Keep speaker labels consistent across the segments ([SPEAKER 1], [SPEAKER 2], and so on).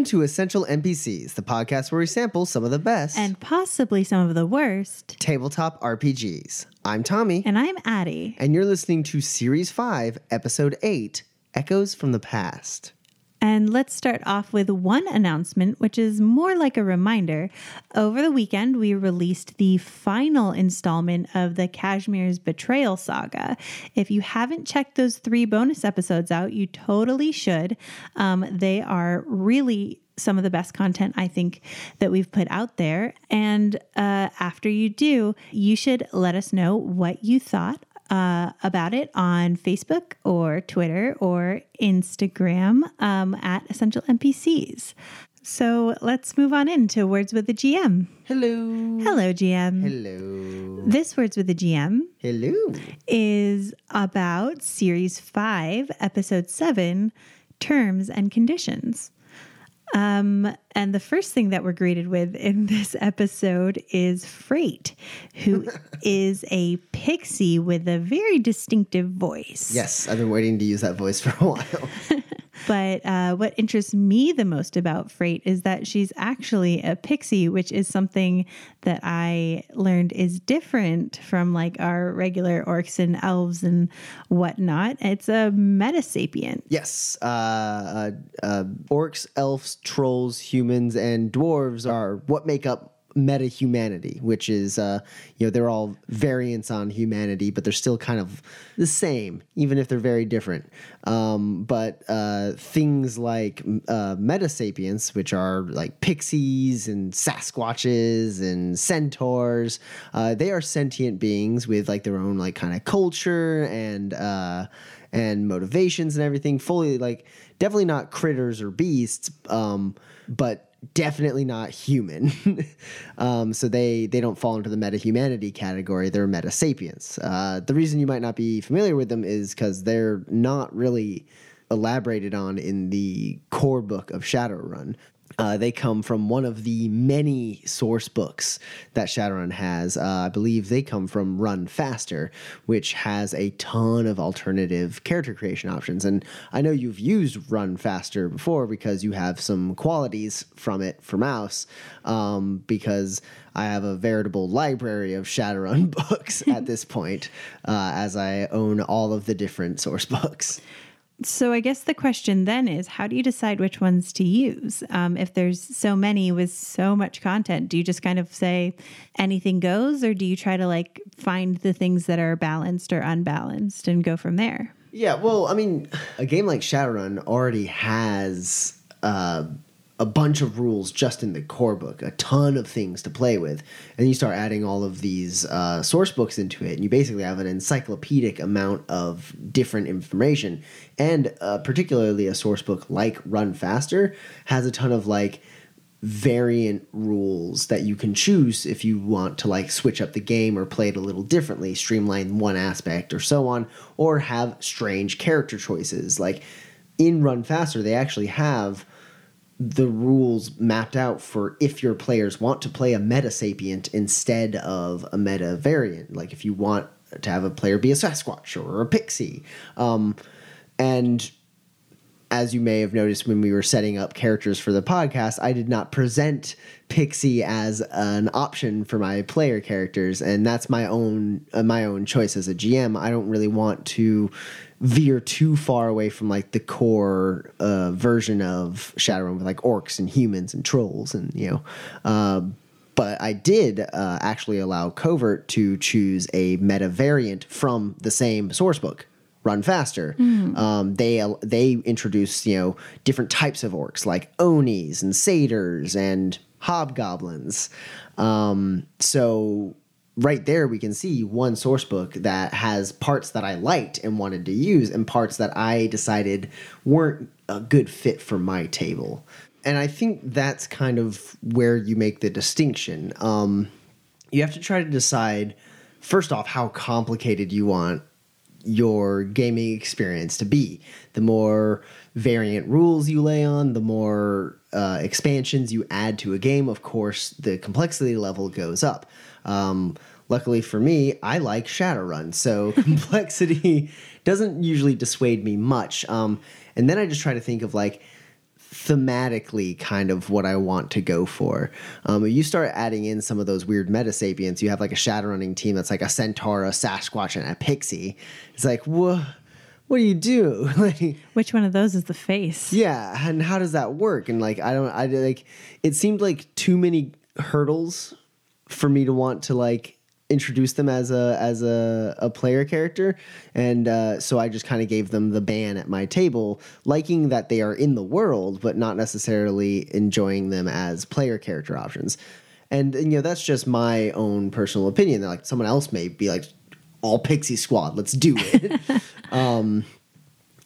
[SPEAKER 1] Welcome to Essential NPCs, the podcast where we sample some of the best
[SPEAKER 2] And possibly some of the worst.
[SPEAKER 1] tabletop RPGs. I'm Tommy,
[SPEAKER 2] And I'm Addie.
[SPEAKER 1] and you're listening to Series 5, Episode 8 Echoes from the Past.
[SPEAKER 2] And let's start off with one announcement, which is more like a reminder. Over the weekend, we released the final installment of the Kashmir's Betrayal Saga. If you haven't checked those three bonus episodes out, you totally should. Um, they are really some of the best content I think that we've put out there. And uh, after you do, you should let us know what you thought uh, about it on Facebook or Twitter or Instagram um, at Essential NPCs. So let's move on into Words with the GM.
[SPEAKER 1] Hello.
[SPEAKER 2] Hello, GM.
[SPEAKER 1] Hello.
[SPEAKER 2] This Words with the GM
[SPEAKER 1] Hello.
[SPEAKER 2] is about Series 5, Episode 7 Terms and Conditions. Um, and the first thing that we're greeted with in this episode is Freight, who is a pixie with a very distinctive voice.
[SPEAKER 1] Yes, I've been waiting to use that voice for a while.
[SPEAKER 2] But uh, what interests me the most about Freight is that she's actually a pixie, which is something that I learned is different from like our regular orcs and elves and whatnot. It's a metasapient.
[SPEAKER 1] yes, uh, uh, uh, orcs, elves, trolls, humans, and dwarves are what make up meta humanity, which is, uh, you know, they're all variants on humanity, but they're still kind of the same, even if they're very different. Um, but uh, things like uh, meta sapiens, which are like pixies and Sasquatches and centaurs, uh, they are sentient beings with like their own like kind of culture and uh, and motivations and everything. Fully like definitely not critters or beasts, um, but definitely not human. um, so they they don't fall into the meta humanity category. They're meta sapiens. Uh, the reason you might not be familiar with them is because they're not really elaborated on in the core book of Shadowrun. Uh, they come from one of the many source books that Shadowrun has. Uh, I believe they come from Run Faster, which has a ton of alternative character creation options. And I know you've used Run Faster before because you have some qualities from it for mouse. Um, because I have a veritable library of Shadowrun books at this point, uh, as I own all of the different source books.
[SPEAKER 2] So I guess the question then is how do you decide which ones to use? Um, if there's so many with so much content, do you just kind of say anything goes or do you try to like find the things that are balanced or unbalanced and go from there?
[SPEAKER 1] Yeah, well, I mean, a game like Shadowrun already has uh, a bunch of rules just in the core book, a ton of things to play with, and you start adding all of these uh, source books into it, and you basically have an encyclopedic amount of different information. And uh, particularly a source book like Run Faster has a ton of like variant rules that you can choose if you want to like switch up the game or play it a little differently, streamline one aspect or so on, or have strange character choices. Like in Run Faster, they actually have the rules mapped out for if your players want to play a meta sapient instead of a meta variant. Like if you want to have a player be a Sasquatch or a Pixie. Um, and as you may have noticed when we were setting up characters for the podcast, I did not present Pixie as an option for my player characters, and that's my own uh, my own choice as a GM. I don't really want to veer too far away from like the core uh, version of Shadowrun with like orcs and humans and trolls and you know. Uh, but I did uh, actually allow Covert to choose a meta variant from the same source book run faster. Um, they they introduce you know different types of orcs like onis and satyrs and hobgoblins. Um, so right there we can see one source book that has parts that I liked and wanted to use and parts that I decided weren't a good fit for my table. And I think that's kind of where you make the distinction. Um, you have to try to decide first off how complicated you want your gaming experience to be. The more variant rules you lay on, the more uh, expansions you add to a game, of course, the complexity level goes up. Um, luckily for me, I like Shadowrun, so complexity doesn't usually dissuade me much. Um, and then I just try to think of like, thematically kind of what I want to go for. Um, you start adding in some of those weird meta sapiens. You have like a Shadowrunning team that's like a centaur, a Sasquatch, and a pixie. It's like, what? What do you do? like,
[SPEAKER 2] Which one of those is the face?
[SPEAKER 1] yeah, and how does that work? And like, I don't, I like. It seemed like too many hurdles for me to want to like introduce them as a as a, a player character. And uh, so i just kind of gave them the ban at my table liking that they are in the world but not necessarily enjoying them as player character options. And, and you know that's just my own personal opinion like someone else may be like all pixie squad let's do it. Um,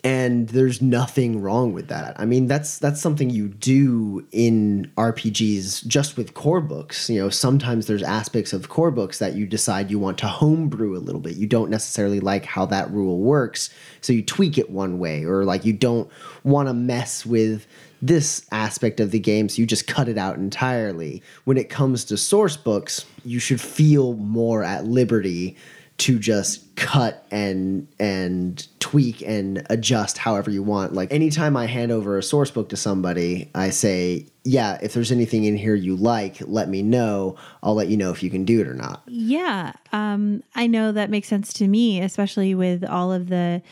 [SPEAKER 1] and there's nothing wrong with that. I mean, that's that's something you do in RPGs just with core books. You know, sometimes there's aspects of core books that you decide you want to homebrew a little bit. You don't necessarily like how that rule works, so you tweak it one way, or like you don't want to mess with this aspect of the game, so you just cut it out entirely. When it comes to source books, you should feel more at liberty to just cut and and tweak and adjust however you want. Like anytime I hand over a source book to somebody, I say, "Yeah, if there's anything in here you like, let me know. I'll let you know if you can do it or not."
[SPEAKER 2] Yeah, um, I know that makes sense to me, especially with all of the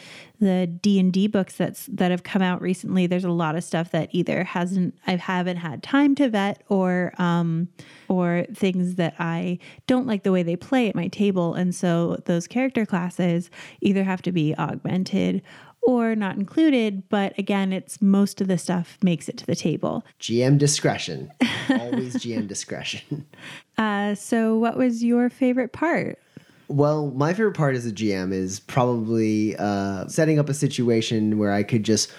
[SPEAKER 2] the D and D books that's that have come out recently. There's a lot of stuff that either hasn't I haven't had time to vet, or um, or things that I don't like the way they play at my table, and so those character classes either have to be augmented or not included. But again, it's most of the stuff makes it to the table.
[SPEAKER 1] GM discretion, always GM discretion.
[SPEAKER 2] Uh, so, what was your favorite part?
[SPEAKER 1] Well, my favorite part as a GM is probably uh, setting up a situation where I could just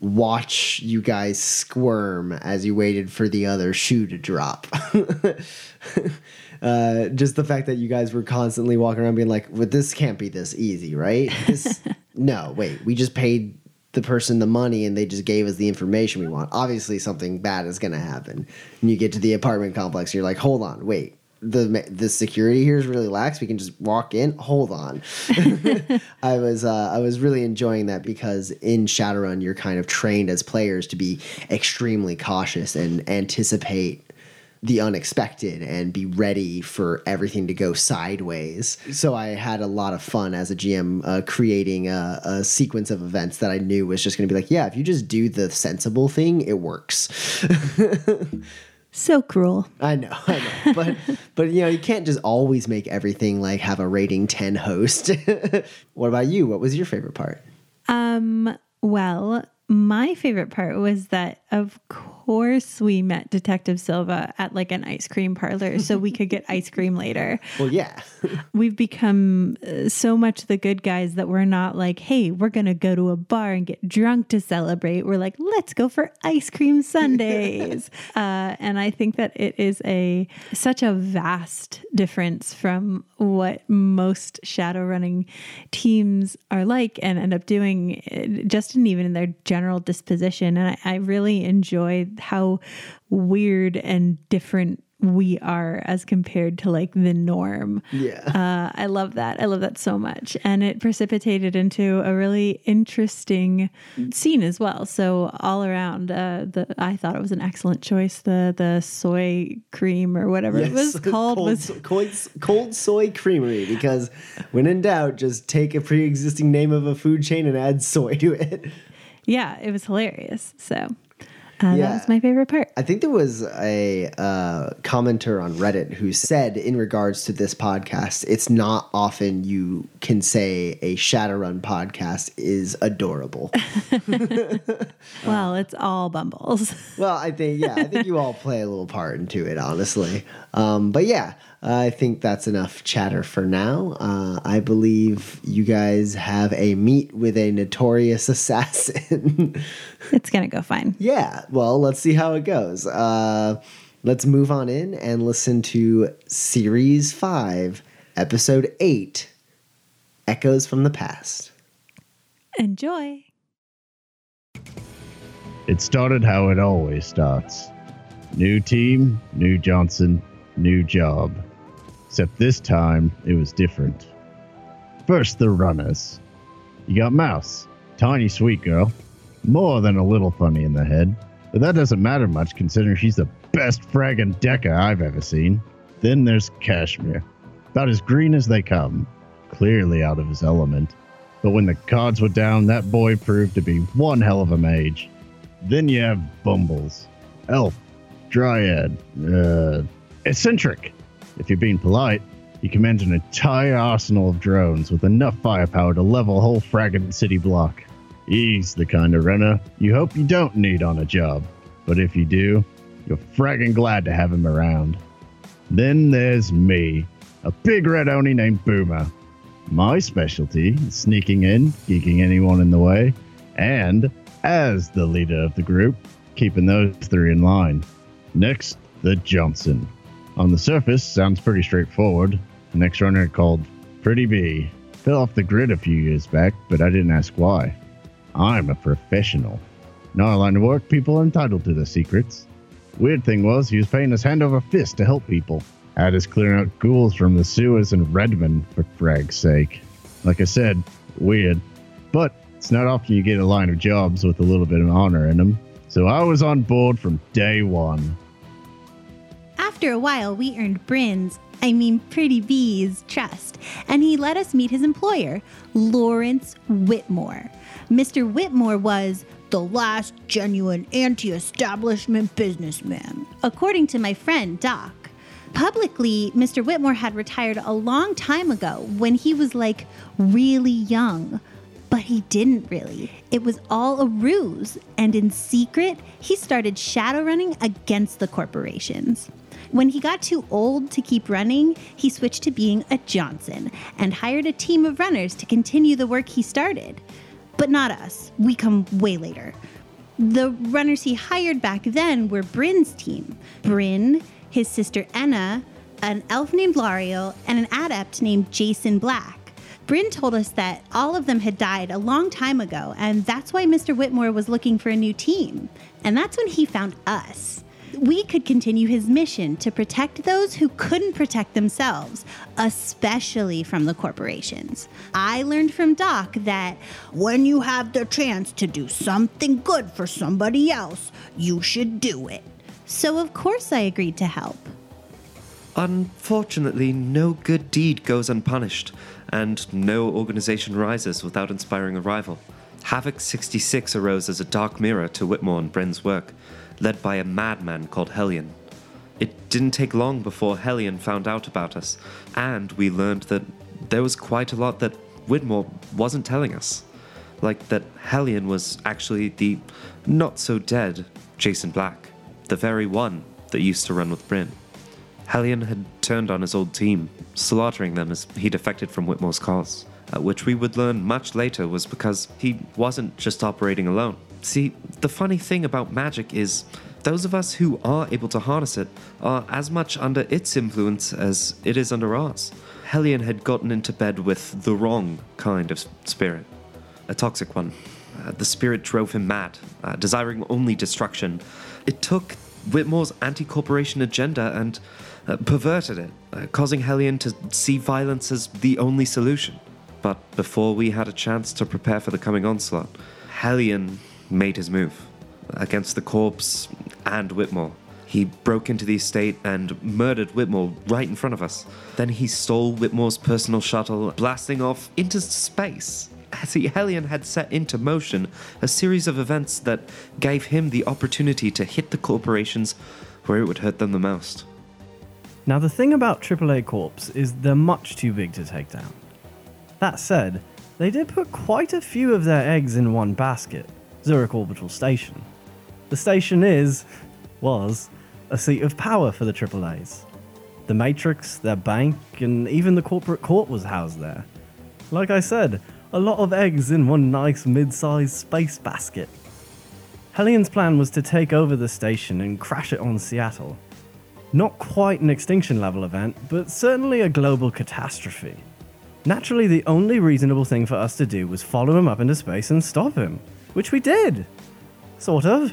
[SPEAKER 1] watch you guys squirm as you waited for the other shoe to drop. uh, just the fact that you guys were constantly walking around being like, well, this can't be this easy, right? This, no, wait, we just paid the person the money and they just gave us the information we want. Obviously, something bad is going to happen. And you get to the apartment complex, you're like, hold on, wait, the the security here is really lax. We can just walk in. Hold on. I was uh, I was really enjoying that because in Shadowrun you're kind of trained as players to be extremely cautious and anticipate the unexpected and be ready for everything to go sideways. So I had a lot of fun as a GM uh, creating a, a sequence of events that I knew was just going to be like, yeah, if you just do the sensible thing, it works.
[SPEAKER 2] So cruel.
[SPEAKER 1] I know, I know, but but you know you can't just always make everything like have a rating ten host. what about you? What was your favorite part?
[SPEAKER 2] Um. Well, my favorite part was that, of course, we met Detective Silva at like an ice cream parlor so we could get ice cream later.
[SPEAKER 1] Well, yeah.
[SPEAKER 2] We've become uh, so much the good guys that we're not like, hey, we're going to go to a bar and get drunk to celebrate. We're like, let's go for ice cream sundaes. uh, and I think that it is a such a vast difference from what most shadow running teams are like and end up doing uh, just in even in their general disposition. And I, I really enjoy how weird and different we are as compared to like the norm.
[SPEAKER 1] Yeah.
[SPEAKER 2] Uh, I love that. I love that so much. And it precipitated into a really interesting scene as well. So all around, uh, the I thought it was an excellent choice. The the soy cream or whatever it was called
[SPEAKER 1] cold,
[SPEAKER 2] was
[SPEAKER 1] cold, cold soy creamery because when in doubt, just take a pre-existing name of a food chain and add soy to it.
[SPEAKER 2] yeah, it was hilarious. So uh,
[SPEAKER 1] Yeah.
[SPEAKER 2] that was my favorite part.
[SPEAKER 1] I think there was a uh, commenter on Reddit who said, in regards to this podcast, it's not often you can say a Shadowrun podcast is adorable.
[SPEAKER 2] Well, it's all bumbles.
[SPEAKER 1] well, I think, yeah, I think you all play a little part into it, honestly. Um, but yeah, I think that's enough chatter for now. Uh, I believe you guys have a meet with a notorious assassin.
[SPEAKER 2] it's gonna go fine.
[SPEAKER 1] Yeah, well, let's see how it goes. Uh, let's move on in and listen to Series 5, Episode 8 Echoes from the Past.
[SPEAKER 3] Enjoy.
[SPEAKER 4] It started how it always starts new team, new Johnson, new job. Except this time, it was different. First, the runners. You got Mouse, tiny sweet girl, more than a little funny in the head, but that doesn't matter much considering she's the best fragging Decker I've ever seen. Then there's Kashmir, about as green as they come, clearly out of his element. But when the cards were down, that boy proved to be one hell of a mage. Then you have Bumbles, Elf, Dryad, uh, Eccentric. If you're being polite, he commands an entire arsenal of drones with enough firepower to level a whole fragging city block. He's the kind of runner you hope you don't need on a job, but if you do, you're fragging glad to have him around. Then there's me, a big red oni named Boomer. My specialty is sneaking in, geeking anyone in the way, and, as the leader of the group, keeping those three in line. Next, the Johnson. On the surface, sounds pretty straightforward. The next runner called Pretty Bee. Fell off the grid a few years back, but I didn't ask why. I'm a professional. In our line of work, people are entitled to their secrets. Weird thing was, he was paying us hand over fist to help people. Had us clearing out ghouls from the sewers in Redmond, for frag's sake. Like I said, weird. But it's not often you get a line of jobs with a little bit of honor in them. So I was on board from day one.
[SPEAKER 3] After a while, we earned Bryn's, I mean Pretty Bee's, trust, and he let us meet his employer, Lawrence Whitmore. Mr. Whitmore was the last genuine anti establishment businessman, according to my friend Doc. Publicly, Mr. Whitmore had retired a long time ago when he was like really young. But he didn't really. It was all a ruse, and in secret, he started shadow running against the corporations. When he got too old to keep running, he switched to being a Johnson and hired a team of runners to continue the work he started. But not us, we come way later. The runners he hired back then were Bryn's team Bryn, his sister Enna, an elf named Lariel, and an adept named Jason Black. Bryn told us that all of them had died a long time ago, and that's why Mr. Whitmore was looking for a new team. And that's when he found us. We could continue his mission to protect those who couldn't protect themselves, especially from the corporations. I learned from Doc that when you have the chance to do something good for somebody else, you should do it. So, of course, I agreed to help.
[SPEAKER 5] Unfortunately, no good deed goes unpunished, and no organization rises without inspiring a rival. Havoc 66 arose as a dark mirror to Whitmore and Bryn's work, led by a madman called Hellion. It didn't take long before Hellion found out about us, and we learned that there was quite a lot that Whitmore wasn't telling us. Like that Hellion was actually the not so dead Jason Black, the very one that used to run with Bryn. Hellion had turned on his old team, slaughtering them as he defected from Whitmore's cause, uh, which we would learn much later was because he wasn't just operating alone. See, the funny thing about magic is those of us who are able to harness it are as much under its influence as it is under ours. Hellion had gotten into bed with the wrong kind of spirit, a toxic one. Uh, the spirit drove him mad, uh, desiring only destruction. It took Whitmore's anti corporation agenda and uh, perverted it, uh, causing Hellion to see violence as the only solution. But before we had a chance to prepare for the coming onslaught, Hellion made his move against the corpse and Whitmore. He broke into the estate and murdered Whitmore right in front of us. Then he stole Whitmore's personal shuttle, blasting off into space. As he, Hellion had set into motion a series of events that gave him the opportunity to hit the corporations where it would hurt them the most.
[SPEAKER 6] Now, the thing about AAA Corps is they're much too big to take down. That said, they did put quite a few of their eggs in one basket Zurich Orbital Station. The station is, was, a seat of power for the AAAs. The Matrix, their bank, and even the corporate court was housed there. Like I said, a lot of eggs in one nice mid sized space basket. Hellion's plan was to take over the station and crash it on Seattle.
[SPEAKER 7] Not quite an extinction level event, but certainly a global catastrophe. Naturally, the only reasonable thing for us to do was follow him up into space and stop him, which we did. Sort of.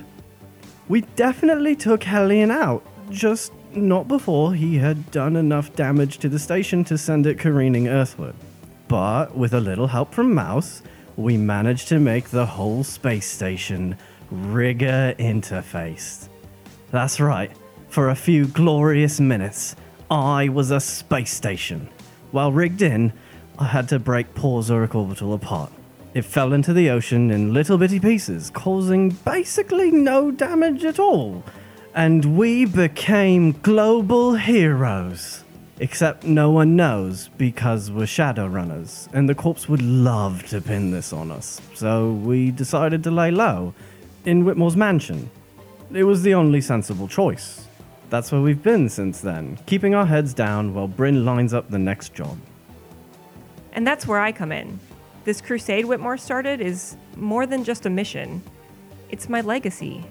[SPEAKER 7] We definitely took Hellion out, just not before he had done enough damage to the station to send it careening earthward. But with a little help from Mouse, we managed to make the whole space station rigger interfaced. That's right, for a few glorious minutes, I was a space station. While rigged in, I had to break poor Orbital apart. It fell into the ocean in little bitty pieces, causing basically no damage at all. And we became global heroes. Except no one knows because we're Shadowrunners, and the corpse would love to pin this on us. So we decided to lay low in Whitmore's mansion. It was the only sensible choice. That's where we've been since then, keeping our heads down while Bryn lines up the next job.
[SPEAKER 8] And that's where I come in. This crusade Whitmore started is more than just a mission, it's my legacy.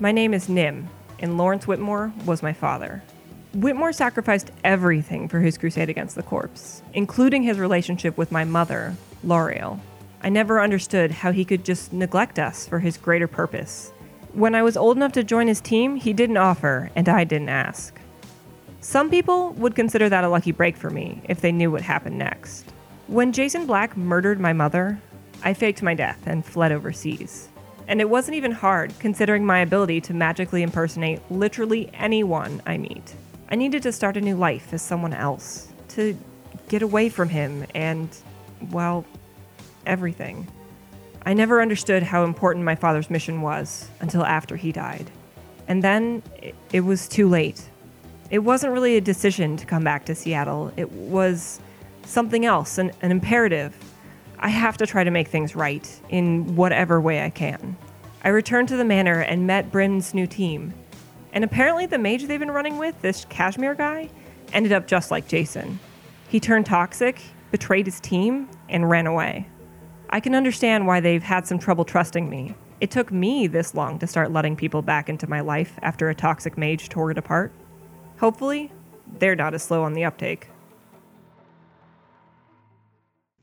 [SPEAKER 8] My name is Nim, and Lawrence Whitmore was my father. Whitmore sacrificed everything for his crusade against the corpse, including his relationship with my mother, Lariel. I never understood how he could just neglect us for his greater purpose. When I was old enough to join his team, he didn't offer, and I didn't ask. Some people would consider that a lucky break for me if they knew what happened next. When Jason Black murdered my mother, I faked my death and fled overseas. And it wasn't even hard, considering my ability to magically impersonate literally anyone I meet. I needed to start a new life as someone else, to get away from him and, well, everything. I never understood how important my father's mission was until after he died. And then it, was too late. It wasn't really a decision to come back to Seattle, it was something else, an, an imperative. I have to try to make things right in whatever way I can. I returned to the manor and met Bryn's new team. And apparently, the mage they've been running with, this Kashmir guy, ended up just like Jason. He turned toxic, betrayed his team, and ran away. I can understand why they've had some trouble trusting me. It took me this long to start letting people back into my life after a toxic mage tore it apart. Hopefully, they're not as slow on the uptake.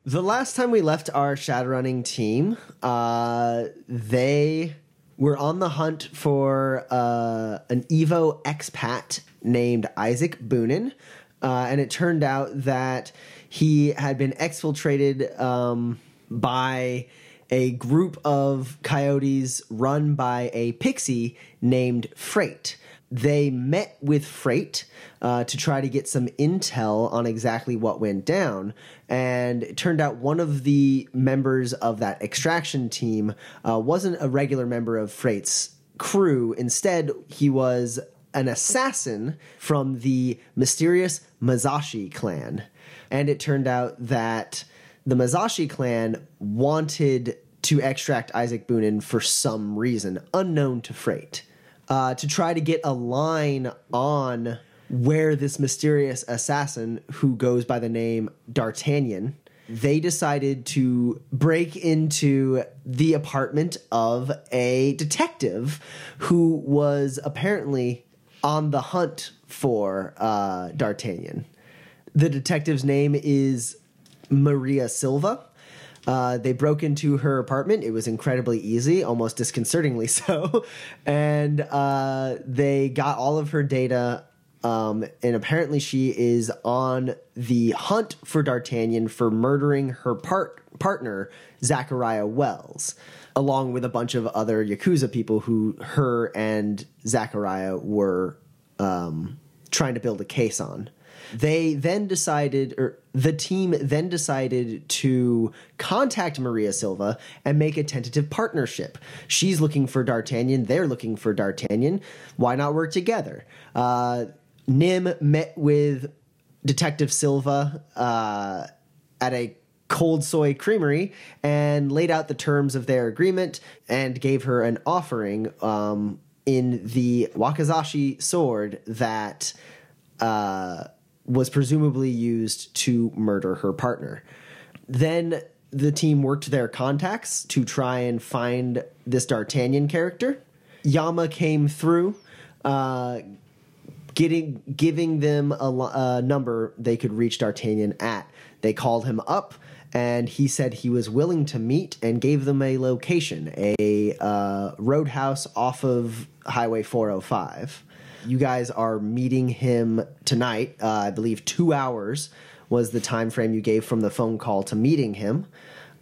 [SPEAKER 1] The last time we left our Shadowrunning team, uh, they were on the hunt for uh, an Evo expat named Isaac Boonin. Uh, and it turned out that he had been exfiltrated um, by a group of coyotes run by a pixie named Freight. They met with Freight uh, to try to get some intel on exactly what went down. And it turned out one of the members of that extraction team uh, wasn't a regular member of Freight's crew. Instead, he was an assassin from the mysterious Mazashi clan. And it turned out that the Mazashi clan wanted to extract Isaac Boonin for some reason unknown to Freight. Uh, to try to get a line on where this mysterious assassin who goes by the name D'Artagnan they decided to break into the apartment of a detective who was apparently on the hunt for uh, D'Artagnan. The detective's name is Maria Silva. Uh, they broke into her apartment. It was incredibly easy, almost disconcertingly so. and uh, they got all of her data. Um, and apparently, she is on the hunt for D'Artagnan for murdering her part- partner, Zachariah Wells, along with a bunch of other Yakuza people who her and Zachariah were um, trying to build a case on. They then decided, or the team then decided to contact Maria Silva and make a tentative partnership. She's looking for D'Artagnan, they're looking for D'Artagnan. Why not work together? Uh, Nim met with Detective Silva uh, at a cold soy creamery and laid out the terms of their agreement and gave her an offering um, in the wakizashi sword that uh, was presumably used to murder her partner. Then the team worked their contacts to try and find this D'Artagnan character. Yama came through, uh, getting giving them a, a number they could reach D'Artagnan at. They called him up, and he said he was willing to meet and gave them a location, a uh, roadhouse off of Highway 405. You guys are meeting him tonight. Uh, I believe two hours was the time frame you gave from the phone call to meeting him.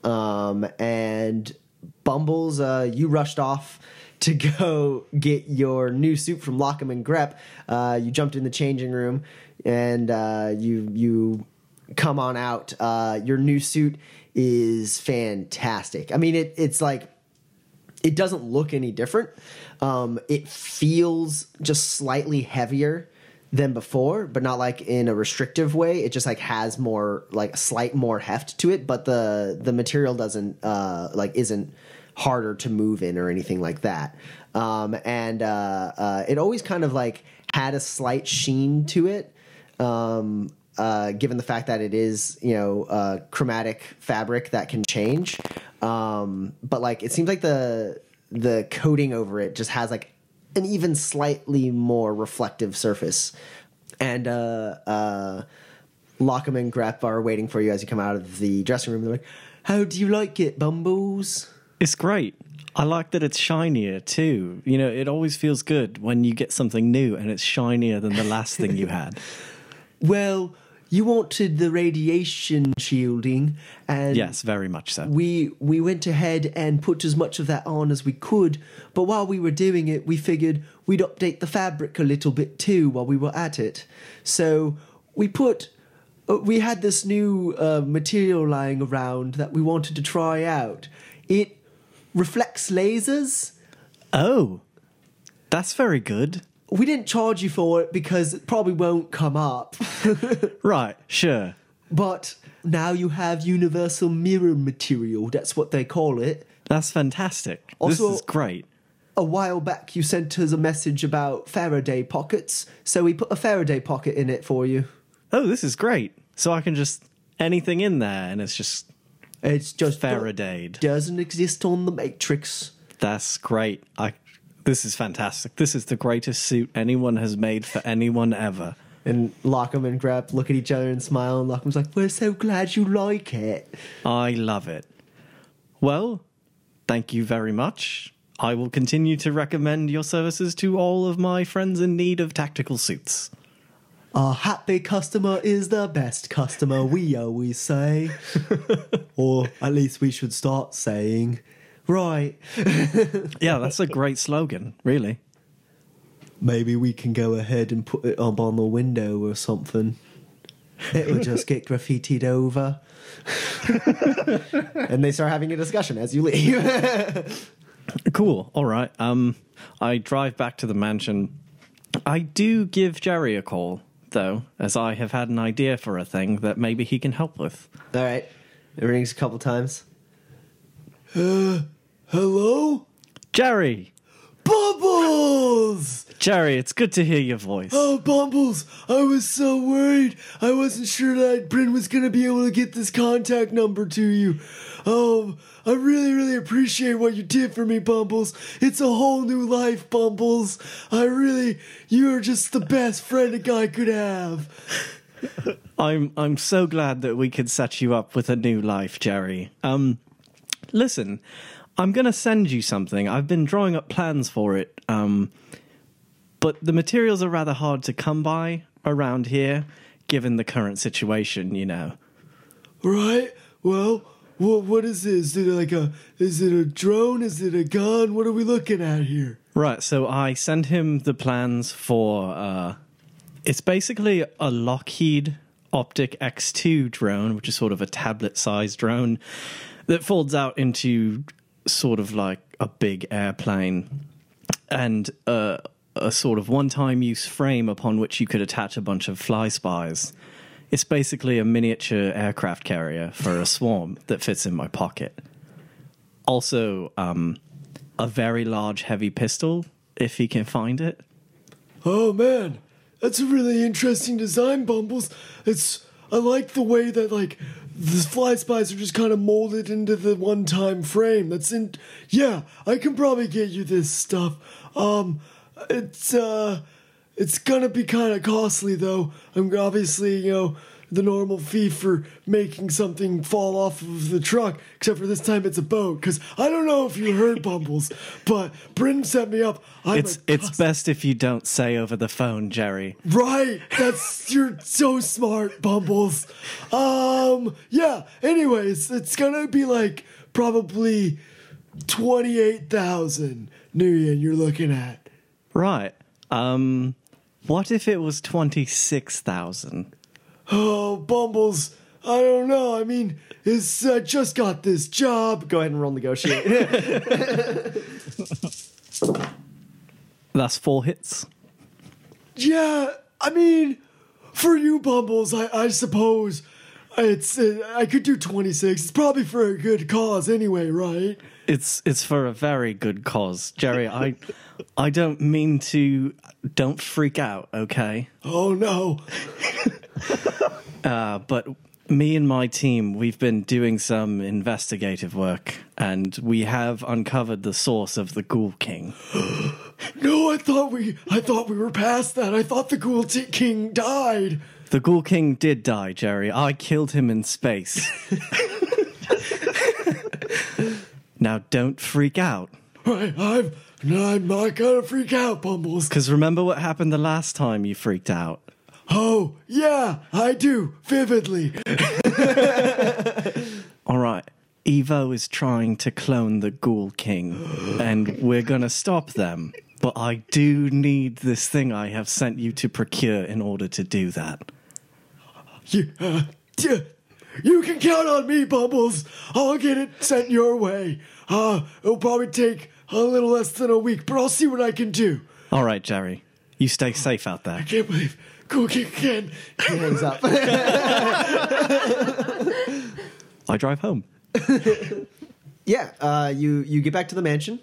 [SPEAKER 1] Um, and Bumbles, uh, you rushed off to go get your new suit from Lockham and Grep. Uh, you jumped in the changing room and uh, you you come on out. Uh, your new suit is fantastic. I mean, it it's like it doesn't look any different. Um, it feels just slightly heavier than before, but not like in a restrictive way. It just like has more like a slight more heft to it, but the the material doesn't uh, like isn't harder to move in or anything like that. Um, and uh, uh, it always kind of like had a slight sheen to it. Um, uh, given the fact that it is, you know, uh, chromatic fabric that can change, um, but like it seems like the the coating over it just has like an even slightly more reflective surface. And uh, uh, Lockham and Grep are waiting for you as you come out of the dressing room. They're like, "How do you like it, Bumbles?"
[SPEAKER 7] It's great. I like that it's shinier too. You know, it always feels good when you get something new and it's shinier than the last thing you had.
[SPEAKER 1] Well, you wanted the radiation shielding, and
[SPEAKER 7] Yes, very much so.
[SPEAKER 1] we we went ahead and put as much of that on as we could. But while we were doing it, we figured we'd update the fabric a little bit too while we were at it. So we put. uh, We had this new uh, material lying around that we wanted to try out. It reflects lasers.
[SPEAKER 7] Oh, that's very good.
[SPEAKER 1] We didn't charge you for it because it probably won't come up.
[SPEAKER 7] Right, sure.
[SPEAKER 1] But now you have universal mirror material. That's what they call it.
[SPEAKER 7] That's fantastic.
[SPEAKER 1] Also-
[SPEAKER 7] this is great.
[SPEAKER 1] A while back, you sent us a message about Faraday pockets, so we put a Faraday pocket in it for you.
[SPEAKER 7] Oh, this is great. So I can just anything in there and it's just
[SPEAKER 1] It's just
[SPEAKER 7] Faradayed.
[SPEAKER 1] Doesn't exist on the Matrix.
[SPEAKER 7] That's great. I this is fantastic. This is the greatest suit anyone has made for anyone ever.
[SPEAKER 1] And Lockham and Grep look at each other and smile, and Lockham's like, "We're so glad you like it."
[SPEAKER 7] I love it. Well, thank you very much. I will continue to recommend your services to all of my friends in need of tactical suits.
[SPEAKER 1] A happy customer is the best customer, we always say. or at least we should start saying. Right.
[SPEAKER 7] Yeah, that's a great slogan, really.
[SPEAKER 1] Maybe we can go ahead and put it up on the window or something. It'll just get graffitied over. and they start having a discussion as you leave.
[SPEAKER 7] Cool. All right. Um, I drive back to the mansion. I do give Jerry a call, though, as I have had an idea for a thing that maybe he can help with.
[SPEAKER 1] All right. It rings a couple times. Hello?
[SPEAKER 7] Jerry!
[SPEAKER 1] Bubbles!
[SPEAKER 7] Jerry, it's good to hear your voice.
[SPEAKER 1] Oh, Bumbles, I was so worried. I wasn't sure that Bryn was going to be able to get this contact number to you. Oh, I really, really appreciate what you did for me, Bumbles. It's a whole new life, Bumbles. I really, you are just the best friend a guy could have.
[SPEAKER 7] I'm I'm so glad that we could set you up with a new life, Jerry. Um, listen, I'm gonna send you something. I've been drawing up plans for it. Um, but the materials are rather hard to come by around here, given the current situation. You know.
[SPEAKER 1] Right? Well, what, what is this? Is it like a, is it a drone? Is it a gun? What are we looking at here?
[SPEAKER 7] Right, so I sent him the plans for uh it's basically a Lockheed Optic X2 drone, which is sort of a tablet-sized drone that folds out into sort of like a big airplane and uh, a sort of one-time use frame upon which you could attach a bunch of fly spies. It's basically a miniature aircraft carrier for a swarm that fits in my pocket. Also, um, a very large heavy pistol if he can find it.
[SPEAKER 9] Oh man, that's a really interesting design, Bumbles. It's I like the way that like the fly spies are just kind of molded into the one-time frame. That's in. Yeah, I can probably get you this stuff. Um, it's uh, it's gonna be kind of costly though. I'm obviously, you know, the normal fee for making something fall off of the truck, except for this time it's a boat. Because I don't know if you heard Bumbles, but Bryn set me up. I'm
[SPEAKER 7] It's it's best if you don't say over the phone, Jerry.
[SPEAKER 9] Right. That's you're so smart, Bumbles. Um yeah, anyways, it's gonna be like probably twenty eight thousand Nuyen you're looking at.
[SPEAKER 7] Right. Um what if it was 26,000?
[SPEAKER 9] Oh, Bumbles. I don't know. I mean, it's I just got this job.
[SPEAKER 1] Go ahead and roll negotiate.
[SPEAKER 7] That's four hits.
[SPEAKER 9] Yeah, I mean, for you, Bumbles, I, I suppose it's uh, I could do 26. It's probably for a good cause anyway, right?
[SPEAKER 7] It's it's for a very good cause. Jerry, I I don't mean to don't freak out, okay?
[SPEAKER 9] Oh no.
[SPEAKER 7] Uh, but me and my team, we've been doing some investigative work and we have uncovered the source of the Ghoul King.
[SPEAKER 9] No, I thought we I thought we were past that. I thought the Ghoul T- King died.
[SPEAKER 7] The Ghoul King did die, Jerry. I killed him in space. now don't freak out.
[SPEAKER 9] Right, I'm I'm not gonna freak out, Bumbles.
[SPEAKER 7] Because remember what happened the last time you freaked out?
[SPEAKER 9] Oh, yeah, I do, vividly.
[SPEAKER 7] All right. Evo is trying to clone the Ghoul King, and we're gonna stop them. But I do need this thing I have sent you to procure in order to do that.
[SPEAKER 9] You, uh, you can count on me, Bumbles. I'll get it sent your way. Uh, it'll probably take a little less than a week, but I'll see what I can do.
[SPEAKER 7] All right, Jerry. You stay safe out there.
[SPEAKER 9] I can't believe Ghoul King again.
[SPEAKER 1] he hangs up.
[SPEAKER 7] I drive home.
[SPEAKER 1] yeah, uh, you you get back to the mansion.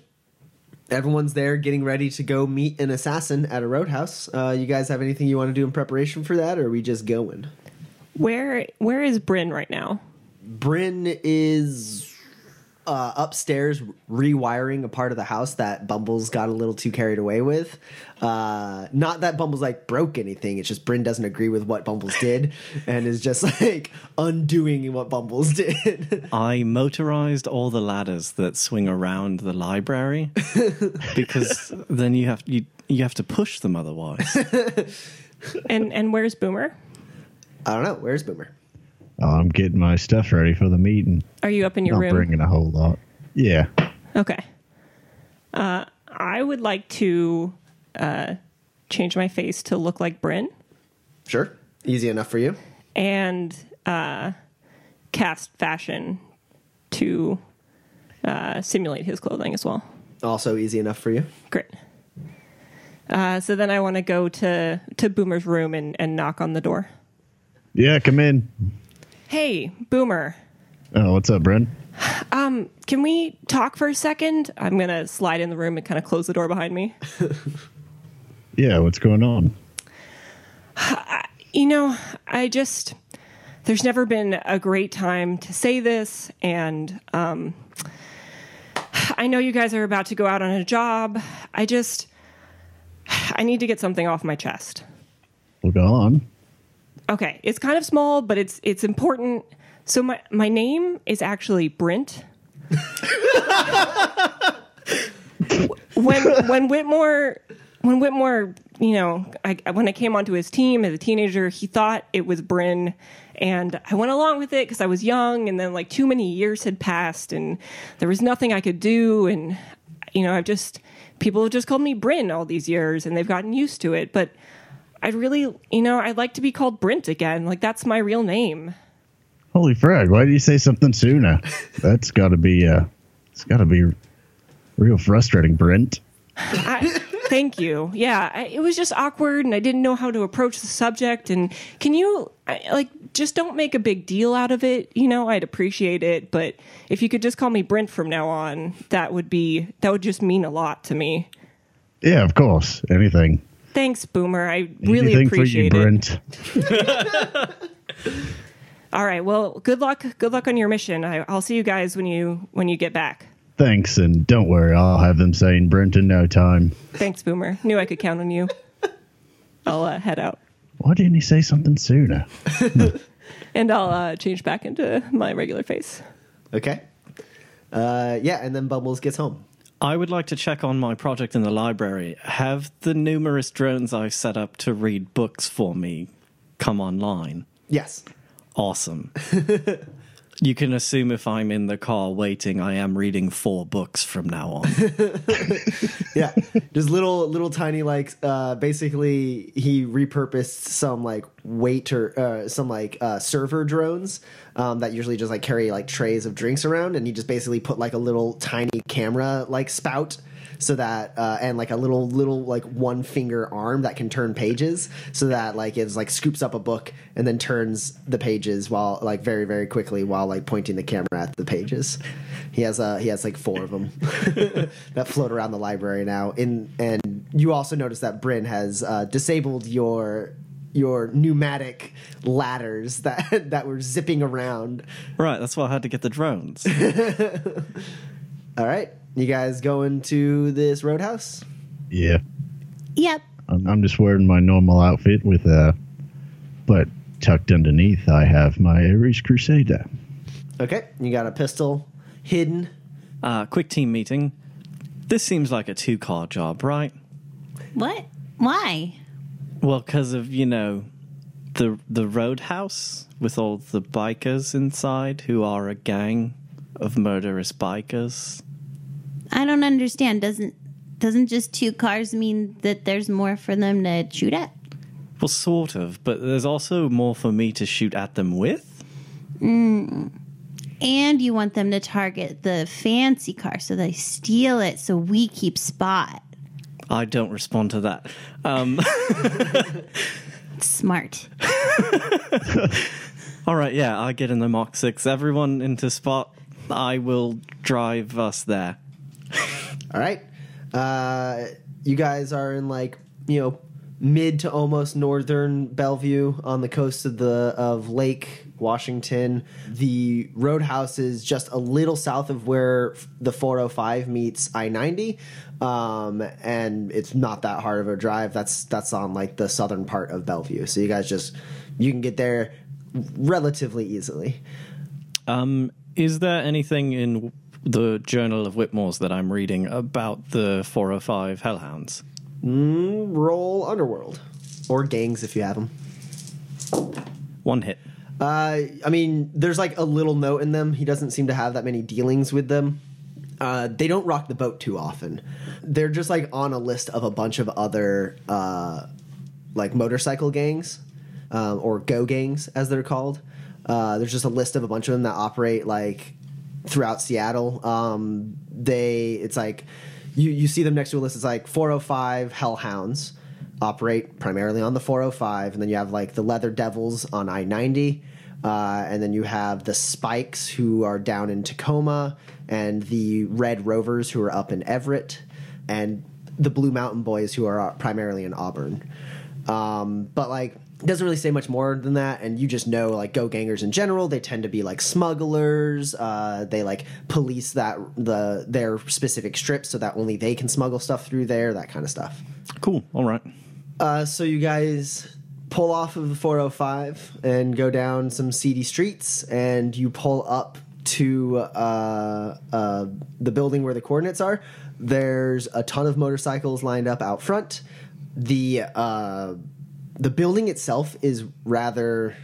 [SPEAKER 1] Everyone's there getting ready to go meet an assassin at a roadhouse. Uh, you guys have anything you want to do in preparation for that, or are we just going?
[SPEAKER 8] Where where is Bryn right now?
[SPEAKER 1] Bryn is uh, upstairs rewiring a part of the house that Bumbles got a little too carried away with. Uh, not that Bumbles like broke anything. It's just Bryn doesn't agree with what Bumbles did and is just like undoing what Bumbles did.
[SPEAKER 7] I motorized all the ladders that swing around the library because then you have you you have to push them otherwise.
[SPEAKER 8] And and where's Boomer?
[SPEAKER 1] I don't know. Where's Boomer?
[SPEAKER 4] Oh, I'm getting my stuff ready for the meeting.
[SPEAKER 8] Are you up in your
[SPEAKER 4] Not
[SPEAKER 8] room?
[SPEAKER 4] bringing a whole lot. Yeah.
[SPEAKER 8] Okay. Uh, I would like to uh, change my face to look like Bryn
[SPEAKER 1] Sure. Easy enough for you.
[SPEAKER 8] and uh, cast fashion to uh, simulate his clothing as well.
[SPEAKER 1] Also easy enough for you.
[SPEAKER 8] Great. Uh, so then I want to go to to Boomer's room and, and knock on the door.
[SPEAKER 4] Yeah, come in.
[SPEAKER 8] Hey, Boomer,
[SPEAKER 4] Oh, what's up, Bren?
[SPEAKER 8] can we talk for a second? I'm gonna slide in the room and kind of close the door behind me.
[SPEAKER 4] Yeah, what's going on?
[SPEAKER 8] You know, I just there's never been a great time to say this, and um, I know you guys are about to go out on a job. I just I need to get something off my chest.
[SPEAKER 4] Well, go on.
[SPEAKER 8] Okay, it's kind of small, but it's it's important. So my my name is actually Brent. when when Whitmore when Whitmore, you know, I, when I came onto his team as a teenager, he thought it was Bryn, and I went along with it because I was young, and then like too many years had passed, and there was nothing I could do, and you know, I've just people have just called me Bryn all these years, and they've gotten used to it, but. I'd really, you know, I'd like to be called Brent again. Like that's my real name.
[SPEAKER 4] Holy frag! Why did you say something sooner? That's got to be. Uh, it's got to be real frustrating, Brent.
[SPEAKER 8] I, thank you. Yeah, I, it was just awkward, and I didn't know how to approach the subject. And can you, I, like, just don't make a big deal out of it? You know, I'd appreciate it, but if you could just call me Brent from now on, that would be that would just mean a lot to me.
[SPEAKER 4] Yeah, of course. Anything.
[SPEAKER 8] Thanks, Boomer. I really
[SPEAKER 4] Anything for you,
[SPEAKER 8] appreciate it.
[SPEAKER 4] Brent.
[SPEAKER 8] All right. Well, good luck. Good luck on your mission. I, I'll see you guys when you when you get back.
[SPEAKER 4] Thanks, and don't worry, I'll have them saying Brent in no time.
[SPEAKER 8] Thanks, Boomer. Knew I could count on you. I'll uh, head out
[SPEAKER 4] Why didn't he say something sooner?
[SPEAKER 8] and I'll uh, change back into my regular face.
[SPEAKER 1] Okay. Uh, yeah, and then Bubbles gets home.
[SPEAKER 7] I would like to check on my project in the library. Have the numerous drones I've set up to read books for me come online?
[SPEAKER 1] Yes.
[SPEAKER 7] Awesome. you can assume if I'm in the car waiting, I am reading four books from now on.
[SPEAKER 1] yeah just little little tiny like uh basically he repurposed some like waiter uh some like uh server drones um that usually just like carry like trays of drinks around and he just basically put like a little tiny camera like spout so that uh and like a little little like one finger arm that can turn pages so that like it's like scoops up a book and then turns the pages while like very very quickly while like pointing the camera at the pages he has uh he has like four of them that float around the library now. In and you also notice that Bryn has uh, disabled your your pneumatic ladders that that were zipping around.
[SPEAKER 7] right, that's why I had to get the drones.
[SPEAKER 1] All right, you guys going to this roadhouse?
[SPEAKER 4] Yeah.
[SPEAKER 3] Yep.
[SPEAKER 4] I'm, I'm just wearing my normal outfit with uh but tucked underneath I have my Ares Crusader.
[SPEAKER 1] Okay, you got a pistol hidden.
[SPEAKER 7] Uh, quick team meeting. This seems like a two car job, right?
[SPEAKER 3] What? Why?
[SPEAKER 7] Well, because of, you know, the the roadhouse with all the bikers inside who are a gang of murderous bikers.
[SPEAKER 3] I don't understand. Doesn't doesn't just two cars mean that there's more for them to shoot at?
[SPEAKER 7] Well, sort of, but there's also more for me to shoot at them with. Mm.
[SPEAKER 3] And you want them to target the fancy car so they steal it so we keep spot.
[SPEAKER 7] I don't respond to that. Um,
[SPEAKER 3] Smart.
[SPEAKER 7] all right, yeah, I get in the Mach 6. Everyone into spot. I will drive us there.
[SPEAKER 1] All right, uh, you guys are in like you know mid to almost northern Bellevue on the coast of the of Lake Washington. The roadhouse is just a little south of where the 405 meets I 90, um, and it's not that hard of a drive. That's that's on like the southern part of Bellevue, so you guys just you can get there relatively easily.
[SPEAKER 7] Um, is there anything in the Journal of Whitmore's that I'm reading about the 405 Hellhounds?
[SPEAKER 1] Roll Underworld or gangs if you have them.
[SPEAKER 7] One hit.
[SPEAKER 1] Uh, I mean, there's like a little note in them. He doesn't seem to have that many dealings with them. Uh, they don't rock the boat too often. They're just like on a list of a bunch of other uh, like motorcycle gangs um, or go gangs as they're called. Uh, there's just a list of a bunch of them that operate like throughout Seattle. Um, they it's like you you see them next to a list. It's like 405 Hellhounds operate primarily on the 405, and then you have like the Leather Devils on I 90. Uh, and then you have the Spikes who are down in Tacoma, and the Red Rovers who are up in Everett, and the Blue Mountain Boys who are primarily in Auburn. Um, but like, doesn't really say much more than that, and you just know like go gangers in general. They tend to be like smugglers. Uh, they like police that the their specific strips so that only they can smuggle stuff through there. That kind of stuff.
[SPEAKER 7] Cool. All right.
[SPEAKER 1] Uh, so you guys pull off of the 405 and go down some seedy streets, and you pull up to uh, uh, the building where the coordinates are. There's a ton of motorcycles lined up out front. The uh, the building itself is rather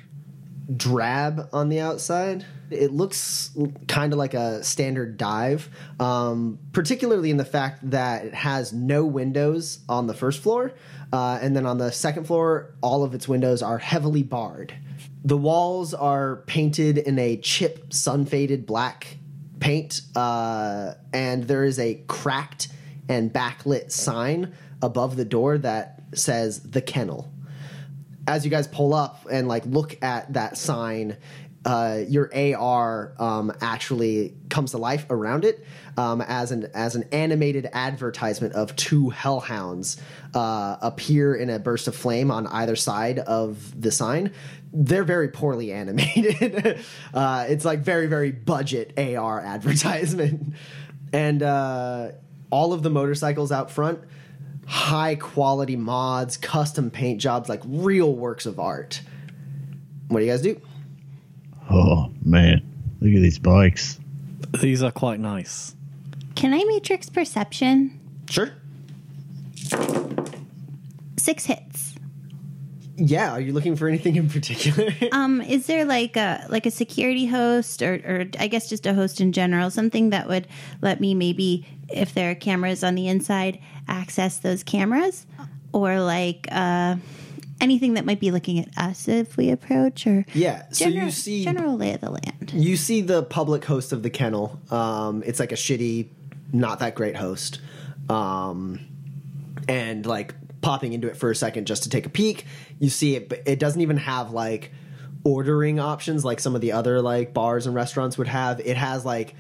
[SPEAKER 1] drab on the outside. It looks kind of like a standard dive, um, particularly in the fact that it has no windows on the first floor, uh, and then on the second floor, all of its windows are heavily barred. The walls are painted in a chip, sun faded black paint, uh, and there is a cracked and backlit sign above the door that says the kennel as you guys pull up and like look at that sign, uh, your AR um, actually comes to life around it um, as an as an animated advertisement of two hellhounds uh, appear in a burst of flame on either side of the sign. They're very poorly animated. uh, it's like very very budget AR advertisement, and uh, all of the motorcycles out front high quality mods, custom paint jobs, like real works of art. What do you guys do?
[SPEAKER 4] Oh man, look at these bikes.
[SPEAKER 7] These are quite nice.
[SPEAKER 3] Can I matrix perception?
[SPEAKER 1] Sure.
[SPEAKER 3] Six hits.
[SPEAKER 1] Yeah, are you looking for anything in particular?
[SPEAKER 3] Um, is there like a like a security host or or I guess just a host in general, something that would let me maybe if there are cameras on the inside, access those cameras? Or like uh anything that might be looking at us if we approach or
[SPEAKER 1] yeah, so
[SPEAKER 3] general,
[SPEAKER 1] you see
[SPEAKER 3] general lay of the land.
[SPEAKER 1] you see the public host of the kennel. Um, it's like a shitty, not that great host. Um, and like popping into it for a second just to take a peek, you see it, but it doesn't even have like ordering options like some of the other like bars and restaurants would have. It has like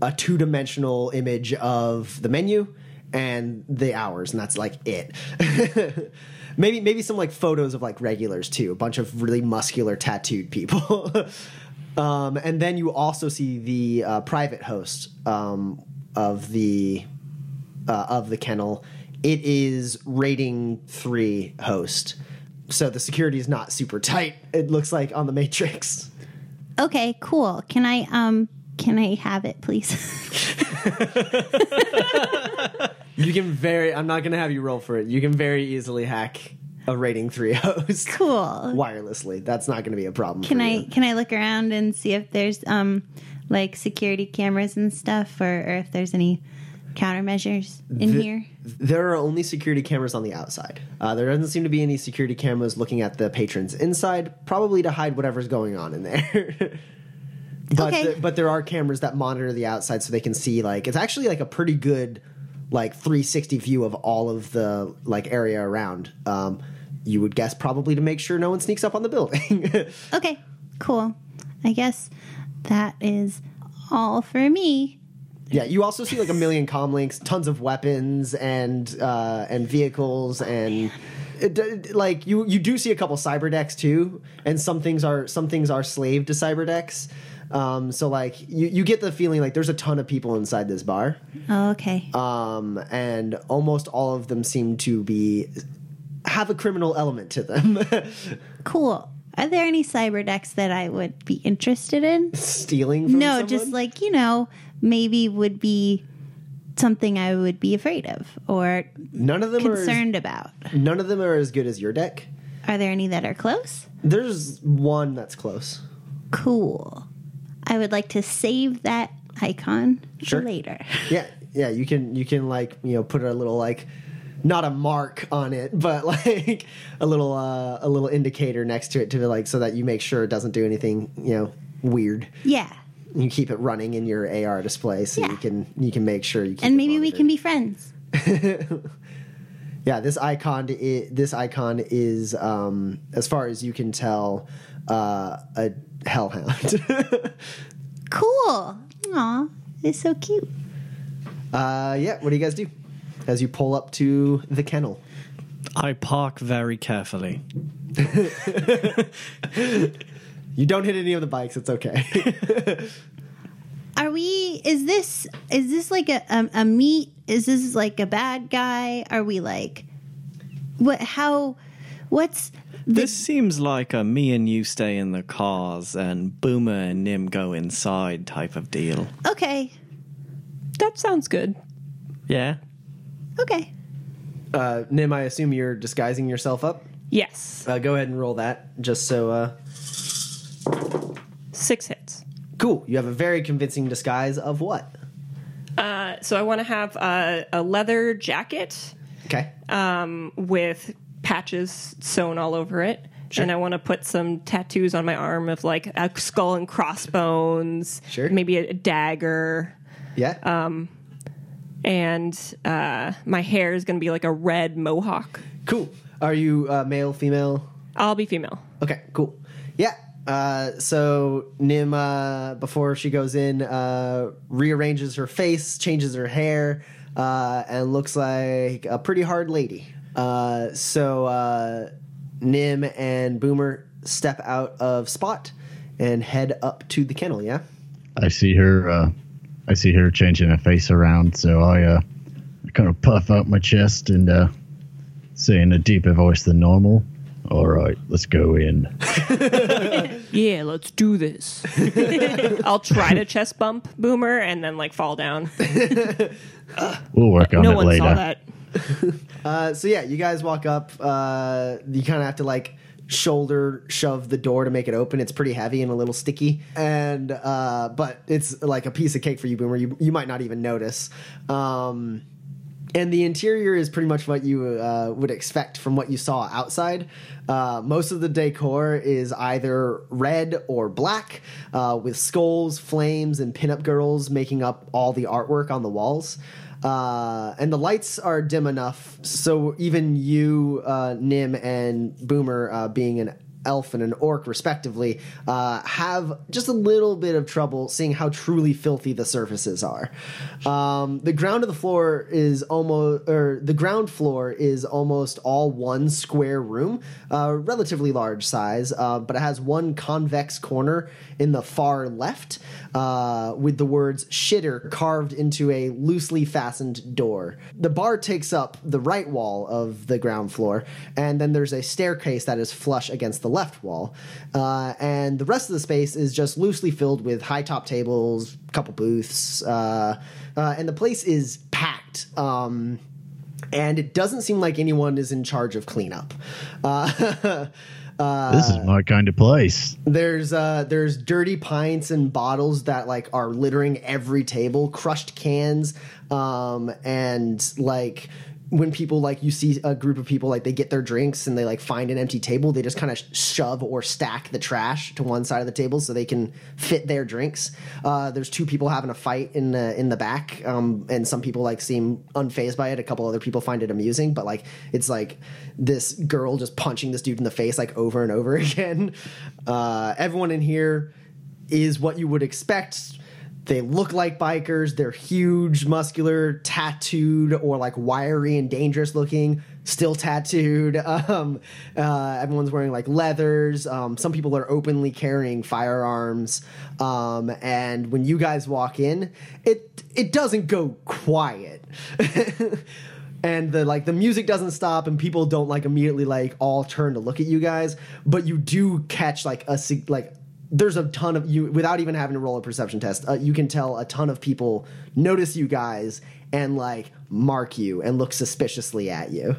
[SPEAKER 1] a two dimensional image of the menu and the hours, and that's like it. maybe maybe some like photos of like regulars too, a bunch of really muscular tattooed people. um, and then you also see the uh, private host um, of the uh, of the kennel. It is rating three host, so the security is not super tight. It looks like on the Matrix.
[SPEAKER 3] Okay, cool. Can I um can I have it please?
[SPEAKER 1] You can very. I'm not gonna have you roll for it. You can very easily hack a rating three host
[SPEAKER 3] cool.
[SPEAKER 1] wirelessly. That's not gonna be a problem.
[SPEAKER 3] Can I can I look around and see if there's um like security cameras and stuff or, or if there's any countermeasures in
[SPEAKER 1] The-
[SPEAKER 3] here?
[SPEAKER 1] There are only security cameras on the outside. Uh, there doesn't seem to be any security cameras looking at the patrons inside, probably to hide whatever's going on in there. but
[SPEAKER 3] Okay.
[SPEAKER 1] the- but there are cameras that monitor the outside so they can see like it's actually like a pretty good like 360 view of all of the like area around. Um, you would guess probably to make sure no one sneaks up on the building.
[SPEAKER 3] Okay, cool. I guess that is all for me.
[SPEAKER 1] Yeah, you also see like a million com links, tons of weapons and uh, and vehicles and it, d- like you you do see a couple cyber decks too, and some things are some things are slave to cyber decks. Um, so like you, you get the feeling like there's a ton of people inside this bar,
[SPEAKER 3] Oh, okay.
[SPEAKER 1] um, and almost all of them seem to be have a criminal element to them.
[SPEAKER 3] cool. Are there any cyber decks that I would be interested in?
[SPEAKER 1] Stealing? From
[SPEAKER 3] no,
[SPEAKER 1] someone?
[SPEAKER 3] just like, you know, maybe would be something I would be afraid of or
[SPEAKER 1] none of them are
[SPEAKER 3] concerned about.
[SPEAKER 1] none of them are as good as your deck.
[SPEAKER 3] Are there any that are close?
[SPEAKER 1] There's one that's close.
[SPEAKER 3] Cool. I would like to save that icon
[SPEAKER 1] Sure.
[SPEAKER 3] for later.
[SPEAKER 1] Yeah, yeah, you can you can like you know put a little like not a mark on it, but like a little uh, a little indicator next to it to be like so that you make sure it doesn't do anything you know weird.
[SPEAKER 3] Yeah.
[SPEAKER 1] You keep it running in your AR display so
[SPEAKER 3] Yeah.
[SPEAKER 1] you can you can make sure you keep
[SPEAKER 3] And
[SPEAKER 1] it
[SPEAKER 3] maybe we can be friends.
[SPEAKER 1] Yeah, this icon i this icon is um, as far as you can tell uh, a hellhound.
[SPEAKER 3] Cool. Aw, it's so cute.
[SPEAKER 1] uh, yeah, what do you guys do as you pull up to the kennel?
[SPEAKER 7] I park very carefully.
[SPEAKER 1] You don't hit any of the bikes. It's okay.
[SPEAKER 3] Are we? Is this? Is this like a a, a meet? Is this like a bad guy? Are we like? What? How? What's?
[SPEAKER 7] This seems like a me and you stay in the cars and Boomer and Nim go inside type of deal.
[SPEAKER 3] Okay.
[SPEAKER 8] That sounds good.
[SPEAKER 7] Yeah?
[SPEAKER 3] Okay.
[SPEAKER 1] uh, Nim, I assume you're disguising yourself up.
[SPEAKER 8] Yes.
[SPEAKER 1] Uh, go ahead and roll that, just so. Uh,
[SPEAKER 8] Six hits.
[SPEAKER 1] cool. You have a very convincing disguise of what?
[SPEAKER 8] Uh, so I want to have a, a leather jacket
[SPEAKER 1] Okay.
[SPEAKER 8] Um, with patches sewn all over it.
[SPEAKER 1] Sure.
[SPEAKER 8] And I want to put some tattoos on my arm of like a skull and crossbones,
[SPEAKER 1] Sure.
[SPEAKER 8] maybe a, dagger,
[SPEAKER 1] yeah.
[SPEAKER 8] and uh, my hair is going to be like a red mohawk.
[SPEAKER 1] cool. Are you uh, male, female?
[SPEAKER 8] I'll be female.
[SPEAKER 1] Okay. Cool. Yeah. Uh, so Nim, uh, before she goes in, uh, rearranges her face, changes her hair, uh, and looks like a pretty hard lady. Uh, so uh, Nim and Boomer step out of Spot and head up to the kennel. Yeah.
[SPEAKER 4] I see her. Uh, I see her changing her face around, so I uh, kind of puff out my chest and uh, Say in a deeper voice than normal. All right, let's go in.
[SPEAKER 8] Yeah, let's do this. I'll try to chest bump Boomer and then like fall down.
[SPEAKER 4] We'll work on
[SPEAKER 8] no
[SPEAKER 4] it
[SPEAKER 8] one
[SPEAKER 4] later.
[SPEAKER 1] Uh, so yeah, you guys walk up. Uh, you kind of have to like shoulder shove the door to make it open. It's pretty heavy and a little sticky, and uh, but it's like a piece of cake for you, Boomer. You you might not even notice. Um, and the interior is pretty much what you uh, would expect from what you saw outside. Uh, most of the decor is either red or black, uh, with skulls, flames, and pinup girls making up all the artwork on the walls. Uh, and the lights are dim enough, so even you, uh, Nim, and Boomer, uh, being an elf and an orc respectively uh, have just a little bit of trouble seeing how truly filthy the surfaces are. Um, the ground of the floor is almost or the ground floor is almost all one square room uh, relatively large size uh, but it has one convex corner in the far left uh, with the words shitter carved into a loosely fastened door. The bar takes up the right wall of the ground floor and then there's a staircase that is flush against the left wall. Uh, and the rest of the space is just loosely filled with high top tables, couple booths, uh, uh, and the place is packed. Um, and it doesn't seem like anyone is in charge of cleanup. Uh,
[SPEAKER 4] this is my kind of place.
[SPEAKER 1] there's uh there's dirty pints and bottles that like are littering every table, crushed cans, um, and like when people like you see a group of people like they get their drinks and they like find an empty table, they just kind of shove or stack the trash to one side of the table so they can fit their drinks. Uh, there's two people having a fight in the in the back, um, and some people like seem unfazed by it. A couple other people find it amusing, but like it's like this girl just punching this dude in the face like over and over again. Uh, everyone in here is what you would expect. They look like bikers. They're huge, muscular, tattooed, or like wiry and dangerous looking. Still tattooed. Um, uh, everyone's wearing like leathers. Um, some people are openly carrying firearms. Um, and when you guys walk in, it it doesn't go quiet. and the like the music doesn't stop and people don't like immediately like all turn to look at you guys but you do catch like a like there's a ton of you without even having to roll a perception test uh, you can tell a ton of people notice you guys and like mark you and look suspiciously at you.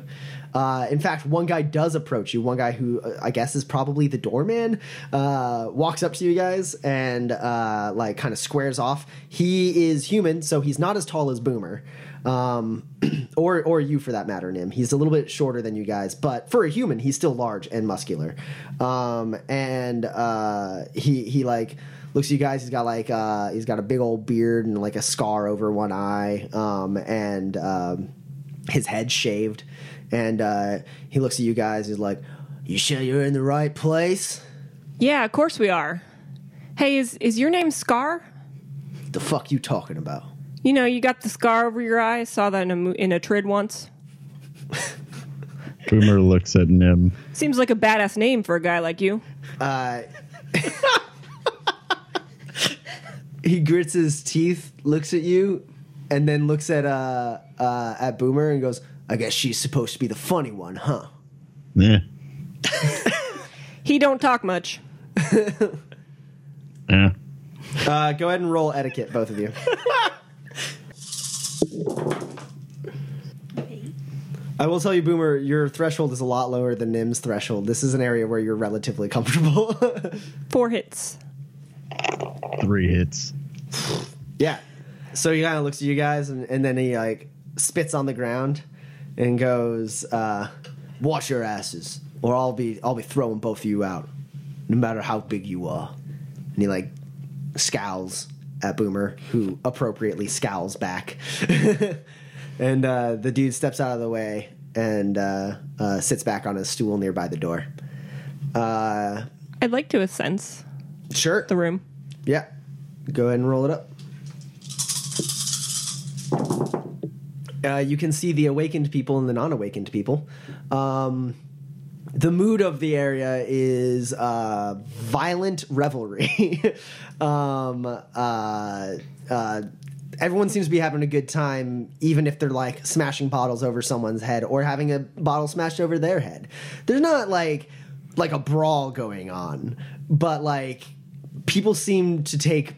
[SPEAKER 1] Uh, in fact one guy does approach you. One guy who uh, i guess is probably the doorman uh, walks up to you guys and uh, like kind of squares off. He is human so he's not as tall as boomer um, or or you for that matter, Nim. He's a little bit shorter than you guys, but for a human, he's still large and muscular. Um, and uh, he he like looks at you guys. He's got like uh, he's got a big old beard and like a scar over one eye, um, and um, his head shaved. And uh, he looks at you guys. He's like, "You sure you're in the right place?
[SPEAKER 8] Yeah, of course we are. Hey, is is your name Scar?
[SPEAKER 1] The fuck you talking about?"
[SPEAKER 8] You know, you got the scar over your eye. Saw that in a mo- in a trid once.
[SPEAKER 4] Boomer looks at Nim.
[SPEAKER 8] Seems like a badass name for a guy like you.
[SPEAKER 1] Uh, he grits his teeth, looks at you, and then looks at uh, uh, at Boomer and goes, "I guess she's supposed to be the funny one, huh?"
[SPEAKER 4] Yeah.
[SPEAKER 8] He don't talk much.
[SPEAKER 4] Yeah.
[SPEAKER 1] Uh, go ahead and roll etiquette, both of you. I will tell you, Boomer, your threshold is a lot lower than Nim's threshold. This is an area where you're relatively comfortable.
[SPEAKER 8] Four hits.
[SPEAKER 4] Three hits.
[SPEAKER 1] yeah. So he kind of looks at you guys, and, and then he like spits on the ground and goes, uh, "Wash your asses, or I'll be I'll be throwing both of you out, no matter how big you are." And he like scowls at Boomer, who appropriately scowls back. and uh, the dude steps out of the way and uh, uh, sits back on a stool nearby the door. Uh,
[SPEAKER 8] I'd like to sense
[SPEAKER 1] sure.
[SPEAKER 8] the room.
[SPEAKER 1] Yeah. Go ahead and roll it up. Uh, you can see the awakened people and the non-awakened people. Um, the mood of the area is uh, violent revelry. um, uh, uh, everyone seems to be having a good time, even if they're like smashing bottles over someone's head or having a bottle smashed over their head. There's not like like a brawl going on, but like people seem to take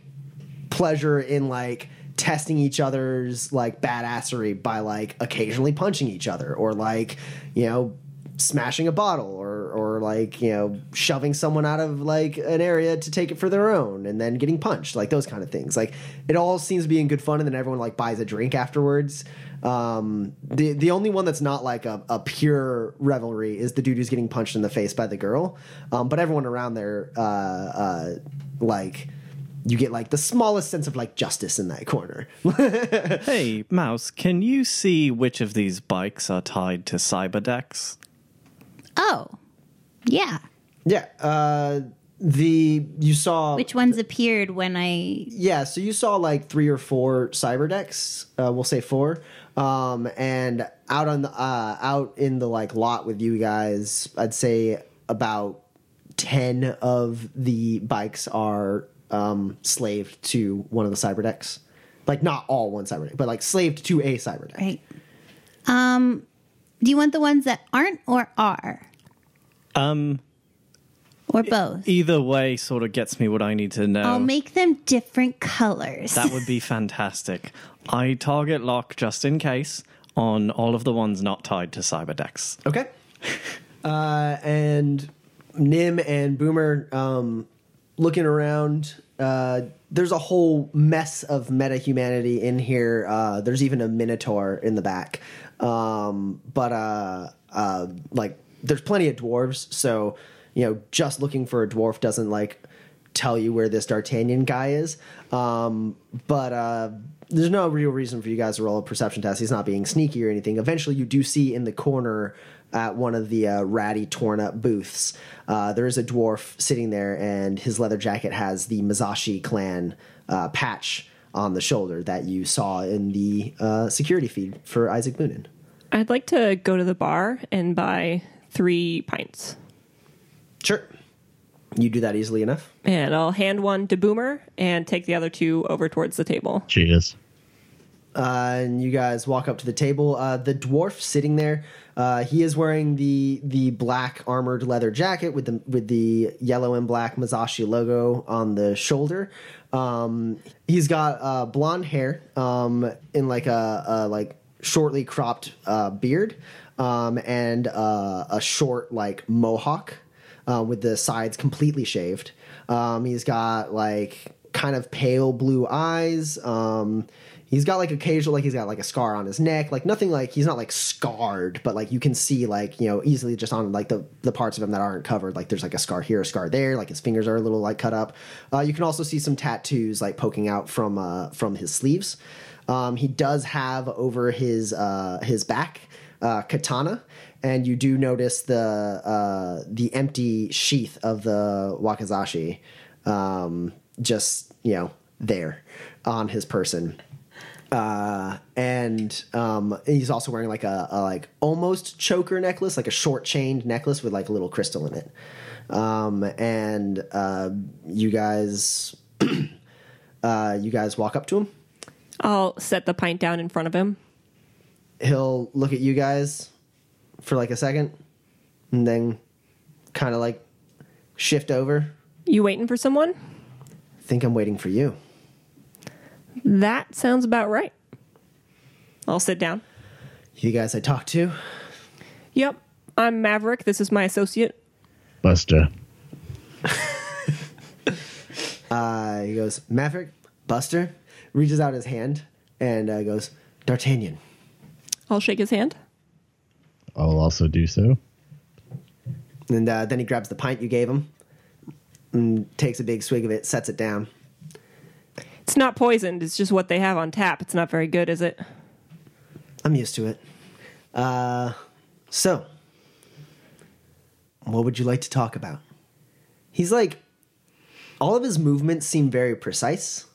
[SPEAKER 1] pleasure in like testing each other's like badassery by like occasionally punching each other or like you know smashing a bottle or or like you know shoving someone out of like an area to take it for their own and then getting punched like those kind of things. Like it all seems to be in good fun and then everyone like buys a drink afterwards. Um the the only one that's not like a, a pure revelry is the dude who's getting punched in the face by the girl. Um but everyone around there uh uh like you get like the smallest sense of like justice in that corner.
[SPEAKER 7] Hey, Mouse, can you see which of these bikes are tied to cyber decks?
[SPEAKER 3] Oh, yeah.
[SPEAKER 1] yeah uh the you saw
[SPEAKER 3] Which ones appeared when I.
[SPEAKER 1] Yeah, so you saw like three or four cyber decks. Uh, we'll say four. Um, and out on the uh, out in the like lot with you guys, I'd say about ten of the bikes are um, slaved to one of the cyber decks. Like not all one cyber deck, but like slaved to a cyber deck.
[SPEAKER 3] Right. Um, do you want the ones that aren't or are?
[SPEAKER 7] Um,
[SPEAKER 3] Or both?
[SPEAKER 7] either way sort of gets me what I need to know.
[SPEAKER 3] I'll make them different colors.
[SPEAKER 7] That would be fantastic. I target lock just in case on all of the ones not tied to cyber decks.
[SPEAKER 1] Okay. Uh, and Nim and Boomer um, looking around. Uh, there's a whole mess of meta humanity in here. Uh, there's even a minotaur in the back. Um, but uh, uh, like, there's plenty of dwarves. So you know, just looking for a dwarf doesn't like tell you where this D'Artagnan guy is. Um, but uh, there's no real reason for you guys to roll a perception test. He's not being sneaky or anything. Eventually, you do see in the corner at one of the uh, ratty, torn up booths, uh, there is a dwarf sitting there, and his leather jacket has the Mazashi clan uh, patch on the shoulder that you saw in the uh, security feed for Isaac Boonin.
[SPEAKER 8] I'd like to go to the bar and buy three pints.
[SPEAKER 1] Sure. You do that easily enough.
[SPEAKER 8] And I'll hand one to Boomer and take the other two over towards the table.
[SPEAKER 4] Cheers.
[SPEAKER 1] uh, and you guys walk up to the table. Uh, the dwarf sitting there, uh, he is wearing the the black armored leather jacket with the with the yellow and black Mazashi logo on the shoulder. Um, he's got uh, blonde hair um, in like a, a like shortly cropped uh, beard um, and uh, a short like mohawk uh, with the sides completely shaved. Um, he's got like kind of pale blue eyes. Um, he's got like occasional, like he's got like a scar on his neck, like nothing like he's not like scarred, but like you can see like you know easily just on like the the parts of him that aren't covered. Like there's like a scar here, a scar there. Like his fingers are a little like cut up. Uh, you can also see some tattoos like poking out from uh, from his sleeves. Um, he does have over his uh, his back uh, katana, and you do notice the uh, the empty sheath of the wakizashi, um, just you know there on his person. Uh, and um, he's also wearing like a, a like almost choker necklace, like a short chained necklace with like a little crystal in it. Um, and uh, you guys, uh, you guys walk up to him.
[SPEAKER 8] I'll set the pint down in front of him.
[SPEAKER 1] he'll look at you guys for like a second and then kind of like shift over.
[SPEAKER 8] You waiting for someone?
[SPEAKER 1] Think I'm waiting for you.
[SPEAKER 8] That sounds about right. I'll sit down.
[SPEAKER 1] You guys I talked to?
[SPEAKER 8] Yep, I'm Maverick. This is my associate.
[SPEAKER 4] Buster.
[SPEAKER 1] Uh, he goes, Maverick, Buster, reaches out his hand and uh, goes, D'Artagnan.
[SPEAKER 8] I'll shake his hand.
[SPEAKER 4] I'll also do so.
[SPEAKER 1] And uh, then he grabs the pint you gave him and takes a big swig of it, sets it down.
[SPEAKER 8] It's not poisoned. It's just what they have on tap. It's not very good, is it?
[SPEAKER 1] I'm used to it. Uh, so, what would you like to talk about? He's like, all of his movements seem very precise.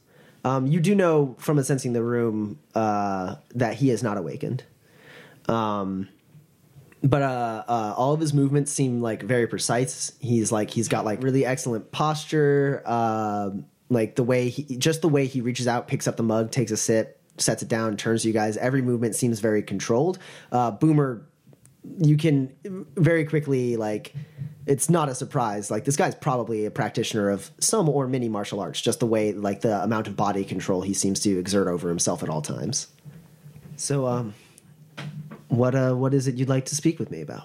[SPEAKER 1] Um, you do know from a sensing the room uh, that he is not awakened. Um, but uh, uh, all of his movements seem like very precise. He's like he's got like really excellent posture. Like the way he, just the way he reaches out, picks up the mug, takes a sip, sets it down, turns to you guys. Every movement seems very controlled. Uh, Boomer, you can very quickly like. It's not a surprise. Like this guy's probably a practitioner of some or many martial arts. Just the way, like the amount of body control he seems to exert over himself at all times. So, um, what uh, what is it you'd like to speak with me about?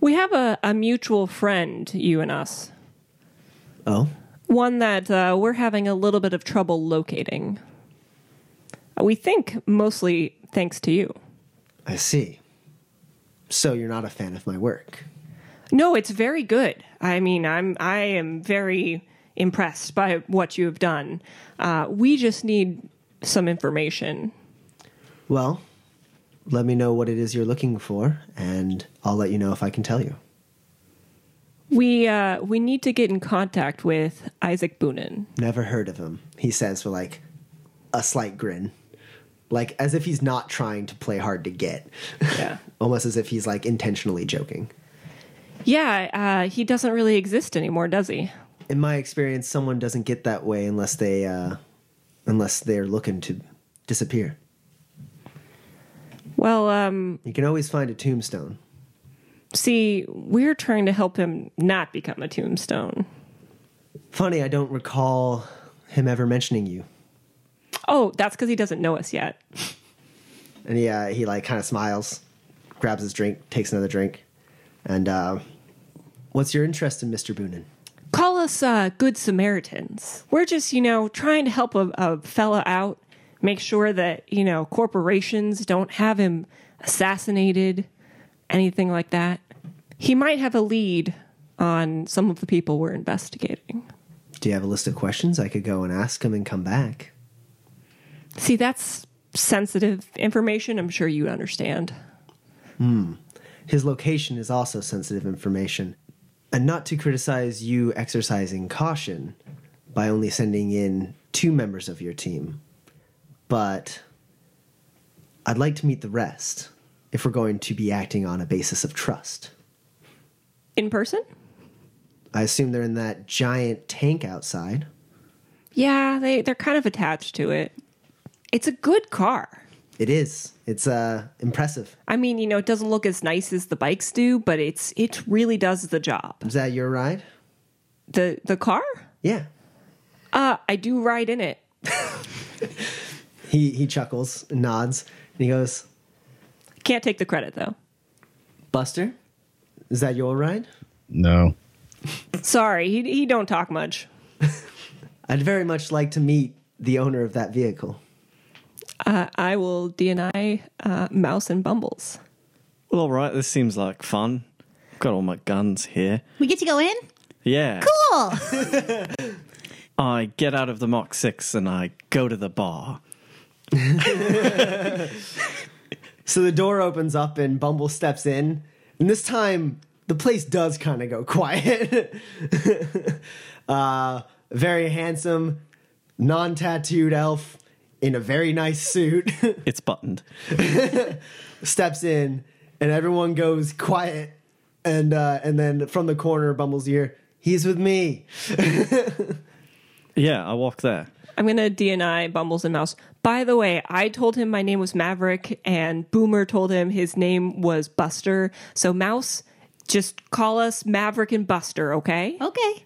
[SPEAKER 8] We have a, a mutual friend, you and us.
[SPEAKER 1] Oh,
[SPEAKER 8] One that uh, we're having a little bit of trouble locating. We think mostly thanks to you.
[SPEAKER 1] I see. So you're not a fan of my work.
[SPEAKER 8] No, it's very good. I mean, I'm I am very impressed by what you have done. Uh, we just need some information.
[SPEAKER 1] Well, let me know what it is you're looking for, and I'll let you know if I can tell you.
[SPEAKER 8] We uh, we need to get in contact with Isaac Boonin.
[SPEAKER 1] Never heard of him, he says with like a slight grin. Like as if he's not trying to play hard to get.
[SPEAKER 8] Yeah.
[SPEAKER 1] Almost as if he's like intentionally joking.
[SPEAKER 8] Yeah, uh, he doesn't really exist anymore, does he?
[SPEAKER 1] In my experience, someone doesn't get that way unless they uh unless they're looking to disappear.
[SPEAKER 8] Well, um,
[SPEAKER 1] You can always find a tombstone.
[SPEAKER 8] See, we're trying to help him not become a tombstone.
[SPEAKER 1] Funny, I don't recall him ever mentioning you.
[SPEAKER 8] Oh, that's because he doesn't know us yet.
[SPEAKER 1] And he uh, he like kind of smiles, grabs his drink, takes another drink, and uh, what's your interest in Mister Boonin?
[SPEAKER 8] Call us uh, good Samaritans. We're just, you know, trying to help a, a fella out, make sure that, you know, corporations don't have him assassinated, anything like that. He might have a lead on some of the people we're investigating.
[SPEAKER 1] Do you have a list of questions I could go and ask him and come back?
[SPEAKER 8] See, that's sensitive information. I'm sure you understand. Hmm.
[SPEAKER 1] His location is also sensitive information, and not to criticize you exercising caution by only sending in two members of your team, but I'd like to meet the rest if we're going to be acting on a basis of trust.
[SPEAKER 8] In person?
[SPEAKER 1] I assume they're in that giant tank outside.
[SPEAKER 8] Yeah, they, they're kind of attached to it. It's a good car.
[SPEAKER 1] It is. It's uh impressive.
[SPEAKER 8] I mean, you know, it doesn't look as nice as the bikes do, but it's it really does the job.
[SPEAKER 1] Is that your ride?
[SPEAKER 8] The the car?
[SPEAKER 1] Yeah.
[SPEAKER 8] Uh, I do ride in it.
[SPEAKER 1] He he chuckles and nods and he goes,
[SPEAKER 8] Can't take the credit though.
[SPEAKER 1] "Buster, is that your ride?"
[SPEAKER 4] No.
[SPEAKER 8] Sorry, he he don't talk much.
[SPEAKER 1] I'd very much like to meet the owner of that vehicle.
[SPEAKER 8] Uh, I will DNI uh, Mouse and Bumbles.
[SPEAKER 7] Well, all right. This seems like fun. I've got all my guns here.
[SPEAKER 3] We get to go in?
[SPEAKER 7] Yeah.
[SPEAKER 3] Cool.
[SPEAKER 7] I get out of the Mach 6 and I go to the bar.
[SPEAKER 1] So the door opens up and Bumble steps in, and this time the place does kind of go quiet. uh, very handsome, non-tattooed elf in a very nice suit
[SPEAKER 7] It's buttoned.
[SPEAKER 1] steps in, and everyone goes quiet. And uh, and then from the corner, Bumble's ear, he's with me.
[SPEAKER 7] Yeah, I walk there.
[SPEAKER 8] I'm gonna DNI Bumbles and Mouse. By the way, I told him my name was Maverick, and Boomer told him his name was Buster. So Mouse, just call us Maverick and Buster, okay?
[SPEAKER 3] okay.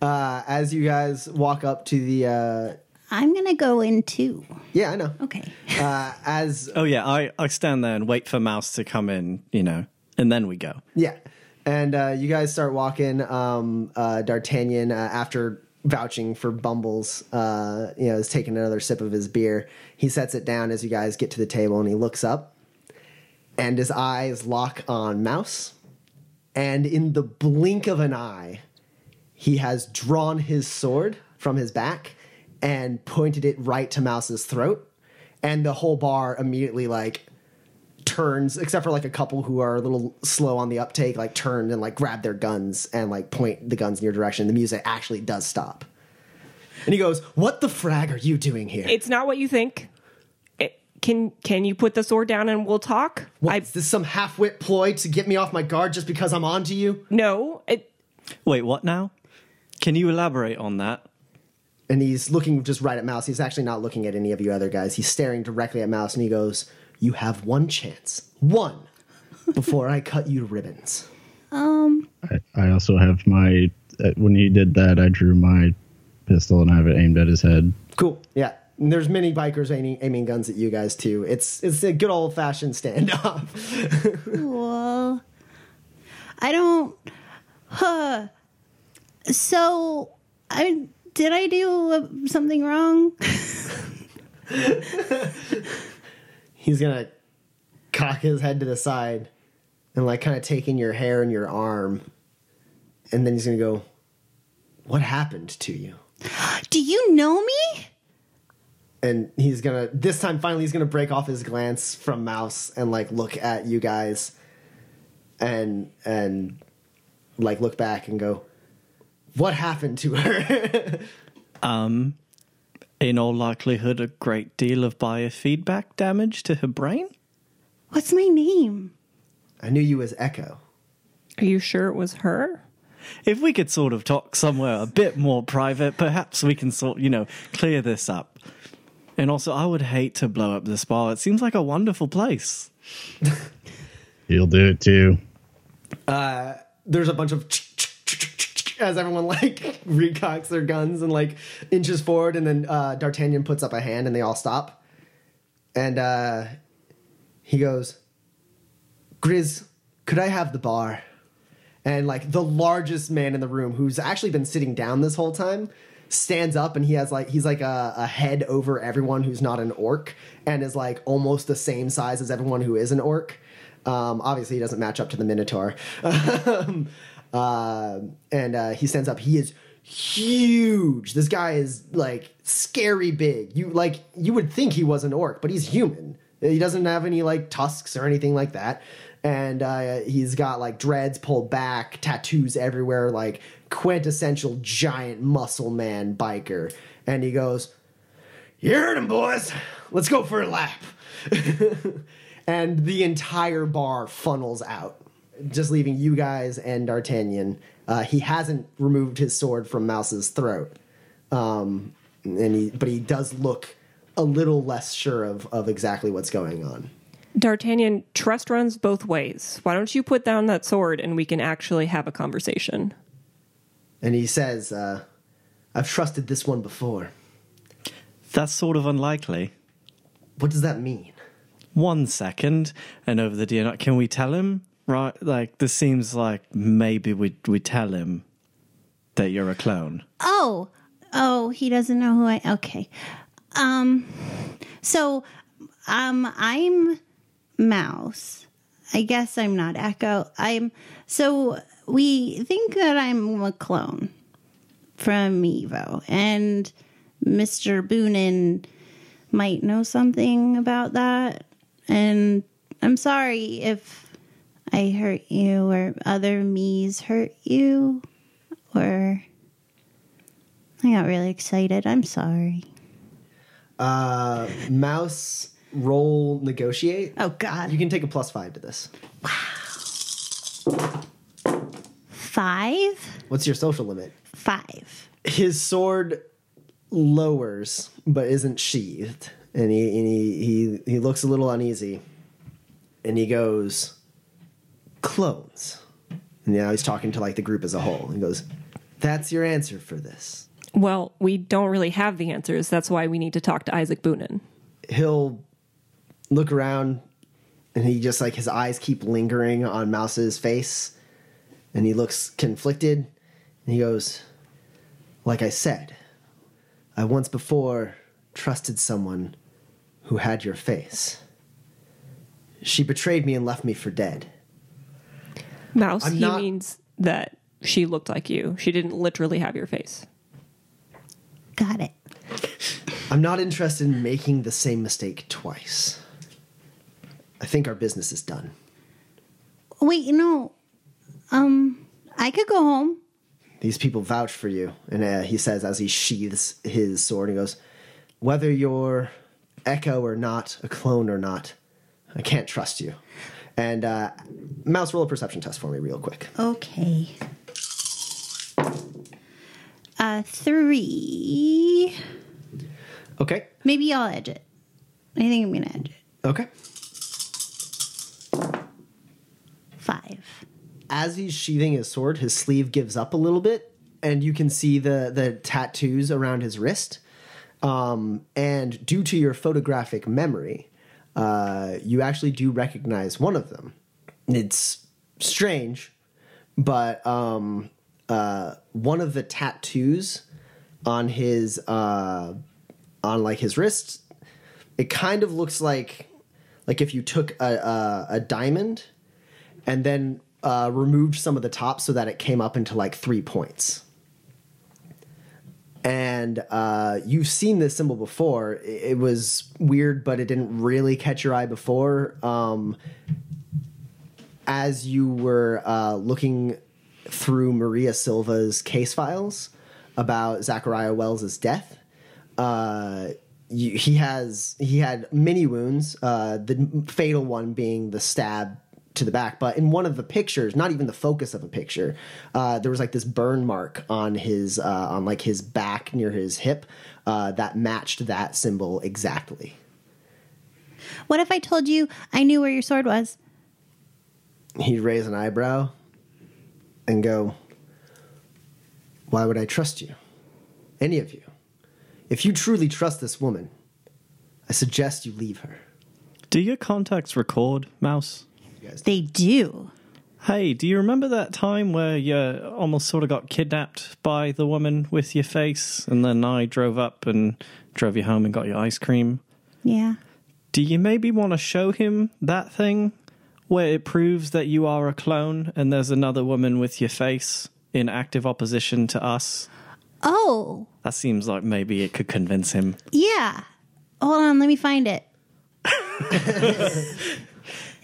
[SPEAKER 1] Uh, as you guys walk up to the, uh,
[SPEAKER 3] I'm going to go in too.
[SPEAKER 1] yeah, I know.
[SPEAKER 3] Okay.
[SPEAKER 1] Uh, as
[SPEAKER 7] Oh, yeah, I, I stand there and wait for Mouse to come in, you know, and then we go.
[SPEAKER 1] Yeah. And uh, you guys start walking. Um, uh, D'Artagnan, uh, after vouching for Bumbles, uh, you know, is taking another sip of his beer. He sets it down as you guys get to the table and he looks up and his eyes lock on Mouse. And in the blink of an eye, he has drawn his sword from his back and pointed it right to Mouse's throat. And the whole bar immediately, like, turns, except for like a couple who are a little slow on the uptake, like turn and like grab their guns and like point the guns in your direction. The music actually does stop. And he goes, What the frag are you doing here?
[SPEAKER 8] It's not what you think. It, can can you put the sword down and we'll talk?
[SPEAKER 1] What,
[SPEAKER 8] I
[SPEAKER 1] is this some half wit ploy to get me off my guard just because I'm on to you?
[SPEAKER 8] no. It,
[SPEAKER 7] Wait, what now? Can you elaborate on that?
[SPEAKER 1] and he's looking just right at Mouse. He's actually not looking at any of you other guys. He's staring directly at Mouse, and he goes, "You have one chance, one, before I cut you to ribbons."
[SPEAKER 3] Um,
[SPEAKER 4] I, I also have my. Uh, when he did that, I drew my pistol and I have it aimed at his head.
[SPEAKER 1] Cool. Yeah. And there's many bikers aiming, aiming guns at you guys too. It's it's a good old fashioned standoff.
[SPEAKER 3] well, I don't. Huh. So, I did I do uh, something wrong?
[SPEAKER 1] he's gonna cock his head to the side and like kind of take in your hair and your arm, and then he's gonna go, "What happened to you?"
[SPEAKER 3] Do you know me?
[SPEAKER 1] And he's gonna this time finally he's gonna break off his glance from Mouse and like look at you guys, and and like look back and go, "What happened to her?"
[SPEAKER 7] Um, in all likelihood, a great deal of biofeedback damage to her brain.
[SPEAKER 3] What's my name?
[SPEAKER 1] I knew you as Echo.
[SPEAKER 8] Are you sure it was her?
[SPEAKER 7] If we could sort of talk somewhere a bit more private, perhaps we can sort, you know, clear this up. And also, I would hate to blow up the spa. It seems like a wonderful place.
[SPEAKER 4] He'll do it too.
[SPEAKER 1] Uh, there's a bunch of as everyone like recocks their guns and like inches forward and then uh, d'artagnan puts up a hand and they all stop. And uh, he goes grizz could i have the bar? And like the largest man in the room who's actually been sitting down this whole time stands up and he has like he's like a, a head over everyone who's not an orc and is like almost the same size as everyone who is an orc. Um, obviously he doesn't match up to the minotaur. Um, uh, and uh, he stands up he is huge this guy is like scary big you like you would think he was an orc but he's human he doesn't have any like tusks or anything like that and uh, he's got like dreads pulled back, tattoos everywhere, like quintessential giant muscle man biker. And he goes, "You heard him, boys. Let's go for a lap." and the entire bar funnels out, just leaving you guys and D'Artagnan. Uh, he hasn't removed his sword from Mouse's throat, um, and he, but he does look a little less sure of, of exactly what's going on.
[SPEAKER 8] D'Artagnan, trust runs both ways. Why don't you put down that sword and we can actually have a conversation?
[SPEAKER 1] And he says, uh, I've trusted this one before.
[SPEAKER 7] That's sort of unlikely.
[SPEAKER 1] What does that mean?
[SPEAKER 7] One second, and over the DNR, can we tell him? Right, like this seems like maybe we we tell him that you're a clone.
[SPEAKER 3] Oh, oh, he doesn't know who I. Okay, um, so, um, I'm Mouse. I guess I'm not Echo. I'm so we think that I'm a clone from Evo, and Mister Boonin might know something about that. And I'm sorry if I hurt you or other me's hurt you or I got really excited. I'm sorry.
[SPEAKER 1] Uh, mouse roll negotiate.
[SPEAKER 3] Oh God.
[SPEAKER 1] You can take a plus five to this. Wow.
[SPEAKER 3] Five?
[SPEAKER 1] What's your social limit?
[SPEAKER 3] Five.
[SPEAKER 1] His sword lowers but isn't sheathed, and he and he he, he looks a little uneasy, and he goes, "Clones." And now he's talking to like the group as a whole. He goes, "That's your answer for this."
[SPEAKER 8] Well, we don't really have the answers. That's why we need to talk to Isaac Boonin.
[SPEAKER 1] he'll look around and he just like his eyes keep lingering on Mouse's face and he looks conflicted and he goes, Like I said, I once before trusted someone who had your face. She betrayed me and left me for dead.
[SPEAKER 8] Mouse,
[SPEAKER 1] I'm
[SPEAKER 8] he
[SPEAKER 1] not-
[SPEAKER 8] means that she looked like you. She didn't literally have your face.
[SPEAKER 3] Got it.
[SPEAKER 1] I'm not interested in making the same mistake twice. I think our business is done.
[SPEAKER 3] Wait, you know, um, I could go home.
[SPEAKER 1] these people vouch for you. And uh, he says, as he sheaths his sword, he goes, Whether you're Echo or not, a clone or not, I can't trust you. And uh, Mouse, roll a perception test for me, real quick.
[SPEAKER 3] Okay. Uh, three.
[SPEAKER 1] Okay.
[SPEAKER 3] Maybe I'll edge it. I think I'm gonna edge it.
[SPEAKER 1] Okay.
[SPEAKER 3] Five.
[SPEAKER 1] As he's sheathing his sword, his sleeve gives up a little bit, and you can see the the tattoos around his wrist. Um, and due to your photographic memory, uh, you actually do recognize one of them. It's strange, but um, uh, one of the tattoos on his uh, on like his wrist, it kind of looks like like if you took a, a, a diamond and then uh, removed some of the top so that it came up into like three points. And uh, you've seen this symbol before. It, was weird, but it didn't really catch your eye before. Um, as you were uh, looking through Maria Silva's case files about Zachariah Wells's death, uh, you, he has he had many wounds. Uh, the fatal one being the stab to the back, but in one of the pictures, not even the focus of a picture, uh, there was like this burn mark on his uh, on like his back near his hip uh, that matched that symbol exactly.
[SPEAKER 3] What if I told you I knew where your sword was?
[SPEAKER 1] He'd raise an eyebrow and go, "Why would I trust you? Any of you? If you truly trust this woman, I suggest you leave her."
[SPEAKER 7] Do your contacts record, Mouse?
[SPEAKER 3] They do.
[SPEAKER 7] Hey, do you remember that time where you almost sort of got kidnapped by the woman with your face, and then I drove up and drove you home and got your ice cream?
[SPEAKER 3] Yeah.
[SPEAKER 7] Do you maybe want to show him that thing where it proves that you are a clone and there's another woman with your face in active opposition to us?
[SPEAKER 3] Oh,
[SPEAKER 7] That seems like maybe it could convince him.
[SPEAKER 3] yeah. Hold on, let me find it.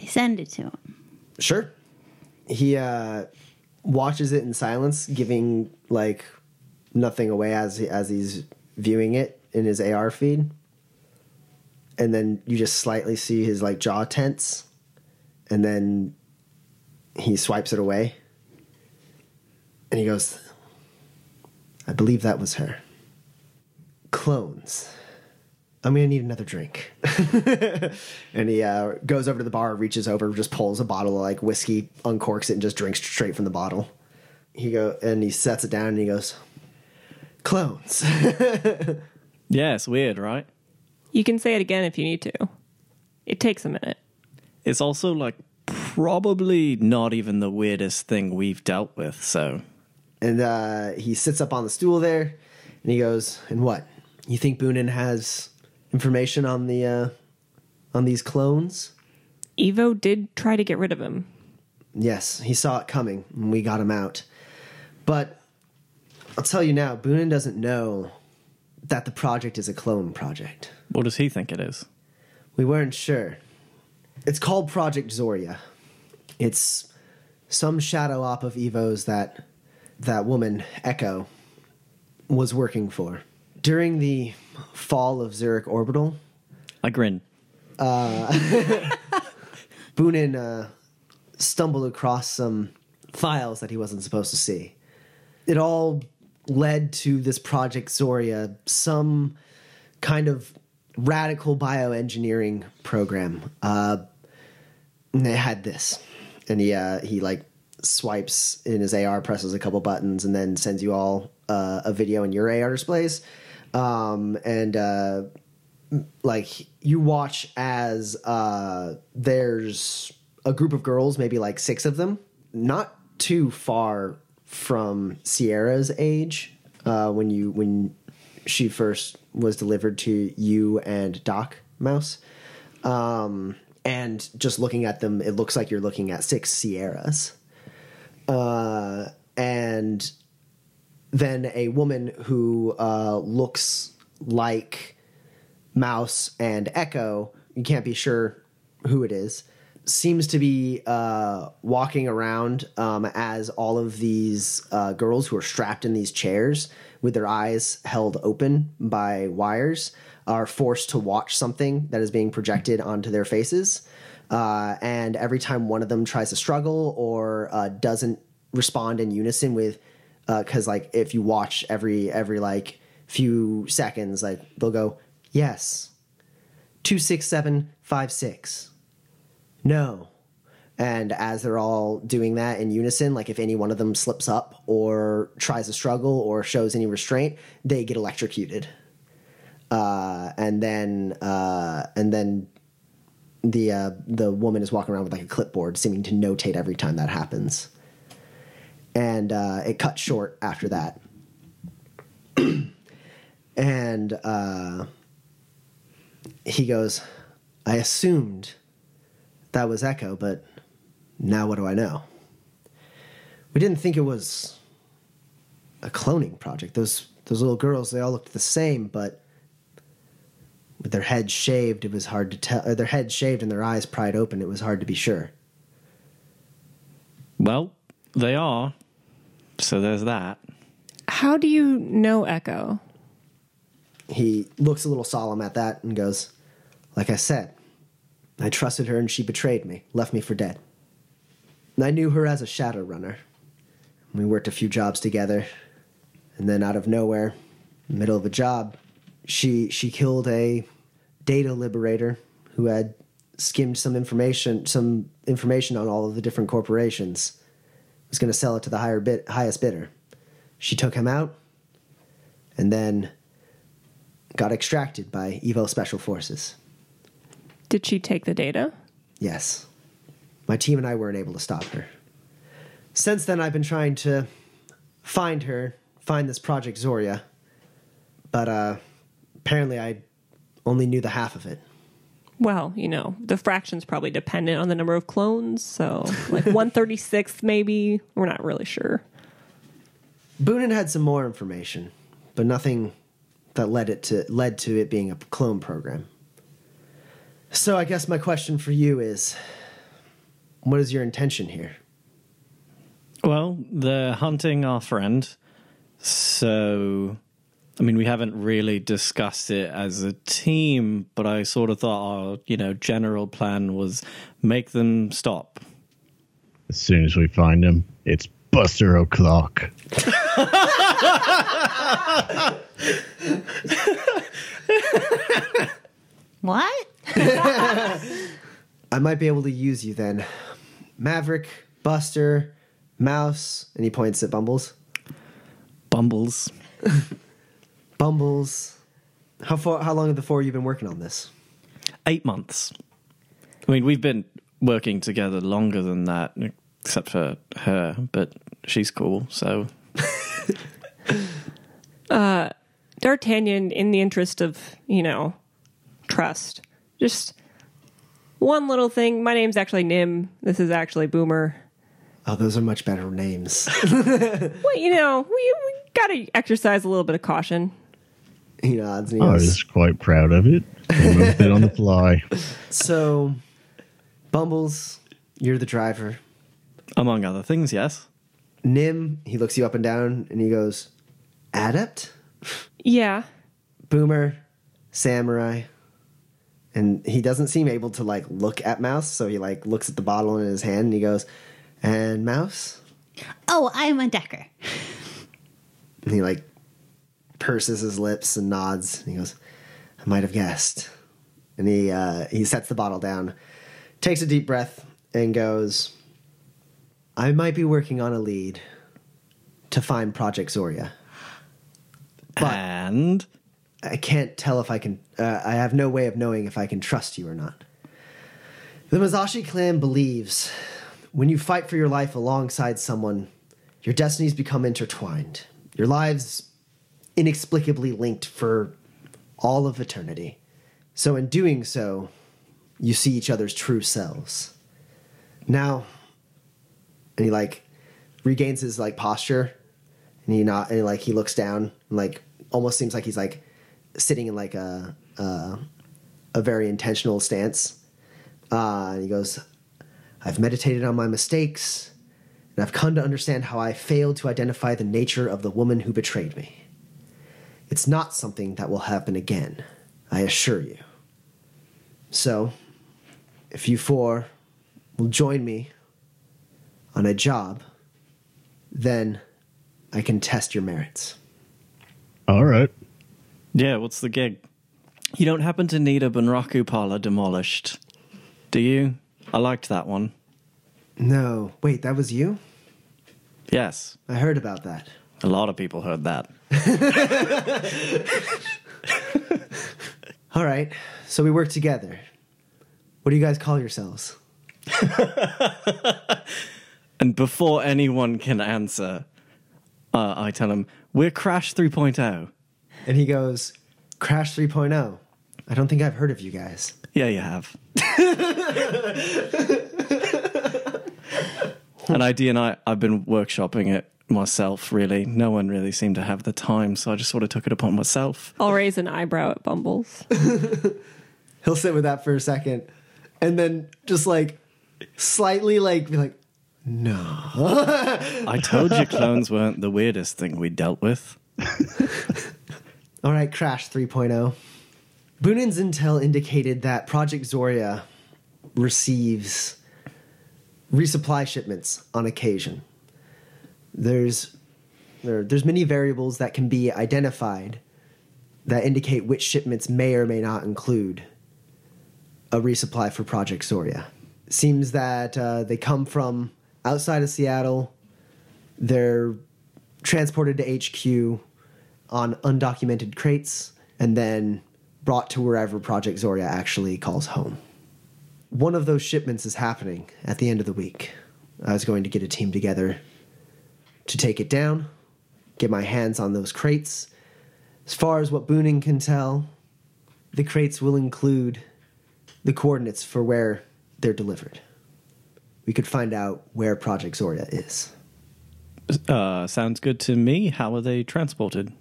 [SPEAKER 3] Send it to him.
[SPEAKER 1] Sure. He uh, watches it in silence, giving like nothing away as as he's viewing it in his AR feed, and then you just slightly see his like jaw tense, and then he swipes it away, and he goes, "I believe that was her." Clones. I'm gonna need another drink. and he uh, goes over to the bar, reaches over, just pulls a bottle of like whiskey, uncorks it, and just drinks straight from the bottle. He go and he sets it down and he goes, "Clones."
[SPEAKER 7] Yeah, it's weird, right?
[SPEAKER 8] You can say it again if you need to. It takes a minute.
[SPEAKER 7] It's also like probably not even the weirdest thing we've dealt with, so
[SPEAKER 1] and uh, he sits up on the stool there, and he goes, "And what? You think Boonin has information on the uh, on these clones?"
[SPEAKER 8] Evo did try to get rid of him.
[SPEAKER 1] Yes, he saw it coming, and we got him out. But I'll tell you now, Boonin doesn't know that the project is a clone project.
[SPEAKER 7] what does he think it is?
[SPEAKER 1] We weren't sure. It's called Project Zoria. It's some shadow op of Evo's that that woman, Echo, was working for. During the fall of Zurich Orbital,
[SPEAKER 7] I grin.
[SPEAKER 1] Boonin uh, stumbled across some files that he wasn't supposed to see. It all led to this Project Zoria, some kind of radical bioengineering program. Uh, and they had this, and he uh, he like swipes in his AR, presses a couple buttons, and then sends you all uh, a video in your AR displays. Um, and uh, like you watch as uh there's a group of girls maybe like six of them. Not too far from sierra's age uh when you when she first was delivered to you and doc mouse. Um and just looking at them it looks like you're looking at six sierras. Uh and then a woman who uh looks like Mouse and Echo, you can't be sure who it is, seems to be uh, walking around um, as all of these uh, girls who are strapped in these chairs with their eyes held open by wires are forced to watch something that is being projected onto their faces. Uh, and every time one of them tries to struggle or uh, doesn't respond in unison with because like if you watch every every like few seconds, like they'll go yes, two six seven five six, no, and as they're all doing that in unison, like if any one of them slips up or tries to struggle or shows any restraint, they get electrocuted. Uh, and then uh, and then the uh, the woman is walking around with like a clipboard, seeming to notate every time that happens. And uh, it cut short after that. and uh, he goes, "I assumed that was Echo, but now what do I know? We didn't think it was a cloning project. Those those little girls, they all looked the same, but." with their heads shaved, it was hard to tell. Their heads shaved and their eyes pried open, it was hard to be sure.
[SPEAKER 7] Well, they are. So there's that.
[SPEAKER 8] How do you know Echo?
[SPEAKER 1] He looks a little solemn at that and goes, Like I said, I trusted her and she betrayed me, left me for dead. And I knew her as a shadow runner. We worked a few jobs together, and then out of nowhere, middle of a job, she she killed a data liberator who had skimmed some information some information on all of the different corporations was going to sell it to the higher bid, highest bidder. She took him out and then got extracted by evo special forces.
[SPEAKER 8] Did she take the data?
[SPEAKER 1] yes. My team and i weren't able to stop her. Since then i've been trying to find her find this project zoria but uh apparently i only knew the half of it
[SPEAKER 8] Well, you know, the fraction's probably dependent on the number of clones, so like 136th maybe. We're not really sure.
[SPEAKER 1] Boonin had some more information, but nothing that led it to led to it being a clone program. So I guess my question for you is what is your intention here?
[SPEAKER 7] Well, they're hunting our friend. So, I mean, we haven't really discussed it as a team, but I sort of thought our, you know, general plan was make them stop.
[SPEAKER 4] As soon as we find them, it's Buster O'Clock.
[SPEAKER 3] What?
[SPEAKER 1] I might be able to use you then. Maverick, Buster, Mouse, and he points at Bumbles.
[SPEAKER 7] Bumbles.
[SPEAKER 1] Bumbles. How far how long have the four of you been working on this?
[SPEAKER 7] Eight months. I mean, we've been working together longer than that, except for her, but she's cool, so.
[SPEAKER 8] Uh, D'Artagnan, in the interest of, you know, trust, just one little thing. My name's actually Nim. This is actually Boomer.
[SPEAKER 1] Oh, those are much better names.
[SPEAKER 8] Well, you know, we, we got to exercise a little bit of caution.
[SPEAKER 1] he nods and he
[SPEAKER 4] I was quite proud of it. Came up with it on the fly.
[SPEAKER 1] So, Bumbles, you're the driver.
[SPEAKER 7] Among other things, yes.
[SPEAKER 1] Nim, he looks you up and down and he goes, Adept?
[SPEAKER 8] Yeah.
[SPEAKER 1] Boomer, Samurai. And he doesn't seem able to like look at Mouse, so he like looks at the bottle in his hand and he goes, And Mouse?
[SPEAKER 3] Oh, I'm a Decker.
[SPEAKER 1] And he like purses his lips and nods. And he goes, I might have guessed. And he uh, he sets the bottle down, takes a deep breath, and goes, I might be working on a lead to find Project Zoria. But
[SPEAKER 7] and
[SPEAKER 1] I can't tell if I can. Uh, I have no way of knowing if I can trust you or not. The Mazashi clan believes when you fight for your life alongside someone, your destinies become intertwined. Your lives inexplicably linked for all of eternity. So, in doing so, you see each other's true selves. Now, and he like regains his like posture and he not and like he looks down and like almost seems like he's like sitting in like a a, a very intentional stance uh and he goes i've meditated on my mistakes and i've come to understand how i failed to identify the nature of the woman who betrayed me it's not something that will happen again i assure you so if you four will join me on a job then I can test your merits.
[SPEAKER 4] All right.
[SPEAKER 7] Yeah, what's the gig? You don't happen to need a Bunraku parlor demolished, do you? I liked that one.
[SPEAKER 1] No, wait, that was you?
[SPEAKER 7] Yes,
[SPEAKER 1] I heard about that.
[SPEAKER 7] a lot of people heard that.
[SPEAKER 1] All right, so we work together. What do you guys call yourselves?
[SPEAKER 7] And before anyone can answer, uh, I tell him, We're Crash oh." 3.0.
[SPEAKER 1] And he goes, Crash 3.0. I don't think I've heard of you guys.
[SPEAKER 7] Yeah, you have. and ID and I, I've been workshopping it myself, really. No one really seemed to have the time, so I just sort of took it upon myself.
[SPEAKER 8] I'll raise an eyebrow at Bumbles.
[SPEAKER 1] He'll sit with that for a second and then just like slightly like be like, no.
[SPEAKER 7] I told you clones weren't the weirdest thing we dealt with.
[SPEAKER 1] All right, Crash 3.0. Boonin's intel indicated that Project Zoria receives resupply shipments on occasion. There's there, there's many variables that can be identified that indicate which shipments may or may not include a resupply for Project Zoria. Seems that uh, they come from outside of Seattle. They're transported to HQ on undocumented crates and then brought to wherever Project Zoria actually calls home. One of those shipments is happening at the end of the week. I was going to get a team together to take it down, get my hands on those crates. As far as what Boonin can tell, the crates will include the coordinates for where they're delivered. We could find out where Project Zoria is.
[SPEAKER 7] Uh, sounds good to me. How are they transported?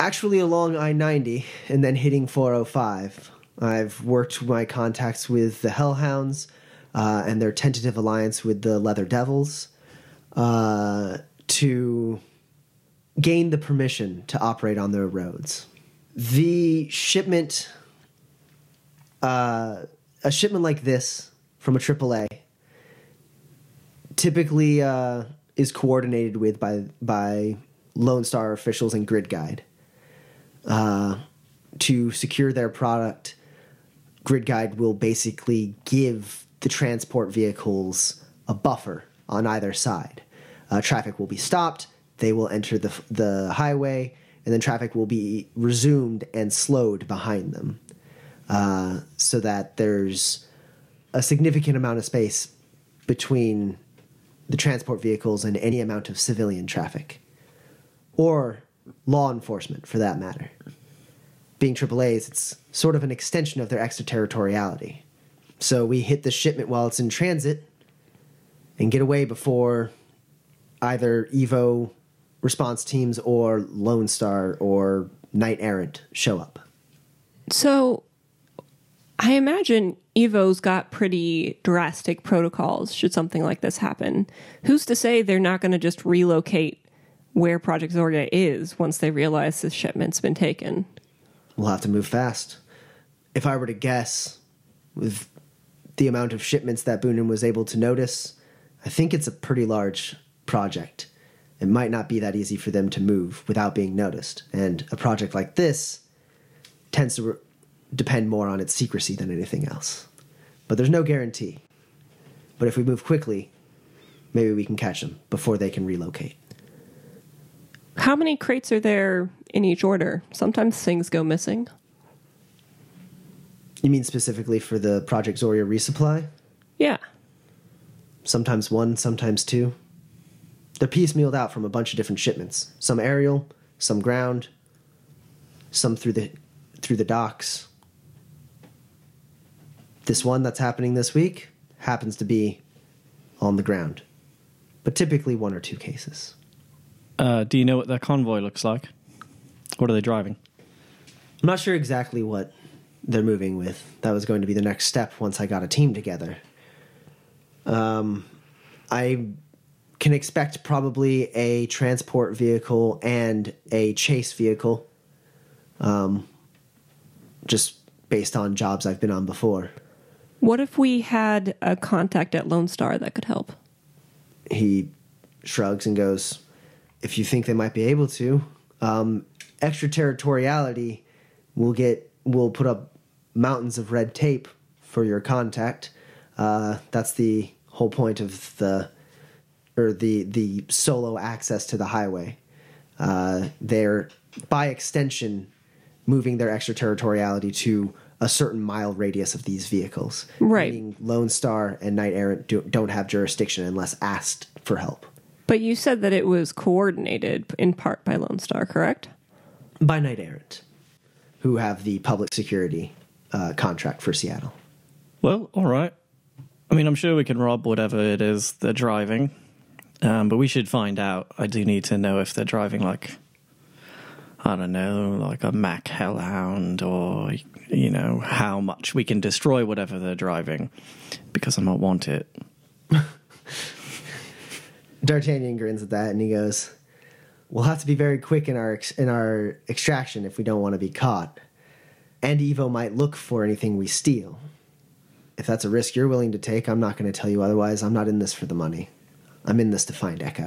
[SPEAKER 1] actually along I 90 and then hitting 405. I've worked my contacts with the Hellhounds uh, and their tentative alliance with the Leather Devils uh, to gain the permission to operate on their roads. The shipment, uh, a shipment like this from a AAA, typically uh, is coordinated with by by Lone Star officials and Grid Guide uh, to secure their product, Grid Guide will basically give the transport vehicles a buffer on either side. Uh, traffic will be stopped, they will enter the, the highway, and then traffic will be resumed and slowed behind them uh, so that there's a significant amount of space between the transport vehicles and any amount of civilian traffic. Or law enforcement for that matter. Being AAAs, it's sort of an extension of their extraterritoriality. So we hit the shipment while it's in transit and get away before either Evo response teams or Lone Star or Knight Errant show up.
[SPEAKER 8] So I imagine Evo's got pretty drastic protocols should something like this happen. Who's to say they're not going to just relocate where Project Zoria is once they realize this shipment's been taken?
[SPEAKER 1] We'll have to move fast. If I were to guess, with the amount of shipments that Boonin was able to notice, I think it's a pretty large project. It might not be that easy for them to move without being noticed. And a project like this tends to depend more on its secrecy than anything else. But there's no guarantee. But if we move quickly, maybe we can catch them before they can relocate.
[SPEAKER 8] How many crates are there in each order? Sometimes things go missing.
[SPEAKER 1] You mean specifically for the Project Zoria resupply?
[SPEAKER 8] Yeah.
[SPEAKER 1] Sometimes one, sometimes two. They're piecemealed out from a bunch of different shipments. Some aerial, some ground, some through the through the docks. This one that's happening this week happens to be on the ground. But typically one or two cases.
[SPEAKER 7] Uh, do you know what their convoy looks like? What are they driving?
[SPEAKER 1] I'm not sure exactly what they're moving with. That was going to be the next step once I got a team together. Um, I can expect probably a transport vehicle and a chase vehicle. Um, just based on jobs I've been on before.
[SPEAKER 8] What if we had a contact at Lone Star that could help?
[SPEAKER 1] He shrugs and goes, if you think they might be able to, um, extraterritoriality will get will put up mountains of red tape for your contact. Uh, that's the whole point of the or the the solo access to the highway. Uh, they're by extension moving their extraterritoriality to a certain mile radius of these vehicles.
[SPEAKER 8] Right.
[SPEAKER 1] Meaning Lone Star and Knight Errant do, don't have jurisdiction unless asked for help.
[SPEAKER 8] But you said that it was coordinated in part by Lone Star, correct?
[SPEAKER 1] By Knight Errant, who have the public security uh, contract for Seattle.
[SPEAKER 7] Well, all right. I mean, I'm sure we can rob whatever it is they're driving, um, but we should find out. I do need to know if they're driving like, I don't know, like a Mac Hellhound, or you know, how much we can destroy whatever they're driving, because I might want it.
[SPEAKER 1] D'Artagnan grins at that and he goes, "We'll have to be very quick in our in our extraction if we don't want to be caught. And Evo might look for anything we steal. If that's a risk you're willing to take, I'm not going to tell you otherwise. I'm not in this for the money. I'm in this to find Echo."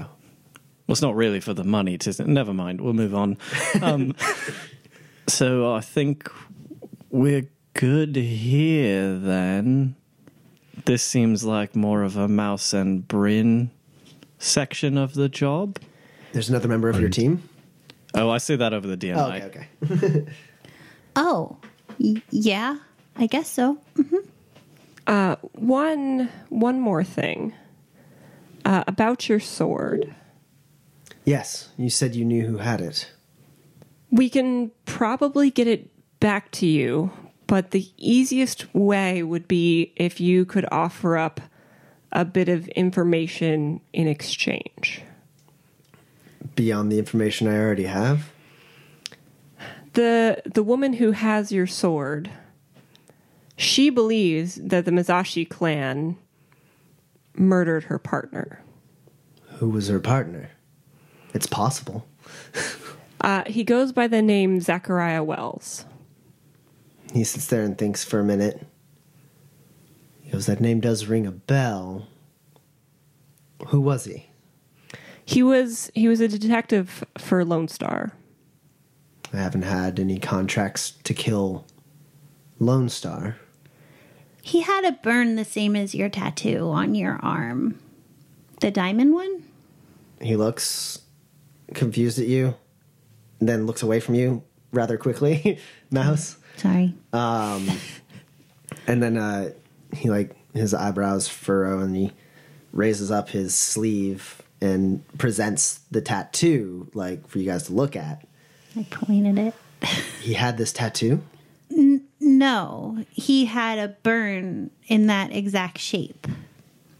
[SPEAKER 7] Well, it's not really for the money, it isn't. Never mind. We'll move on. Um, so I think we're good here then. This seems like more of a Mouse and Bryn section of the job.
[SPEAKER 1] There's another member of your team.
[SPEAKER 7] Oh, I see that over the DMI.
[SPEAKER 1] Oh, okay, okay.
[SPEAKER 3] Oh, y- yeah, I guess so.
[SPEAKER 8] One one more thing uh, about your sword.
[SPEAKER 1] yes, you said you knew who had it.
[SPEAKER 8] We can probably get it back to you, but the easiest way would be if you could offer up a bit of information in exchange.
[SPEAKER 1] Beyond the information I already have.
[SPEAKER 8] The the woman who has your sword, she believes that the Mizashi clan murdered her partner.
[SPEAKER 1] Who was her partner? It's possible.
[SPEAKER 8] Uh, he goes by the name Zachariah Wells.
[SPEAKER 1] He sits there and thinks for a minute. He goes, That name does ring a bell. Who was he?
[SPEAKER 8] He was he was a detective for Lone Star.
[SPEAKER 1] I haven't had any contracts to kill Lone Star.
[SPEAKER 3] He had a burn the same as your tattoo on your arm. The diamond one?
[SPEAKER 1] He looks confused at you, and then looks away from you rather quickly, Mouse.
[SPEAKER 3] Sorry.
[SPEAKER 1] Um, and then uh, he like his eyebrows furrow and he raises up his sleeve and presents the tattoo like for you guys to look at.
[SPEAKER 3] I pointed it.
[SPEAKER 1] He had this tattoo.
[SPEAKER 3] No, he had a burn in that exact shape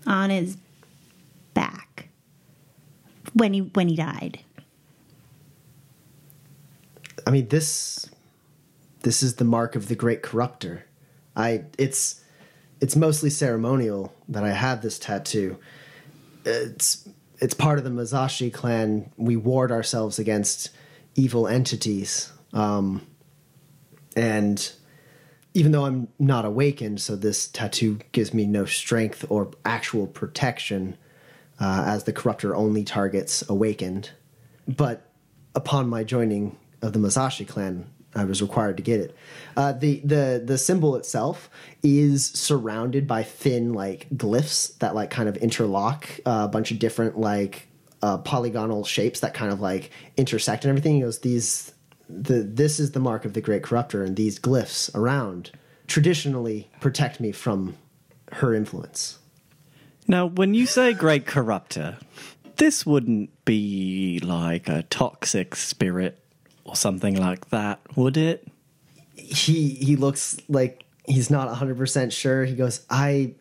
[SPEAKER 3] on his back when he when he died.
[SPEAKER 1] I mean this this is the mark of the great corruptor. I it's it's mostly ceremonial that I have this tattoo. It's it's part of the Mazashi clan. We ward ourselves against evil entities. Um, and even though I'm not awakened, so this tattoo gives me no strength or actual protection, uh, as the corruptor only targets awakened. But upon my joining of the Masashi clan, I was required to get it. Uh, the the the symbol itself is surrounded by thin like glyphs that like kind of interlock uh, a bunch of different like uh, polygonal shapes that kind of like intersect and everything. He goes, these the this is the mark of the great corruptor, and these glyphs around traditionally protect me from her influence.
[SPEAKER 7] Now, when you say great corruptor, this wouldn't be like a toxic spirit or something like that, would it?
[SPEAKER 1] he he looks like he's not 100% sure he goes i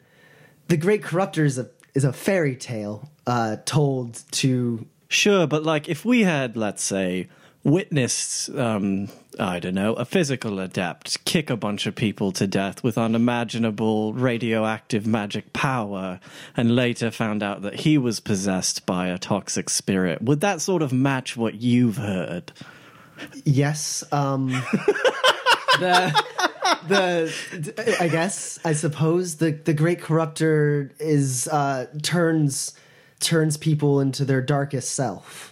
[SPEAKER 1] the great corruptor is a is a fairy tale uh told to
[SPEAKER 7] Sure, but like if we had, let's say, witnessed, um, I don't know, a physical adept kick a bunch of people to death with unimaginable radioactive magic power, and later found out that he was possessed by a toxic spirit, would that sort of match what you've heard?
[SPEAKER 1] yes um the the i guess i suppose the the great corruptor is uh turns turns people into their darkest self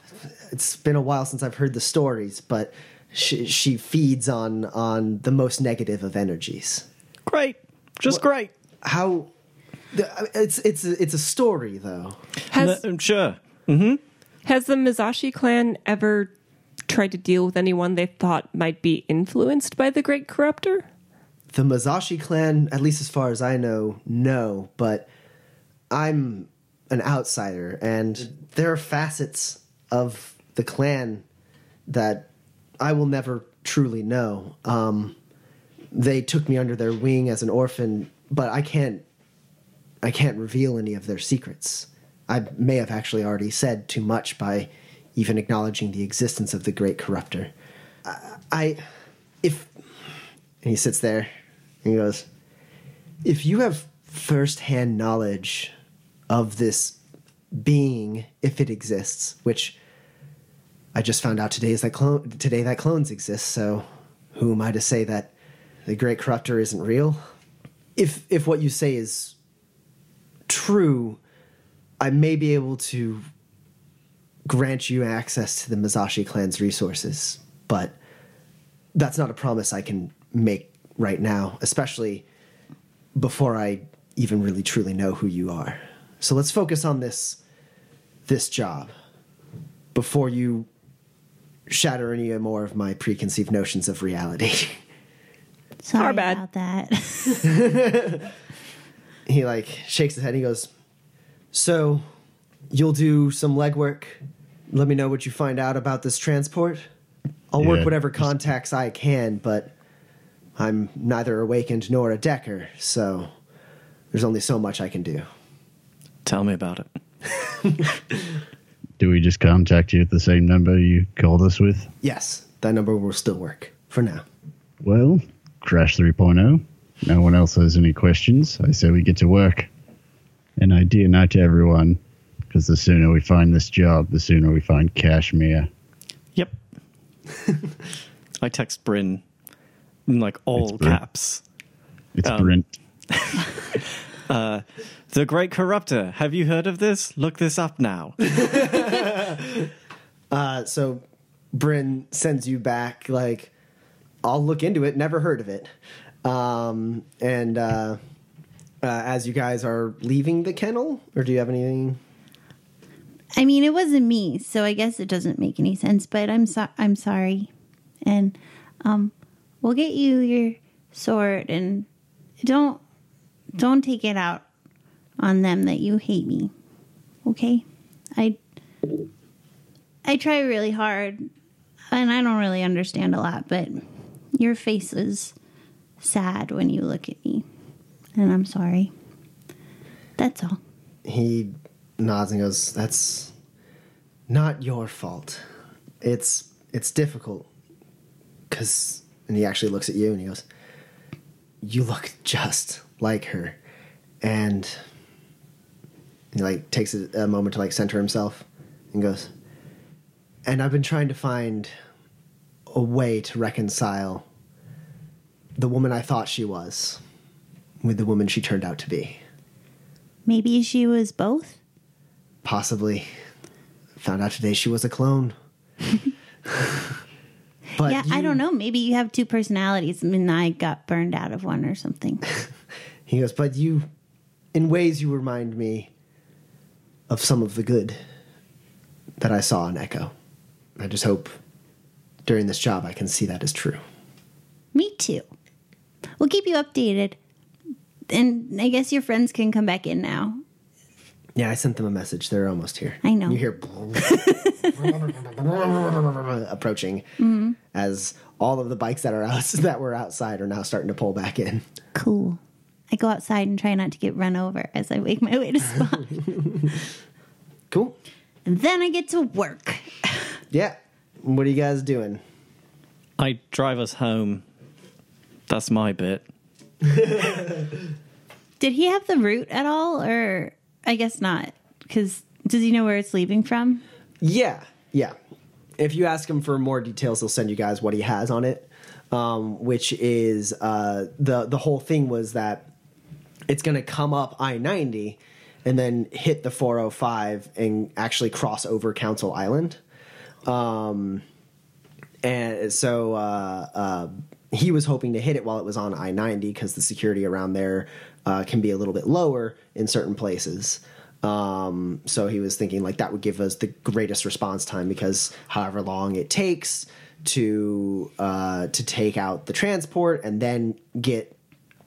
[SPEAKER 1] it's been a while since I've heard the stories, but she, she feeds on on the most negative of energies.
[SPEAKER 7] Great. Just great.
[SPEAKER 1] How? It's it's a, it's a story though.
[SPEAKER 8] Has
[SPEAKER 7] N- sure. Mm-hmm.
[SPEAKER 8] has the Mizashi clan ever tried to deal with anyone they thought might be influenced by the Great Corruptor?
[SPEAKER 1] The Mizashi clan, at least as far as I know, no. But I'm an outsider, and there are facets of the clan that I will never truly know. Um, they took me under their wing as an orphan, but I can't. I can't reveal any of their secrets. I may have actually already said too much by even acknowledging the existence of the great corruptor. I, I if and he sits there and he goes, If you have firsthand knowledge of this being, if it exists, which I just found out today is that clone today that clones exist, so who am I to say that the great corruptor isn't real? If if what you say is true, I may be able to grant you access to the Mizashi clan's resources, but that's not a promise I can make right now, especially before I even really truly know who you are. So let's focus on this this job before you shatter any more of my preconceived notions of reality.
[SPEAKER 3] Sorry
[SPEAKER 8] Our bad.
[SPEAKER 3] about that.
[SPEAKER 1] he like shakes his head and he goes, "So, you'll do some legwork. Let me know what you find out about this transport. I'll work whatever contacts I can, but I'm neither awakened nor a decker, so there's only so much I can do."
[SPEAKER 7] Tell me about it.
[SPEAKER 4] Do we just contact you at the same number you called us with?
[SPEAKER 1] Yes, that number will still work for now.
[SPEAKER 4] Well, Crash 3.0. No one else has any questions. I say we get to work. An idea night to everyone, because the sooner we find this job, the sooner we find Kashmir.
[SPEAKER 7] Yep. I text Bryn in like all
[SPEAKER 4] It's
[SPEAKER 7] caps.
[SPEAKER 4] It's
[SPEAKER 7] Um,
[SPEAKER 4] Brent.
[SPEAKER 7] The Great Corruptor. Have you heard of this? Look this up now.
[SPEAKER 1] Uh, so Bryn sends you back like, "I'll look into it. Never heard of it." Um, and uh, uh, as you guys are leaving the kennel, or do you have anything?
[SPEAKER 3] I mean, it wasn't me, so I guess it doesn't make any sense. But I'm so- I'm sorry, and um, we'll get you your sword, and don't don't take it out on them that you hate me. Okay, I I try really hard, and I don't really understand a lot, but your face is sad when you look at me, and I'm sorry. That's all.
[SPEAKER 1] He nods and goes, "That's not your fault. It's it's difficult because." And he actually looks at you and he goes, "You look just like her," and he like takes a, a moment to like center himself and goes, "And I've been trying to find a way to reconcile the woman I thought she was with the woman she turned out to be."
[SPEAKER 3] Maybe she was both.
[SPEAKER 1] Possibly. Found out today she was a clone. but
[SPEAKER 3] yeah, I don't know. Maybe you have two personalities and I got burned out of one or something.
[SPEAKER 1] He goes, but you, in ways, you remind me of some of the good that I saw in Echo. I just hope during this job I can see that is true.
[SPEAKER 3] Me too. We'll keep you updated. And I guess your friends can come back in now.
[SPEAKER 1] Yeah, I sent them a message. They're almost here.
[SPEAKER 3] I know.
[SPEAKER 1] You hear approaching mm-hmm. as all of the bikes that are out that were outside are now starting to pull back in.
[SPEAKER 3] Cool. I go outside and try not to get run over as I make my way to spot.
[SPEAKER 1] Cool.
[SPEAKER 3] and then I get to work.
[SPEAKER 1] Yeah. What are you guys doing?
[SPEAKER 7] I drive us home. That's my bit.
[SPEAKER 3] Did he have the route at all? Or I guess not. Because does he know where it's leaving from?
[SPEAKER 1] Yeah, yeah. If you ask him for more details, he'll send you guys what he has on it. Um, which is uh, the the whole thing was that it's going to come up I ninety and then hit the four hundred five and actually cross over Council Island. Um, and so uh, uh, he was hoping to hit it while it was on I ninety because the security around there uh, can be a little bit lower in certain places. Um, so he was thinking like that would give us the greatest response time because however long it takes to uh, to take out the transport and then get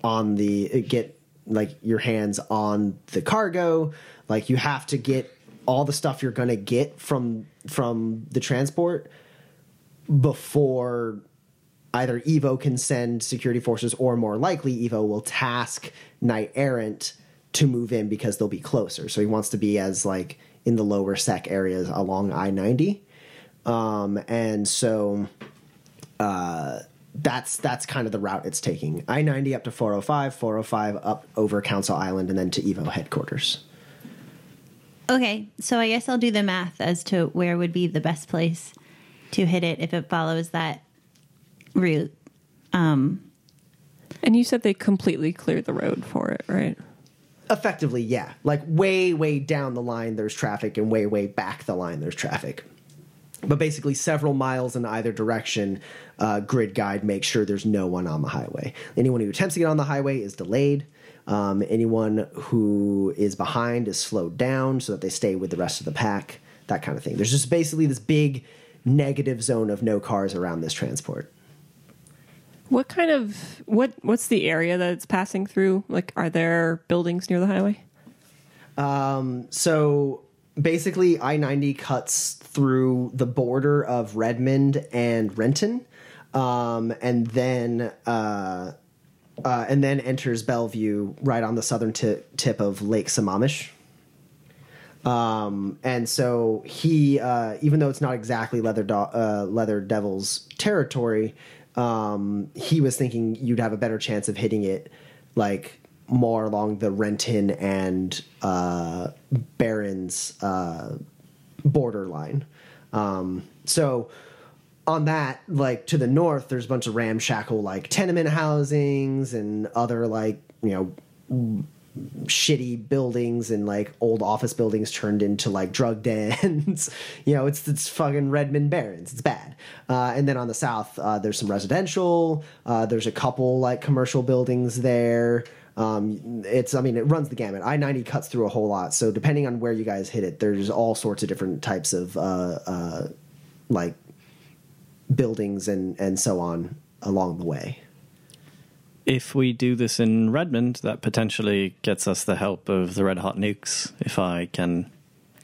[SPEAKER 1] on the get like your hands on the cargo like you have to get all the stuff you're to get from from the transport before either Evo can send security forces or more likely Evo will task Knight Errant to move in because they'll be closer. So he wants to be as like in the lower sec areas along I-90. Um, and so uh, that's that's kind of the route it's taking. I-90 up to 405, 405 up over Council Island and then to Evo headquarters.
[SPEAKER 3] Okay, so I guess I'll do the math as to where would be the best place to hit it if it follows that route.
[SPEAKER 8] Um, And you said they completely cleared the road for it, right?
[SPEAKER 1] Effectively, yeah. Like way, way down the line, there's traffic, and way, way back the line, there's traffic. But basically, several miles in either direction, uh, grid guide makes sure there's no one on the highway. Anyone who attempts to get on the highway is delayed. Um, anyone who is behind is slowed down so that they stay with the rest of the pack. That kind of thing. There's just basically this big negative zone of no cars around this transport.
[SPEAKER 8] What kind of what what's the area that it's passing through? Like are there buildings near the highway?
[SPEAKER 1] Um so basically i-90 cuts through the border of redmond and renton um, and then uh, uh, and then enters bellevue right on the southern ti- tip of lake sammamish. Um, and so he uh, even though it's not exactly leather Do- uh, leather devil's territory um, he was thinking you'd have a better chance of hitting it like more along the renton and uh, barrens uh, borderline um, so on that, like to the north, there's a bunch of ramshackle like tenement housings and other like you know shitty buildings and like old office buildings turned into like drug dens. you know, it's it's fucking Redmond Barrens. It's bad. Uh, and then on the south, uh, there's some residential. Uh, there's a couple like commercial buildings there. Um, it's I mean it runs the gamut. I ninety cuts through a whole lot. So depending on where you guys hit it, there's all sorts of different types of uh, uh, like buildings and and so on along the way.
[SPEAKER 7] If we do this in Redmond, that potentially gets us the help of the Red Hot Nukes, if I can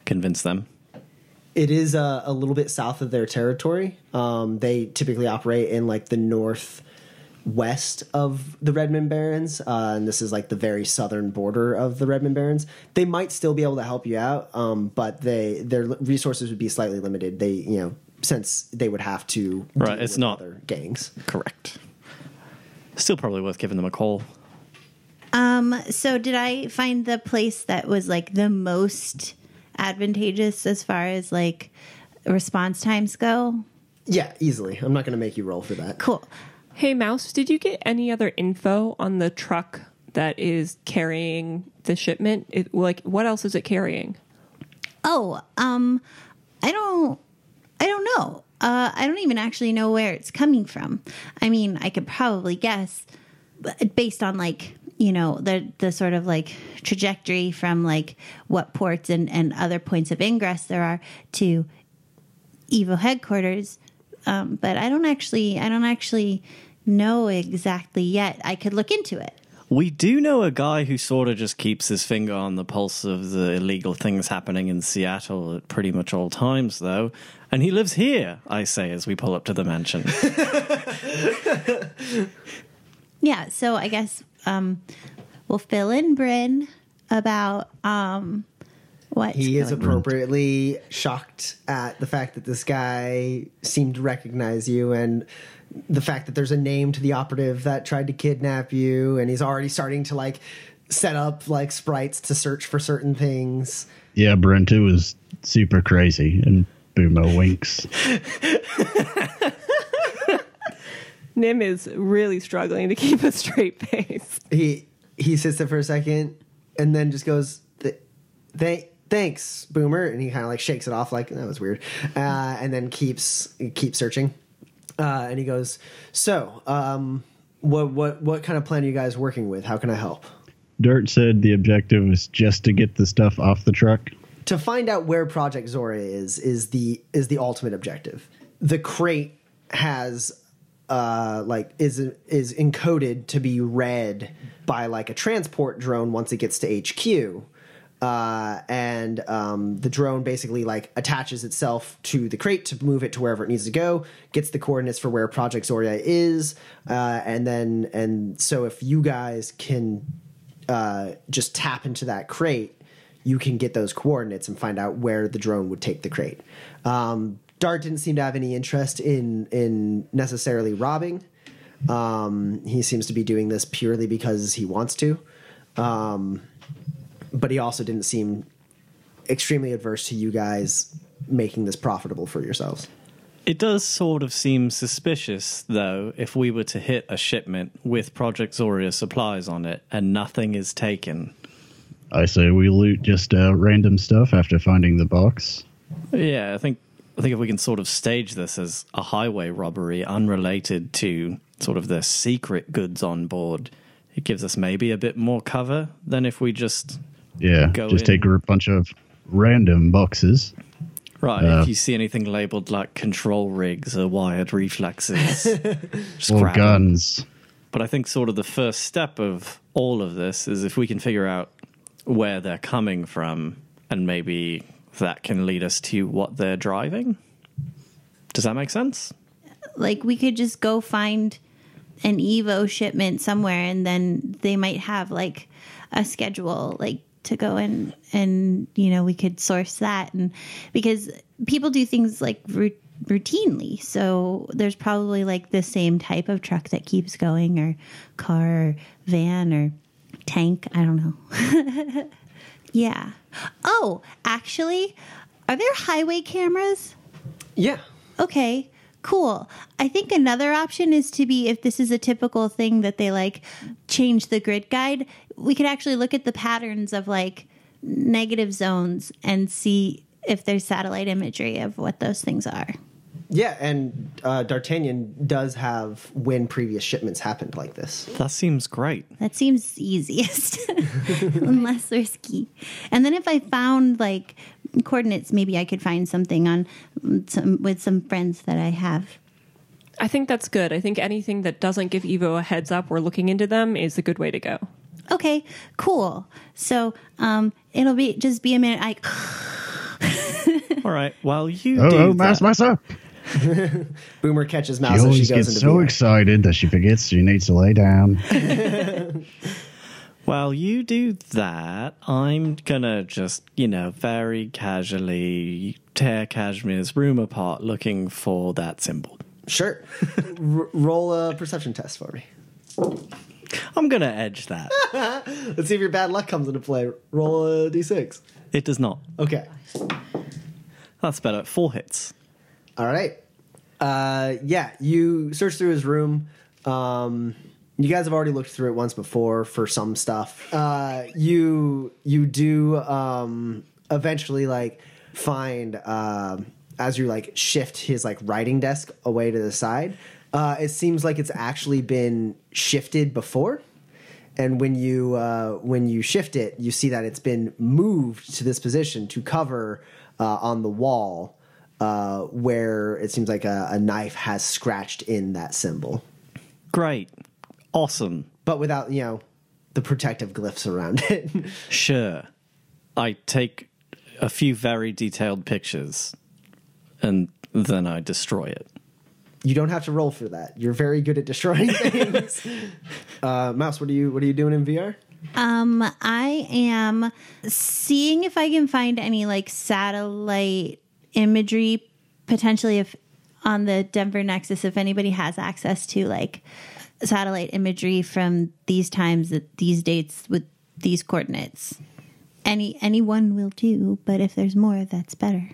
[SPEAKER 7] convince them.
[SPEAKER 1] It is uh, a little bit south of their territory. Um, they typically operate in like the northwest of the Redmond Barrens, uh, and this is like the very southern border of the Redmond Barrens. They might still be able to help you out, um, but they their resources would be slightly limited. They you know since they would have to
[SPEAKER 7] Right,
[SPEAKER 1] deal
[SPEAKER 7] it's
[SPEAKER 1] with
[SPEAKER 7] not-
[SPEAKER 1] other gangs.
[SPEAKER 7] Correct. Still probably worth giving them a call.
[SPEAKER 3] Um, so did I find the place that was like the most advantageous as far as like response times go?
[SPEAKER 1] Yeah, easily. I'm not going to make you roll for that.
[SPEAKER 3] Cool.
[SPEAKER 8] Hey Mouse, did you get any other info on the truck that is carrying the shipment? It, like what else is it carrying?
[SPEAKER 3] Oh, um, I don't, I don't know. Uh, I don't even actually know where it's coming from. I mean, I could probably guess, based on like you know the the sort of like trajectory from like what ports and and other points of ingress there are to Evo headquarters. Um, but I don't actually, I don't actually know exactly yet. I could look into it.
[SPEAKER 7] We do know a guy who sort of just keeps his finger on the pulse of the illegal things happening in Seattle at pretty much all times, though. And he lives here, I say, as we pull up to the mansion.
[SPEAKER 3] Yeah, so I guess um, we'll fill in Bryn about um, what
[SPEAKER 1] He is appropriately shocked at the fact that this guy seemed to recognize you and the fact that there's a name to the operative that tried to kidnap you and he's already starting to like set up like sprites to search for certain things.
[SPEAKER 4] Yeah, Brent, it was super crazy. And Boomer winks.
[SPEAKER 8] Nim is really struggling to keep a straight face.
[SPEAKER 1] He he sits there for a second and then just goes "Th- thank thanks, Boomer. And he kind of like shakes it off, like that was weird, uh, and then keeps keeps searching. Uh, and he goes, "So, um, what what what kind of plan are you guys working with? How can I help?"
[SPEAKER 4] Dirt said the objective is just to get the stuff off the truck.
[SPEAKER 1] to find out where Project Zoria is is the is the ultimate objective. The crate has uh like is is encoded to be read by like a transport drone once it gets to HQ. Uh, and um, the drone basically like attaches itself to the crate to move it to wherever it needs to go, gets the coordinates for where Project Zoria is, uh, and then and so if you guys can uh, just tap into that crate, you can get those coordinates and find out where the drone would take the crate. Um, Dart didn't seem to have any interest in in necessarily robbing. Um, he seems to be doing this purely because he wants to, um, but he also didn't seem extremely adverse to you guys making this profitable for yourselves.
[SPEAKER 7] It does sort of seem suspicious, though, if we were to hit a shipment with Project Zoria supplies on it and nothing is taken.
[SPEAKER 4] I say we loot just uh, random stuff after finding the box.
[SPEAKER 7] Yeah, I think I think if we can sort of stage this as a highway robbery unrelated to sort of the secret goods on board, it gives us maybe a bit more cover than if we just
[SPEAKER 4] Yeah,
[SPEAKER 7] Go
[SPEAKER 4] just
[SPEAKER 7] in.
[SPEAKER 4] take a bunch of random boxes.
[SPEAKER 7] right.
[SPEAKER 4] Uh,
[SPEAKER 7] if you see anything labeled like control rigs or wired reflexes, just
[SPEAKER 4] or guns.
[SPEAKER 7] But I think sort of the first step of all of this is if we can figure out where they're coming from, and maybe that can lead us to what they're driving. Does that make sense?
[SPEAKER 3] Like we could just go find an Evo shipment somewhere, and then they might have like a schedule, like to go in, and you know we could source that, and because people do things like routinely, so there's probably like the same type of truck that keeps going, or car, or van, or tank. I don't know. yeah. Oh, actually, are there highway cameras?
[SPEAKER 1] Yeah.
[SPEAKER 3] Okay, cool. I think another option is to be if this is a typical thing that they like change the grid guide, we could actually look at the patterns of like negative zones and see if there's satellite imagery of what those things are.
[SPEAKER 1] Yeah, and uh, D'Artagnan does have when previous shipments happened like this.
[SPEAKER 7] That seems great.
[SPEAKER 3] That seems easiest and less risky. And then if I found like coordinates, maybe I could find something on some with some friends that I have.
[SPEAKER 8] I think that's good. I think anything that doesn't give Evo a heads up we're looking into them is a good way to go.
[SPEAKER 3] Okay, cool. So um, it'll be just be a minute. I
[SPEAKER 7] All right. While you
[SPEAKER 4] Oh,
[SPEAKER 7] do
[SPEAKER 4] oh,
[SPEAKER 7] that,
[SPEAKER 4] Mouse, Mouse, up.
[SPEAKER 1] Boomer catches
[SPEAKER 4] She
[SPEAKER 1] mouse as she
[SPEAKER 4] always
[SPEAKER 1] goes
[SPEAKER 4] gets
[SPEAKER 1] into
[SPEAKER 4] so
[SPEAKER 1] VR.
[SPEAKER 4] excited that she forgets she needs to lay down.
[SPEAKER 7] while you do that, I'm gonna just you know very casually tear Kashmir's room apart, looking for that symbol.
[SPEAKER 1] Sure. R- roll a perception test for me.
[SPEAKER 7] I'm gonna edge that.
[SPEAKER 1] Let's see if your bad luck comes into play. Roll a d6.
[SPEAKER 7] it does not.
[SPEAKER 1] Okay.
[SPEAKER 7] That's better. Four hits.
[SPEAKER 1] All right. Uh, yeah, you search through his room. Um, you guys have already looked through it once before for some stuff. Uh, you you do um, eventually like find uh, as you like shift his like writing desk away to the side. Uh, it seems like it's actually been shifted before and when you uh, when you shift it, you see that it's been moved to this position to cover uh, on the wall uh, where it seems like a, a knife has scratched in that symbol,
[SPEAKER 7] Great. Awesome.
[SPEAKER 1] but without you know the protective glyphs around it.
[SPEAKER 7] Sure. I take a few very detailed pictures and then I destroy it.
[SPEAKER 1] You don't have to roll for that. You're very good at destroying things. uh, Mouse, what are you what are you doing in VR?
[SPEAKER 3] Um, I am seeing if I can find any like satellite imagery, potentially if on the Denver Nexus, if anybody has access to like satellite imagery from these times at these dates with these coordinates. Any anyone will do, but if there's more, that's better.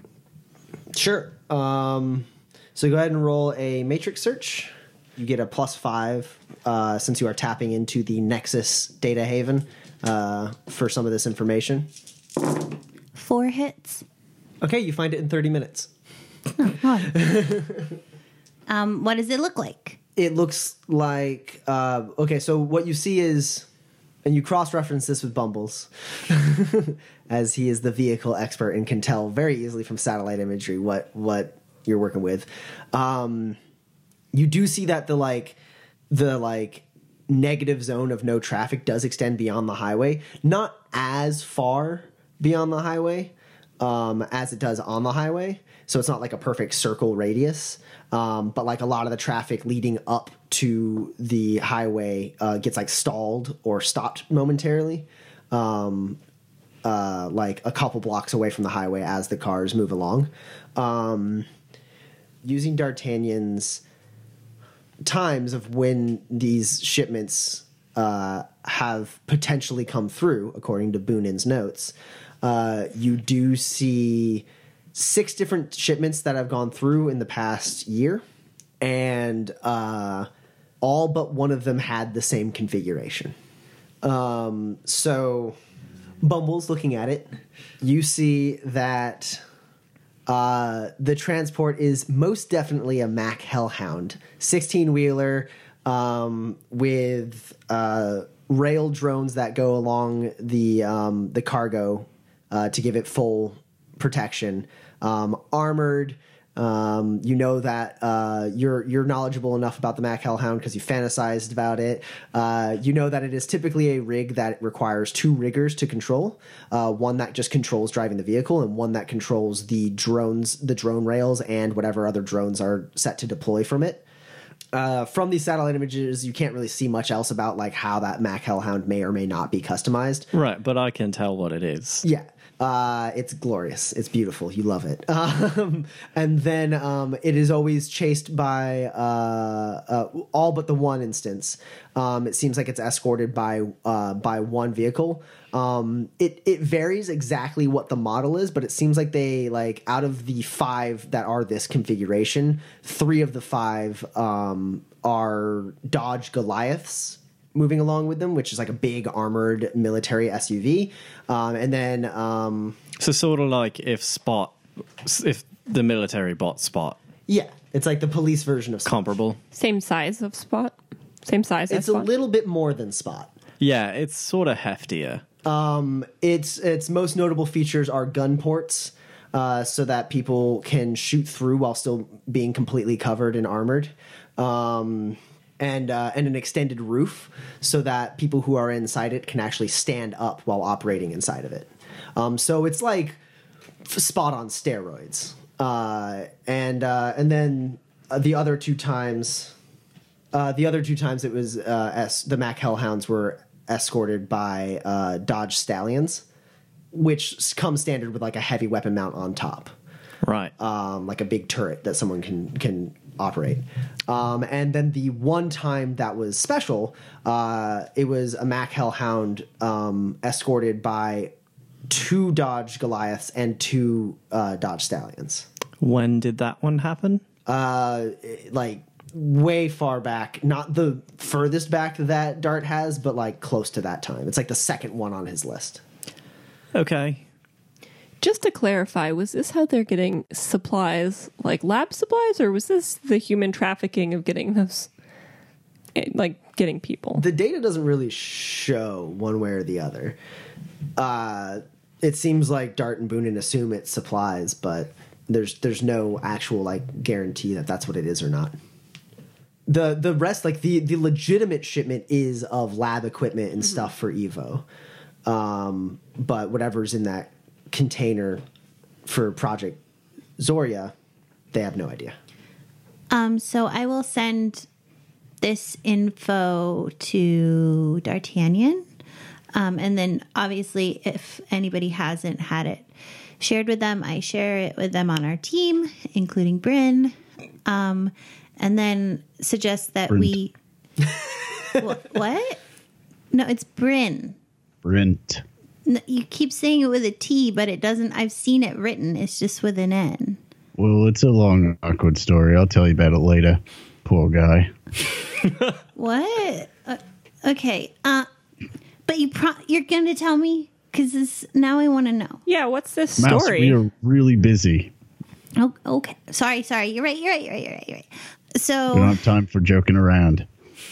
[SPEAKER 1] Sure. Um, so go ahead and roll a matrix search. You get a plus five uh, since you are tapping into the Nexus data haven uh, for some of this information.
[SPEAKER 3] four hits.
[SPEAKER 1] Okay, you find it in 30 minutes.
[SPEAKER 3] Um, what does it look like?
[SPEAKER 1] It looks like uh, okay. So what you see is, and you cross-reference this with Bumbles, as he is the vehicle expert and can tell very easily from satellite imagery what what you're working with. Um, you do see that the like the like negative zone of no traffic does extend beyond the highway, not as far beyond the highway um, as it does on the highway. So it's not like a perfect circle radius, um, but like a lot of the traffic leading up to the highway uh, gets like stalled or stopped momentarily. Um, uh, like a couple blocks away from the highway as the cars move along. Um, using D'Artagnan's times of when these shipments uh, have potentially come through, according to Boonin's notes, uh, you do see six different shipments that have gone through in the past year, and uh, all but one of them had the same configuration. Um, so, Bumble's looking at it. You see that uh, the transport is most definitely a Mack Hellhound, 16 wheeler um, with uh, rail drones that go along the um, the cargo uh, to give it full protection. Um, armored. Um, you know that uh, you're you're knowledgeable enough about the Mack Hellhound because you fantasized about it. Uh, you know that it is typically a rig that requires two riggers to control. Uh, one that just controls driving the vehicle, and one that controls the drones, the drone rails, and whatever other drones are set to deploy from it. Uh, from these satellite images, you can't really see much else about like how that Mack Hellhound may or may not be customized.
[SPEAKER 7] Right, but I can tell what it is.
[SPEAKER 1] Yeah. Uh, it's glorious. It's beautiful. You love it. Um, and then um, it is always chased by uh, uh, all but the one instance. Um, it seems like it's escorted by uh, by one vehicle. Um, it it varies exactly what the model is, but it seems like they like out of the five that are this configuration, three of the five um, are Dodge Goliaths moving along with them, which is like a big armored military SUV. Um, and then, um,
[SPEAKER 7] So sort of like if Spot, if the military bought Spot,
[SPEAKER 1] yeah, it's like the police version of Spot.
[SPEAKER 7] comparable.
[SPEAKER 8] Same size of spot. Same size as
[SPEAKER 1] It's a
[SPEAKER 8] spot.
[SPEAKER 1] little bit more than Spot.
[SPEAKER 7] Yeah, it's sort of heftier.
[SPEAKER 1] Um, Its its most notable features are gun ports, uh, so that people can shoot through while still being completely covered and armored, um, and uh, and an extended roof, so that people who are inside it can actually stand up while operating inside of it. Um, so it's like spot on steroids. Uh, and uh, and then uh, the other two times, uh, the other two times it was uh, es- the Mack Hellhounds were escorted by uh, Dodge Stallions, which come standard with like a heavy weapon mount on top,
[SPEAKER 7] Right.
[SPEAKER 1] um, like a big turret that someone can can operate. Um, and then the one time that was special, uh, it was a Mack Hellhound um, escorted by two Dodge Goliaths and two uh, Dodge Stallions.
[SPEAKER 7] when did that one happen?
[SPEAKER 1] Uh, like way far back, not the furthest back that Dart has, but like close to that time. It's like the second one on his list.
[SPEAKER 7] Okay.
[SPEAKER 8] Just to clarify, was this how they're getting supplies, like lab supplies, or was this the human trafficking of getting those, eh, like getting people?
[SPEAKER 1] The data doesn't really show one way or the other. Uh, it seems like Dart and Boonin assume it's supplies, but there's there's no actual like guarantee that that's what it is or not. The the rest like the the legitimate shipment is of lab equipment and stuff for Evo, um, but whatever's in that container for Project Zoria, they have no idea.
[SPEAKER 3] Um, so I will send this info to D'Artagnan. Um, and then obviously, if anybody hasn't had it shared with them, I share it with them on our team, including Bryn. Um, and then suggest that we. Wha- what? No, it's Bryn.
[SPEAKER 4] Brent.
[SPEAKER 3] N- You keep saying it with a T, but it doesn't. I've seen it written. It's just with an N.
[SPEAKER 4] Well, it's a long, awkward story. I'll tell you about it later. Poor guy.
[SPEAKER 3] What? Uh, okay. Uh, but you pro- you're going to tell me because now I want to know.
[SPEAKER 8] Yeah, what's this
[SPEAKER 4] Mouse,
[SPEAKER 8] story?
[SPEAKER 4] we are really busy.
[SPEAKER 3] Oh, okay. Sorry, sorry. You're right. You're right. You're right. You're right. You're right.
[SPEAKER 4] We
[SPEAKER 3] So
[SPEAKER 4] don't have time for joking around.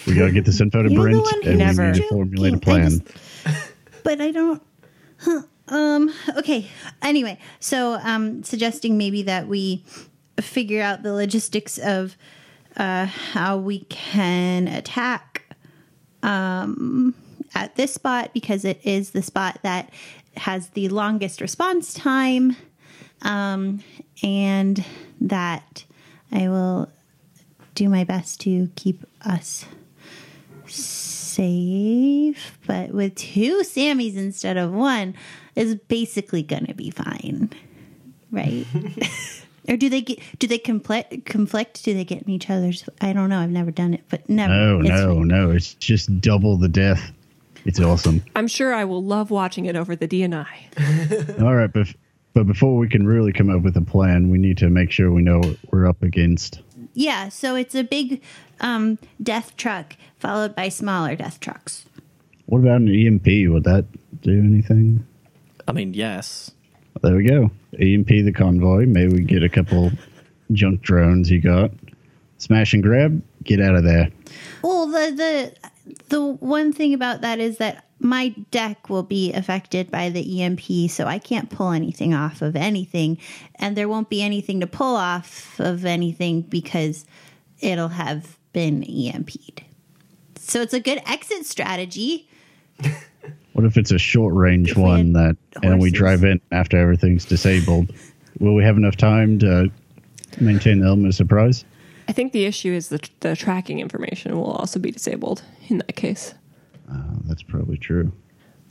[SPEAKER 4] We gotta get this info to
[SPEAKER 3] You're
[SPEAKER 4] Brent, and
[SPEAKER 8] never-
[SPEAKER 4] we need to formulate a
[SPEAKER 3] joking. I
[SPEAKER 4] plan.
[SPEAKER 3] just- but I don't. Huh, um. Okay. Anyway, so um, suggesting maybe that we figure out the logistics of uh, how we can attack um, at this spot because it is the spot that has the longest response time, um, and that I will do my best to keep us safe, but with two Sammys instead of one is basically going to be fine, right? or do they get? Do they conflict? Conflict? Do they get in each other's? I don't know. I've never done it, but never.
[SPEAKER 4] No,
[SPEAKER 3] It's
[SPEAKER 4] no,
[SPEAKER 3] fine.
[SPEAKER 4] no. It's just double the death. It's awesome.
[SPEAKER 8] I'm sure I will love watching it over the DNI.
[SPEAKER 4] All right, but but before we can really come up with a plan, we need to make sure we know what we're up against.
[SPEAKER 3] Yeah, so it's a big um, death truck followed by smaller death trucks.
[SPEAKER 4] What about an EMP? Would that do anything?
[SPEAKER 7] I mean, yes.
[SPEAKER 4] There we go. EMP the convoy. Maybe we get a couple junk drones you got. Smash and grab. Get out of there.
[SPEAKER 3] Well, the the the one thing about that is that my deck will be affected by the EMP, so I can't pull anything off of anything, and there won't be anything to pull off of anything because it'll have been EMP'd. So it's a good exit strategy.
[SPEAKER 4] What if it's a short range
[SPEAKER 3] If
[SPEAKER 4] one
[SPEAKER 3] had
[SPEAKER 4] that, and we drive in after everything's disabled? Will we have enough time to maintain the element of surprise?
[SPEAKER 8] I think the issue is that the tracking information will also be disabled in that case.
[SPEAKER 4] Oh, that's probably true.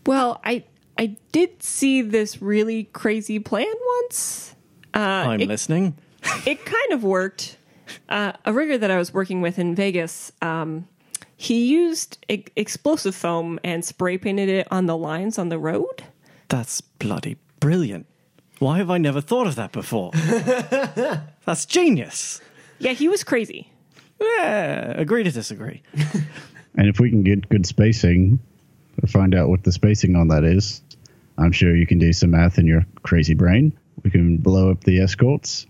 [SPEAKER 8] Well, I I did see this really crazy plan once. Uh,
[SPEAKER 7] I'm
[SPEAKER 8] it,
[SPEAKER 7] listening.
[SPEAKER 8] it kind of worked. Uh, a rigger that I was working with in Vegas, um, he used e- explosive foam and spray painted it on the lines on the road.
[SPEAKER 7] That's bloody brilliant. Why have I never thought of that before? That's genius.
[SPEAKER 8] Yeah, he was crazy.
[SPEAKER 7] Yeah, agree to disagree.
[SPEAKER 4] And if we can get good spacing, or find out what the spacing on that is, I'm sure you can do some math in your crazy brain. We can blow up the escorts,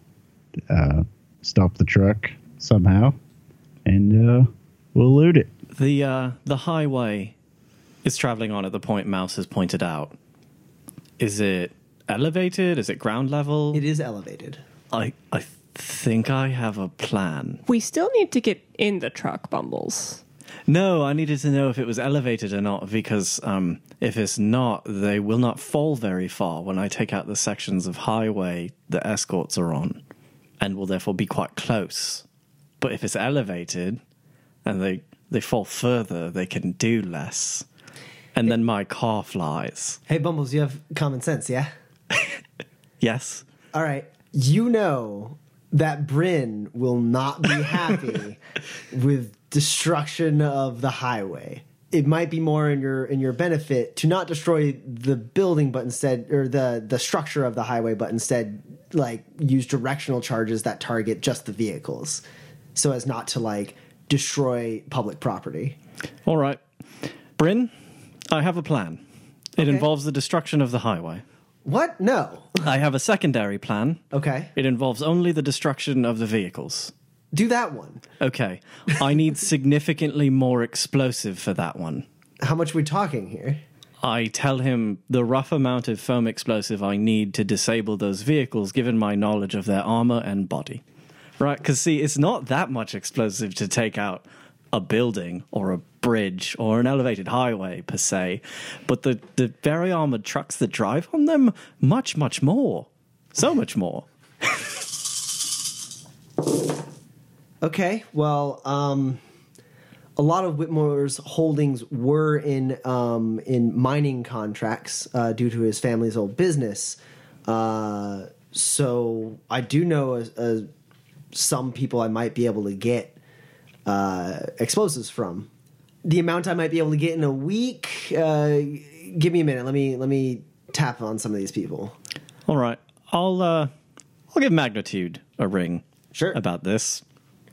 [SPEAKER 4] uh, stop the truck somehow, and uh, we'll loot it.
[SPEAKER 7] The uh, the highway is traveling on at the point Mouse has pointed out. Is it elevated? Is it ground level?
[SPEAKER 1] It is elevated.
[SPEAKER 7] I I think I have a plan.
[SPEAKER 8] We still need to get in the truck, Bumbles.
[SPEAKER 7] No, I needed to know if it was elevated or not because um, if it's not, they will not fall very far when I take out the sections of highway the escorts are on, and will therefore be quite close. But if it's elevated and they they fall further, they can do less, and then my car flies.
[SPEAKER 1] Hey, Bumbles, you have common sense, yeah?
[SPEAKER 7] Yes.
[SPEAKER 1] All right. You know that Bryn will not be happy with destruction of the highway. It might be more in your in your benefit to not destroy the building, but instead, or the the structure of the highway, but instead, like use directional charges that target just the vehicles, so as not to like destroy public property.
[SPEAKER 7] All right, Bryn, I have a plan. It involves the destruction of the highway.
[SPEAKER 1] What? No.
[SPEAKER 7] I have a secondary plan.
[SPEAKER 1] Okay.
[SPEAKER 7] It involves only the destruction of the vehicles.
[SPEAKER 1] Do that one.
[SPEAKER 7] Okay. I need significantly more explosive for that one.
[SPEAKER 1] How much are we talking here?
[SPEAKER 7] I tell him the rough amount of foam explosive I need to disable those vehicles, given my knowledge of their armor and body. Right? Because, see, it's not that much explosive to take out a building or a bridge or an elevated highway, per se. But the, the very armored trucks that drive on them, much, much more. So much more.
[SPEAKER 1] Okay, well, um, a lot of Whitmore's holdings were in um, in mining contracts uh, due to his family's old business. Uh, so I do know a, a, some people I might be able to get uh, explosives from. The amount I might be able to get in a week. Uh, give me a minute. Let me let me tap on some of these people.
[SPEAKER 7] All right. I'll, uh, I'll give Magnitude a ring
[SPEAKER 1] Sure.
[SPEAKER 7] about this.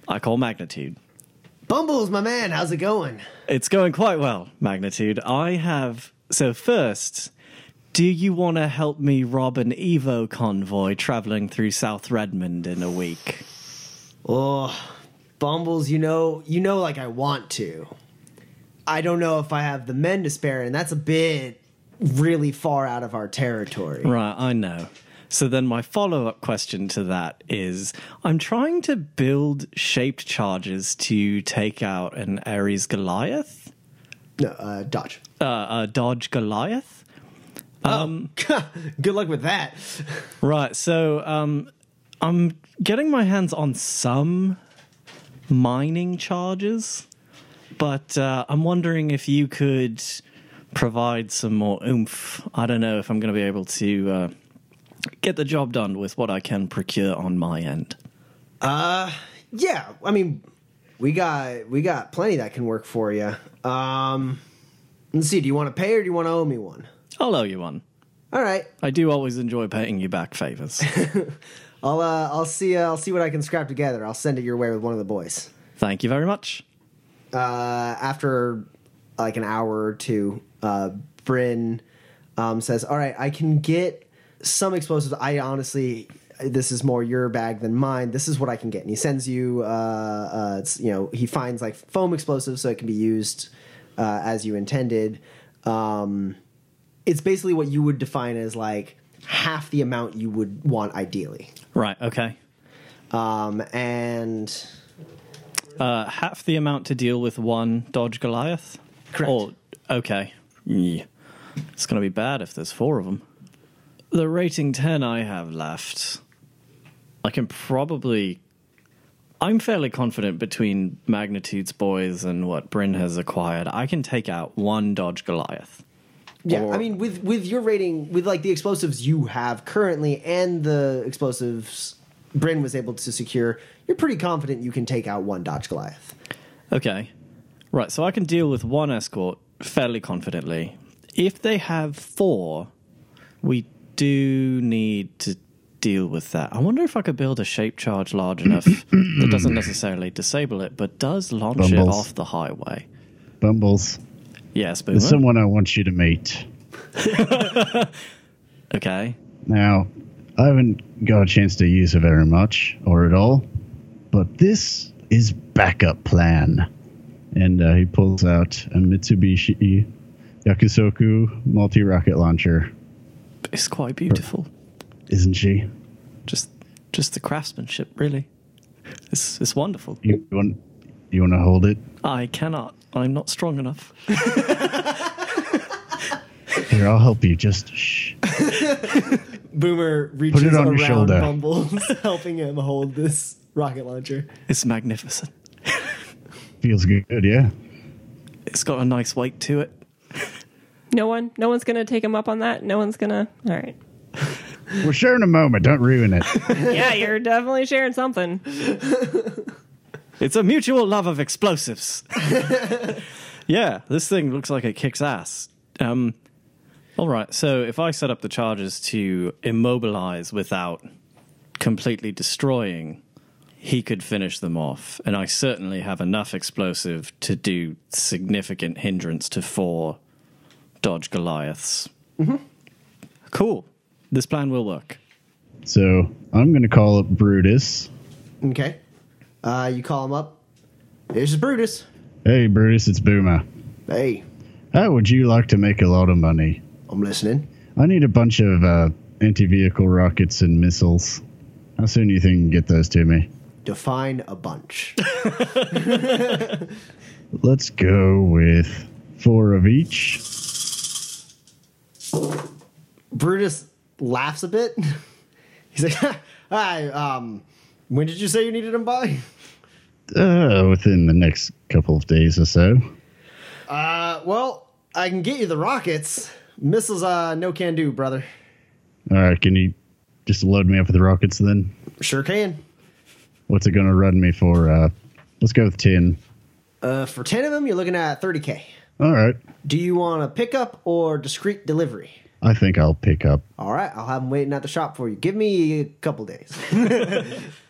[SPEAKER 7] I call Magnitude.
[SPEAKER 1] Bumbles, my man, how's it going?
[SPEAKER 7] It's going quite well, Magnitude. I have. So, first, do you want to help me rob an Evo convoy traveling through South Redmond in a week?
[SPEAKER 1] Oh, Bumbles, you know, you know, like I want to. I don't know if I have the men to spare, and that's a bit really far out of our territory.
[SPEAKER 7] Right, I know. So then my follow up question to that is I'm trying to build shaped charges to take out an Ares Goliath,
[SPEAKER 1] No, uh, Dodge.
[SPEAKER 7] uh, a Dodge Goliath.
[SPEAKER 1] Oh, Good luck with that.
[SPEAKER 7] Right, so um, I'm getting my hands on some mining charges, but uh, I'm wondering if you could provide some more oomph. I don't know if I'm going to be able to uh, get the job done with what I can procure on my end.
[SPEAKER 1] Uh, Yeah, I mean, we got we got plenty that can work for you. Um, let's see. Do you want to pay or do you want to owe me one?
[SPEAKER 7] I'll owe you one.
[SPEAKER 1] All right,
[SPEAKER 7] I do always enjoy paying you back favors.
[SPEAKER 1] I'll uh, I'll see uh, I'll see what I can scrap together. I'll send it your way with one of the boys.
[SPEAKER 7] Thank you very much.
[SPEAKER 1] Uh, after like an hour or two, uh, Bryn um, says, "All right, I can get some explosives. I honestly, this is more your bag than mine. This is what I can get." And he sends you, uh, uh, it's, you know, he finds like foam explosives so it can be used uh, as you intended. Um, it's basically what you would define as like half the amount you would want ideally.
[SPEAKER 7] Right, okay.
[SPEAKER 1] Um, and
[SPEAKER 7] Uh, half the amount to deal with one Dodge Goliath?
[SPEAKER 1] Correct.
[SPEAKER 7] Or, okay. Yeah. It's going to be bad if there's four of them. The rating 10 I have left, I can probably. I'm fairly confident between Magnitude's boys and what Bryn has acquired. I can take out one Dodge Goliath.
[SPEAKER 1] Yeah,
[SPEAKER 7] Or-
[SPEAKER 1] I mean, with with your rating, with like the explosives you have currently and the explosives Bryn was able to secure, you're pretty confident you can take out one Dodge Goliath.
[SPEAKER 7] Okay. Right, so I can deal with one escort fairly confidently. If they have four, we do need to deal with that. I wonder if I could build a shape charge large enough that doesn't necessarily disable it, but does launch it off the highway.
[SPEAKER 4] Bumbles,
[SPEAKER 7] Yes, Boomer.
[SPEAKER 4] there's someone I want you to meet.
[SPEAKER 7] okay.
[SPEAKER 4] Now, I haven't got a chance to use it very much or at all, but this is backup plan. And uh, he pulls out a Mitsubishi Yakusoku multi rocket launcher,
[SPEAKER 7] It's quite beautiful.
[SPEAKER 4] isn't she?
[SPEAKER 7] Just just the craftsmanship, really. It's it's wonderful.
[SPEAKER 4] You want you want to hold it?
[SPEAKER 7] I cannot. I'm not strong enough.
[SPEAKER 4] Here, I'll help you. Just shh.
[SPEAKER 1] Boomer reaches
[SPEAKER 4] it on your
[SPEAKER 1] around
[SPEAKER 4] shoulder.
[SPEAKER 1] Bumbles, helping him hold this rocket launcher.
[SPEAKER 7] It's magnificent.
[SPEAKER 4] Feels good, yeah.
[SPEAKER 7] It's got a nice weight to it.
[SPEAKER 8] No one, no one's gonna take him up on that. No one's gonna. All right.
[SPEAKER 4] We're sharing a moment. Don't ruin it.
[SPEAKER 8] Yeah, you're definitely sharing something.
[SPEAKER 7] It's a mutual love of explosives. yeah, this thing looks like it kicks ass. Um, all right, so if I set up the charges to immobilize without completely destroying, he could finish them off. And I certainly have enough explosive to do significant hindrance to four Dodge Goliaths. Cool. This plan will work.
[SPEAKER 4] So I'm going to call up Brutus.
[SPEAKER 1] Okay. Uh, you call him up. This is Brutus.
[SPEAKER 4] Hey, Brutus, it's Boomer.
[SPEAKER 1] Hey,
[SPEAKER 4] How would you like to make a lot of money?
[SPEAKER 1] I'm listening.
[SPEAKER 4] I need a bunch of uh, anti vehicle rockets and missiles. How soon do you think you can get those to me?
[SPEAKER 1] Define a bunch.
[SPEAKER 4] Let's go with four of each.
[SPEAKER 1] Brutus laughs a bit. He's like, "Hi, um, when did you say you needed them by?"
[SPEAKER 4] Uh, within the next couple of days or so.
[SPEAKER 1] Uh, well, I can get you the rockets. Missiles, uh, no can do, brother.
[SPEAKER 4] All right, can you just load me up with the rockets then?
[SPEAKER 1] Sure can.
[SPEAKER 4] What's it going to run me for? Uh, let's go with 10.
[SPEAKER 1] Uh, for ten of them, you're looking at thirty k.
[SPEAKER 4] All right.
[SPEAKER 1] Do you want a pickup or discreet delivery?
[SPEAKER 4] I think I'll pick up.
[SPEAKER 1] All right, I'll have them waiting at the shop for you. Give me a couple days.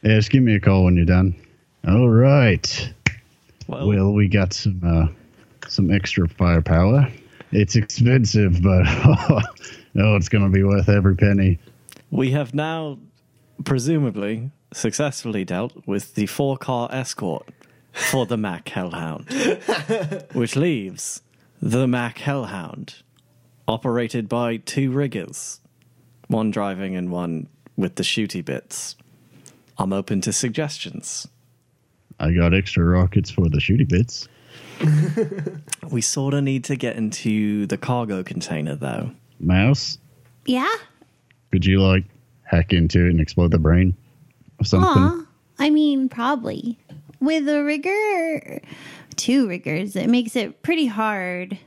[SPEAKER 4] Yeah, just give me a call when you're done. All right.
[SPEAKER 7] Well,
[SPEAKER 4] Well, we got some uh, some extra firepower. It's expensive, but oh, it's going to be worth every penny.
[SPEAKER 7] We have now, presumably, successfully dealt with the four car escort for the Mack Hellhound, which leaves the Mack Hellhound, operated by two riggers, one driving and one with the shooty bits. I'm open to suggestions.
[SPEAKER 4] I got extra rockets for the shooty bits.
[SPEAKER 7] We sort of need to get into the cargo container, though.
[SPEAKER 4] Mouse,
[SPEAKER 3] Yeah?
[SPEAKER 4] could you like hack into it and explode the brain or something?
[SPEAKER 3] Aw. I mean, probably. With a rigger, two riggers, it makes it pretty hard.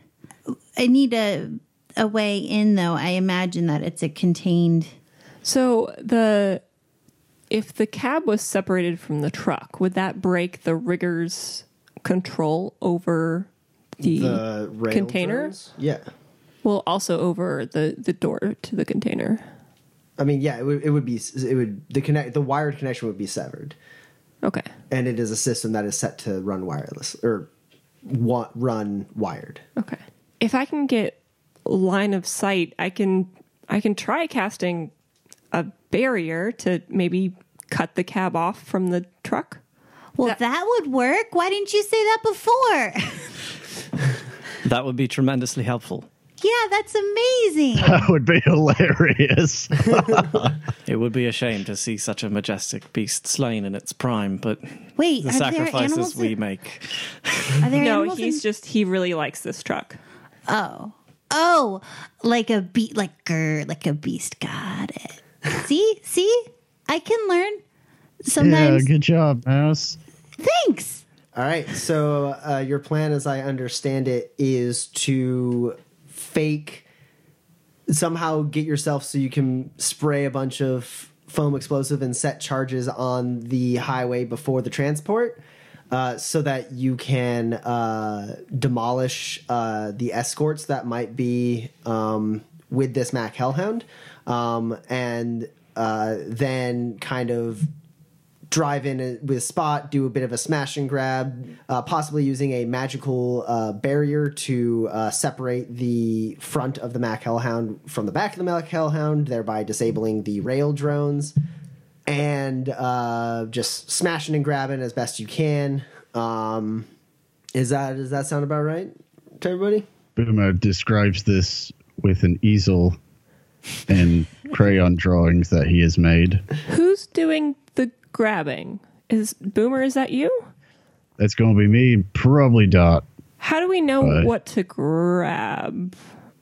[SPEAKER 3] I need a a way in though. I imagine that it's a contained
[SPEAKER 8] So the if the cab was separated from the truck, would that break the rigger's control over the,
[SPEAKER 1] The rail
[SPEAKER 8] container?
[SPEAKER 1] drones? Yeah.
[SPEAKER 8] Well, also over the the door to the container.
[SPEAKER 1] I mean, yeah, it would, it would be it would the connect the wired connection would be severed,
[SPEAKER 8] Okay.
[SPEAKER 1] and it is a system that is set to run wireless or wa- run wired.
[SPEAKER 8] Okay. If I can get line of sight, I can I can try casting a barrier to maybe cut the cab off from the truck.
[SPEAKER 3] Well,
[SPEAKER 8] That-
[SPEAKER 3] that, would work. Why didn't you say that before?
[SPEAKER 7] That would be tremendously helpful.
[SPEAKER 3] yeah, that's amazing.
[SPEAKER 4] That would be hilarious.
[SPEAKER 7] It would be a shame to see such a majestic beast slain in its prime, but
[SPEAKER 3] Wait,
[SPEAKER 7] the
[SPEAKER 3] are there
[SPEAKER 7] sacrifices
[SPEAKER 3] animals
[SPEAKER 7] we
[SPEAKER 3] in-
[SPEAKER 7] make.
[SPEAKER 3] Are there
[SPEAKER 8] No, he's
[SPEAKER 3] in-
[SPEAKER 8] just he really likes this truck.
[SPEAKER 3] Oh. Oh, like a beat like grr, like a beast. Got it. See? See? I can learn.
[SPEAKER 4] Yeah, good job, Mouse.
[SPEAKER 3] thanks.
[SPEAKER 1] All right. So uh, your plan, as I understand it, is to fake somehow get yourself so you can spray a bunch of foam explosive and set charges on the highway before the transport. Uh, so that you can uh, demolish uh, the escorts that might be um, with this Mack Hellhound, um, and uh, then kind of drive in with Spot, do a bit of a smash and grab, uh, possibly using a magical uh, barrier to uh, separate the front of the Mack Hellhound from the back of the Mack Hellhound, thereby disabling the rail drones, and uh, just smashing and grabbing as best you can. Um, is that does that sound about right to everybody?
[SPEAKER 4] Boomer describes this with an easel and crayon drawings that he has made.
[SPEAKER 8] Who's doing the grabbing? Is Boomer? Is that you?
[SPEAKER 4] That's going to be me, probably Dot.
[SPEAKER 8] How do we know
[SPEAKER 4] Uh,
[SPEAKER 8] what to grab?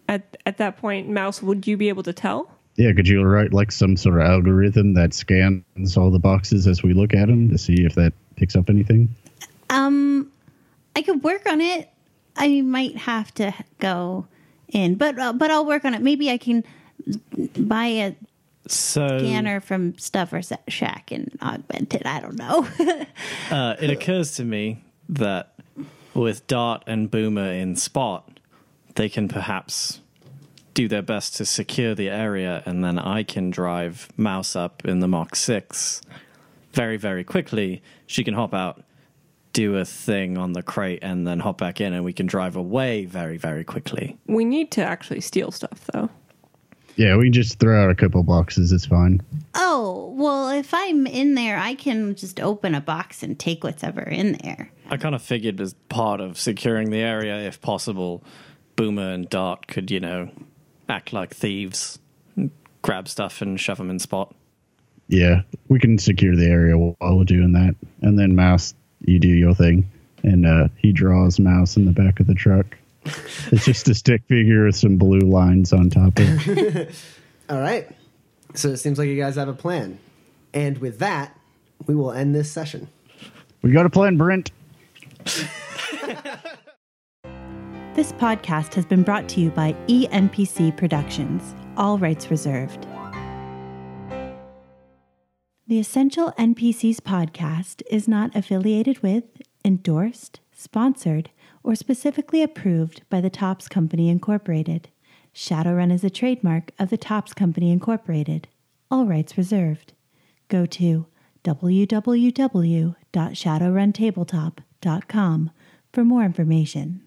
[SPEAKER 8] At at that point, Mouse, would you be able to tell?
[SPEAKER 4] Yeah, could you write like some sort of algorithm that scans all the boxes as we look at them to see if that picks up anything?
[SPEAKER 3] Um, I could work on it. I might have to go in, but uh, but I'll work on it. Maybe I can buy a
[SPEAKER 7] So
[SPEAKER 3] scanner from Stuffer Shack and Augmented. I don't know.
[SPEAKER 7] uh, it occurs to me that with Dart and Boomer in spot, they can perhaps do their best to secure the area, and then I can drive Mouse up in the Mach 6 very, very quickly. She can hop out, do a thing on the crate, and then hop back in, and we can drive away very, very quickly.
[SPEAKER 8] We need to actually steal stuff, though.
[SPEAKER 4] Yeah, we can just throw out a couple boxes. It's fine.
[SPEAKER 3] oh well, if I'm in there, I can just open a box and take what's ever in there.
[SPEAKER 7] I kind of figured as part of securing the area, if possible, Boomer and Dart could, you know, act like thieves, grab stuff and shove them in spot.
[SPEAKER 4] Yeah, we can secure the area while we're doing that. And then Mouse, you do your thing. And uh, he draws Mouse in the back of the truck. It's just a stick figure with some blue lines on top of it.
[SPEAKER 1] All right. So it seems like you guys have a plan, and with that, we will end this session.
[SPEAKER 4] We got a plan, Brent.
[SPEAKER 3] This podcast has been brought to you by ENPC Productions, all rights reserved. The Essential NPCs podcast is not affiliated with, endorsed, sponsored, or specifically approved by the Topps Company Incorporated. Shadowrun is a trademark of the Topps Company Incorporated, all rights reserved. Go to www.shadowruntabletop.com for more information.